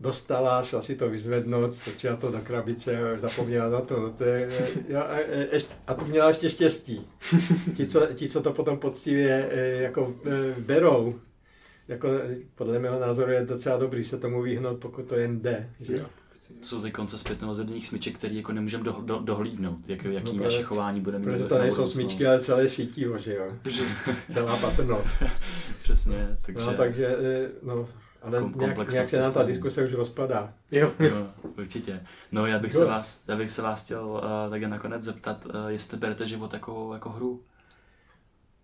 dostala, šla si to vyzvednout, strčila to do krabice, zapomněla na to. to je, jo, a, e, ještě- a to měla ještě štěstí. Ti, co, ti, co to potom poctivě e, jako e, berou, jako podle mého názoru je docela dobrý se tomu vyhnout, pokud to jen jde. Že? jo. To jsou ty konce zpětnovazebních smyček, které jako nemůžeme do, do, dohlídnout, jak, jaký No, no, protože- naše chování bude mít Protože to nejsou budoucnost. smyčky, ale celé sítivo, že jo. Celá patrnost. Přesně, takže... No, takže, no, ale Kom- nějak, nějak se nám ta diskuse už rozpadá. Jo. No, určitě. No, já bych, Jo. se vás, já bych se vás chtěl uh, také nakonec zeptat, uh, jestli berete život jako, jako hru.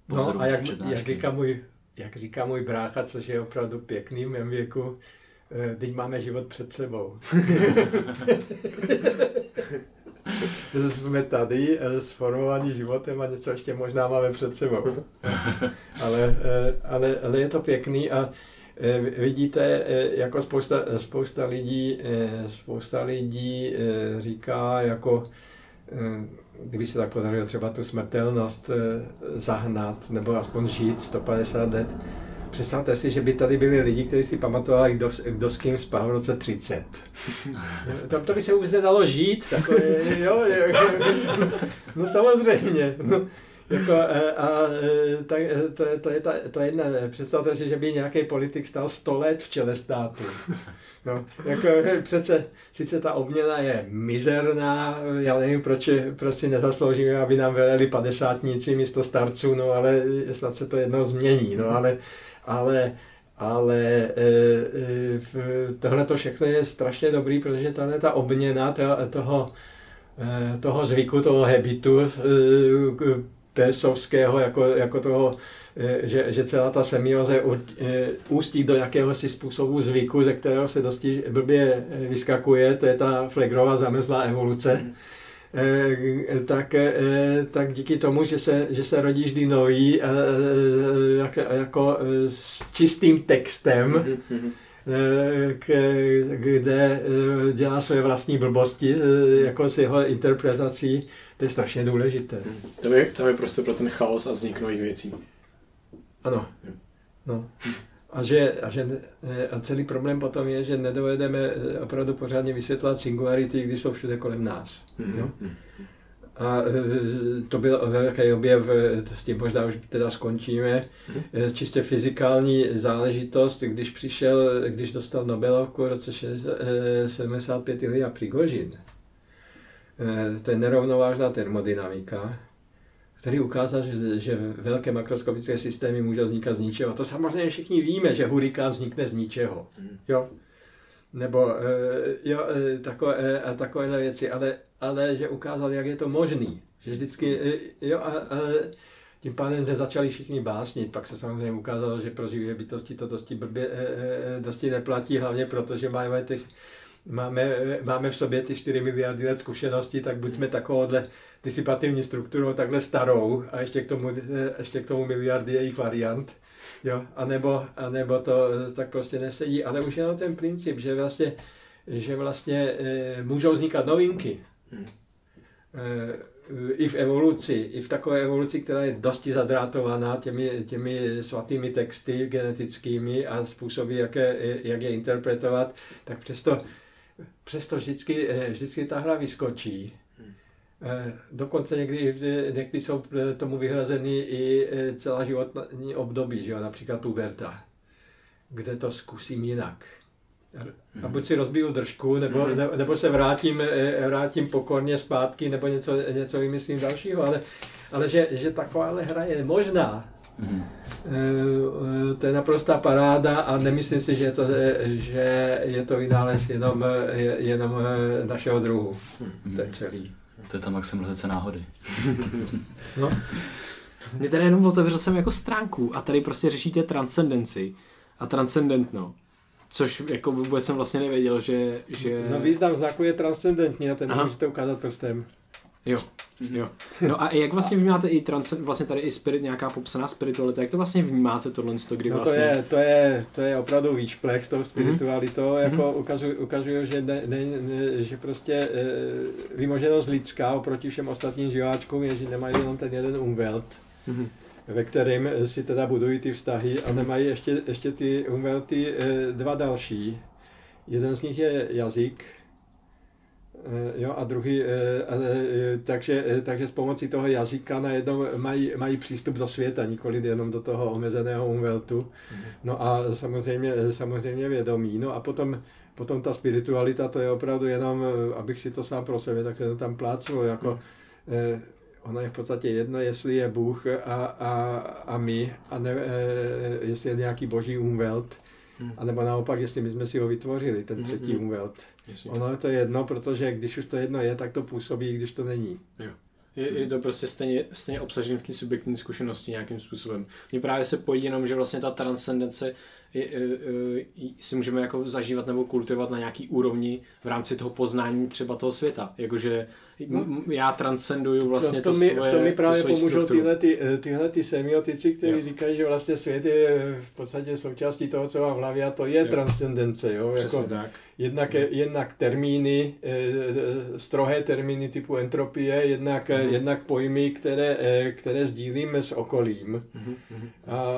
Po No a jak, přednášky. jak, říká můj, jak říká můj brácha, což je opravdu pěkný v mém věku, eh, teď máme život před sebou. Jsme tady eh, sformovaní životem a něco ještě možná máme před sebou. Ale, eh, ale, ale je to pěkný a eh, vidíte, eh, jako spousta, spousta lidí, eh, spousta lidí eh, říká jako eh, kdyby se tak podařilo třeba tu smrtelnost eh, zahnat, nebo aspoň žít 150 let. Představte si, že by tady byli lidi, kteří si pamatovali, kdo, kdo s kým spal v roce 30. To, to by se vůbec nedalo žít. Takové, jo, jo, no samozřejmě. No, jako, eh, a, eh, tak, eh, to, je- to, je ta, to je jedna. Představte si, že by nějaký politik stal 100 let v čele státu. No, jako přece, sice ta obměna je mizerná, já nevím, proč, proč si nezasloužíme, aby nám veleli padesátníci místo starců, no ale snad se to jednou změní, no ale, ale, ale e, e, tohle to všechno je strašně dobrý, protože tahle ta obměna toho, toho, toho zvyku, toho habitu persovského, jako, jako toho, eh, že, že celá ta semioze eh, ústí do jakéhosi způsobu zvyku, ze kterého se dosti blbě eh, vyskakuje, to je ta Flegrova zamrzlá evoluce, eh, tak, tak díky tomu, že se, že se rodí vždy nový, jak, jako s čistým textem, eh, k, kde eh, dělá své vlastní blbosti, eh, jako s jeho interpretací, to je strašně důležité. Tam je, tam je prostě pro ten chaos a vznik nových věcí. Ano. No. A, že, a, že, eh, a celý problém potom je, že nedovedeme opravdu pořádně vysvětlovat singularity, když jsou všude kolem nás. Jo? A eh, to byl velký objev, to s tím možná už teda skončíme, eh, čistě fyzikální záležitost, když přišel, když dostal Nobelovku v roce 60, eh, 75 Ilya Prigožin, to je nerovnovážná termodynamika, který ukázal, že, že velké makroskopické systémy můžou vznikat z ničeho. To samozřejmě všichni víme, že hurikán vznikne z ničeho. Jo? Nebo eh, jo, eh, takové, eh, a takovéhle věci, ale, ale že ukázal, jak je to možný. Že vždycky, jo, a, a tím pádem nezačali všichni básnit. Pak se samozřejmě ukázalo, že pro živé bytosti to dosti, blbě, dosti neplatí, hlavně proto, že máme těch máme, máme v sobě ty 4 miliardy let zkušeností, tak buďme takovouhle disipativní strukturou takhle starou a ještě k tomu, ještě k tomu miliardy jejich variant. Jo, anebo, anebo to eh, tak prostě nesedí, ale už jenom ten princip, že vlastně, že vlastně e, můžou vznikat novinky. E, I v evoluci, i v takové evoluci, která je dosti zadrátovaná těmi, těmi svatými texty genetickými a způsoby, jak je, jak je interpretovat, tak přesto, přesto vždycky, eh, vždycky ta hra vyskočí. Eh, Dokonce někdy, někdy jsou eh, tomu vyhrazeny i eh, celá životní období, že jo? například puberta, kde to zkusím jinak. A buď si rozbiju držku, nebo, ne, nebo se vrátím, vrátím pokorně zpátky, nebo něco, něco vymyslím dalšího, ale, ale že, že takováhle hra je možná, Mhm. Eh, To je naprostá paráda a nemyslím si, že je to, že je to vynález jenom, je- jenom eh, našeho druhu. To je celý. To je ta maximalizace náhody. No. Mě tady jenom otevřel jsem jako stránku a tady prostě řešíte transcendenci a transcendentno. Což jako vůbec jsem vlastně nevěděl, že... že... no význam znaku je transcendentní a ten Aha. můžete ukázat prstem. Jo, jo. No a jak vlastně vnímáte i transcend, vlastně tady i spirit, nějaká popsaná spiritualita, jak to vlastně vnímáte tohle, kdy No to vlastně... je, to je, to je opravdu výčplek s tou spiritualitou, jako ukazuju, ukazuju že, ne, ne, ne, že prostě e, vymoženost lidská oproti všem ostatním živáčkům je, že nemají jenom ten jeden umwelt, Mhm. ve kterém si teda budují ty vztahy a nemají ještě, ještě ty umwelty e, dva další. Jeden z nich je jazyk, jo, a druhý, e, a, e, takže, takže s pomocí toho jazyka najednou mají, mají přístup do světa, nikoli jenom do toho omezeného umweltu. No a samozřejmě, samozřejmě vědomí. No a potom, potom ta spiritualita, to je opravdu jenom, abych si to sám pro sebe, tak se to tam pláclo, jako eh, ono je v podstatě jedno, jestli je Bůh a, a, a my, a ne, eh, jestli je nějaký boží umwelt, Hmm. anebo naopak, jestli my jsme si ho vytvořili, ten třetí Mhm. umwelt. Jasně. Ono je to jedno, protože když už to jedno je, tak to působí, i když to není. Jo. Je, je to prostě stejně, stejně obsažen v té subjektivní zkušenosti nějakým způsobem. Mně právě se pojí jenom, že vlastně ta transcendence je, je, je, si můžeme jako zažívat nebo kultivovat na nějaký úrovni v rámci toho poznání třeba toho světa. Jakože já transcenduju vlastně v tom, to mi, svoje, v tom mi právě svoji pomůžou tyhle, ty, eh, tyhle ty semiotici, kteří Jo. říkají, že vlastně svět je v podstatě součástí toho, co mám v hlavě a to je Jo. transcendence. Jo? Přesně Jako, tak. jednak, jednak termíny, eh, eh, strohé termíny typu entropie, jednak, Mhm. jednak pojmy, které, které sdílíme s okolím. Mhm. A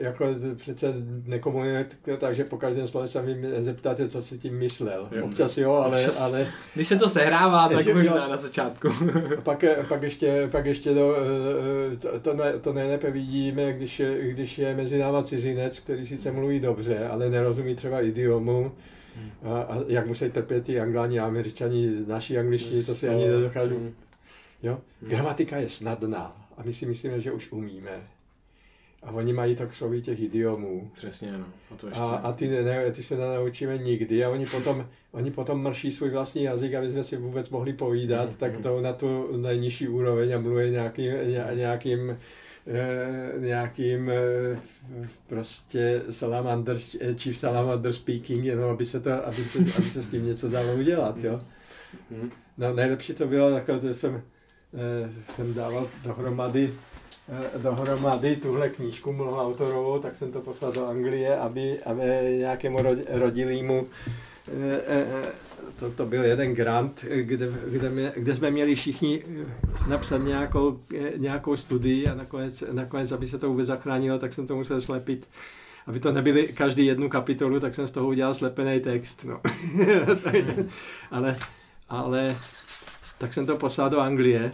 jako přece nekomunikujete tak, že po každém slove se mi zeptáte, co si tím myslel. Jo. Občas jo, ale, Občas. ale Když se to sehrává, tak Jo. možná na začátku. a pak, pak ještě, pak ještě to, eh, to, to, ne, to nejlépe vidíme, když, je- když je mezi náma cizinec, který sice mluví dobře, ale nerozumí třeba idiomu. A, a jak musí trpět ti angláni a američani, naší angličtiny, to si ani nedokážu. Mhm. Jo? Gramatika je snadná a my si myslíme, že už umíme. A oni mají tak křoví těch idiomů. Přesně, no. A to ještě... A, a ty, ne, ty se nenaučíme nikdy a oni potom, oni potom mrší svůj vlastní jazyk, aby jsme si vůbec mohli povídat, Mhm, tak mhm. to na tu nejnižší úroveň a mluví nějakým, ně- nějakým eh, nějakým eh, prostě salamander, eh, chief salamander speaking, jenom aby se, to, aby se, aby se s tím něco dalo udělat, jo. Mhm. No nejlepší to bylo, takové, to jsem, eh, jsem dával dohromady, eh, dohromady tuhle knížku mnoho autorovou, tak jsem to poslal do Anglie, aby, aby nějakému rodi, rodilýmu eh, eh, to, to byl jeden grant, eh, kde, kde, mě, kde jsme měli všichni eh, napsat nějakou, eh, nějakou studii a nakonec, nakonec, aby se to vůbec zachránilo, tak jsem to musel slepit aby to nebyly každý jednu kapitolu, tak jsem z toho udělal slepený text. No. ale, ale tak jsem to poslal do Anglie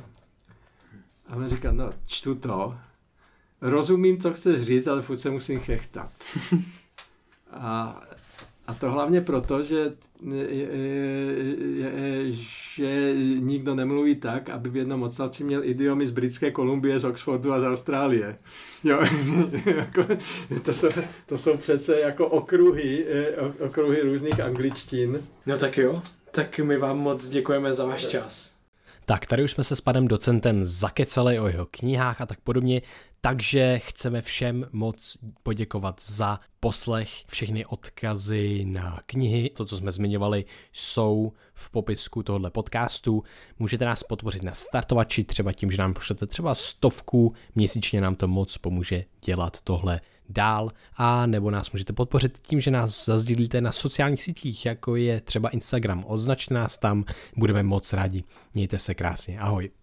a on říká, no čtu to, rozumím, co chceš říct, ale furt se musím chechtat. A, a to hlavně proto, že, je- že nikdo nemluví tak, aby v jednom odstavci měl idiomy z Britské Kolumbie, z Oxfordu a z Austrálie. Jo, jako, to, jsou, to jsou přece jako okruhy, okruhy různých angličtin. No tak jo, tak my vám moc děkujeme za váš čas. Tak, tady už jsme se s panem docentem zakecali o jeho knihách a tak podobně, takže chceme všem moc poděkovat za poslech. Všechny odkazy na knihy, to, co jsme zmiňovali, jsou v popisku tohoto podcastu. Můžete nás podpořit na startovači, třeba tím, že nám pošlete třeba stovku, měsíčně nám to moc pomůže dělat tohle dál a nebo nás můžete podpořit tím, že nás zazdílíte na sociálních sítích, jako je třeba Instagram. Označte nás tam, budeme moc rádi. Mějte se krásně. Ahoj.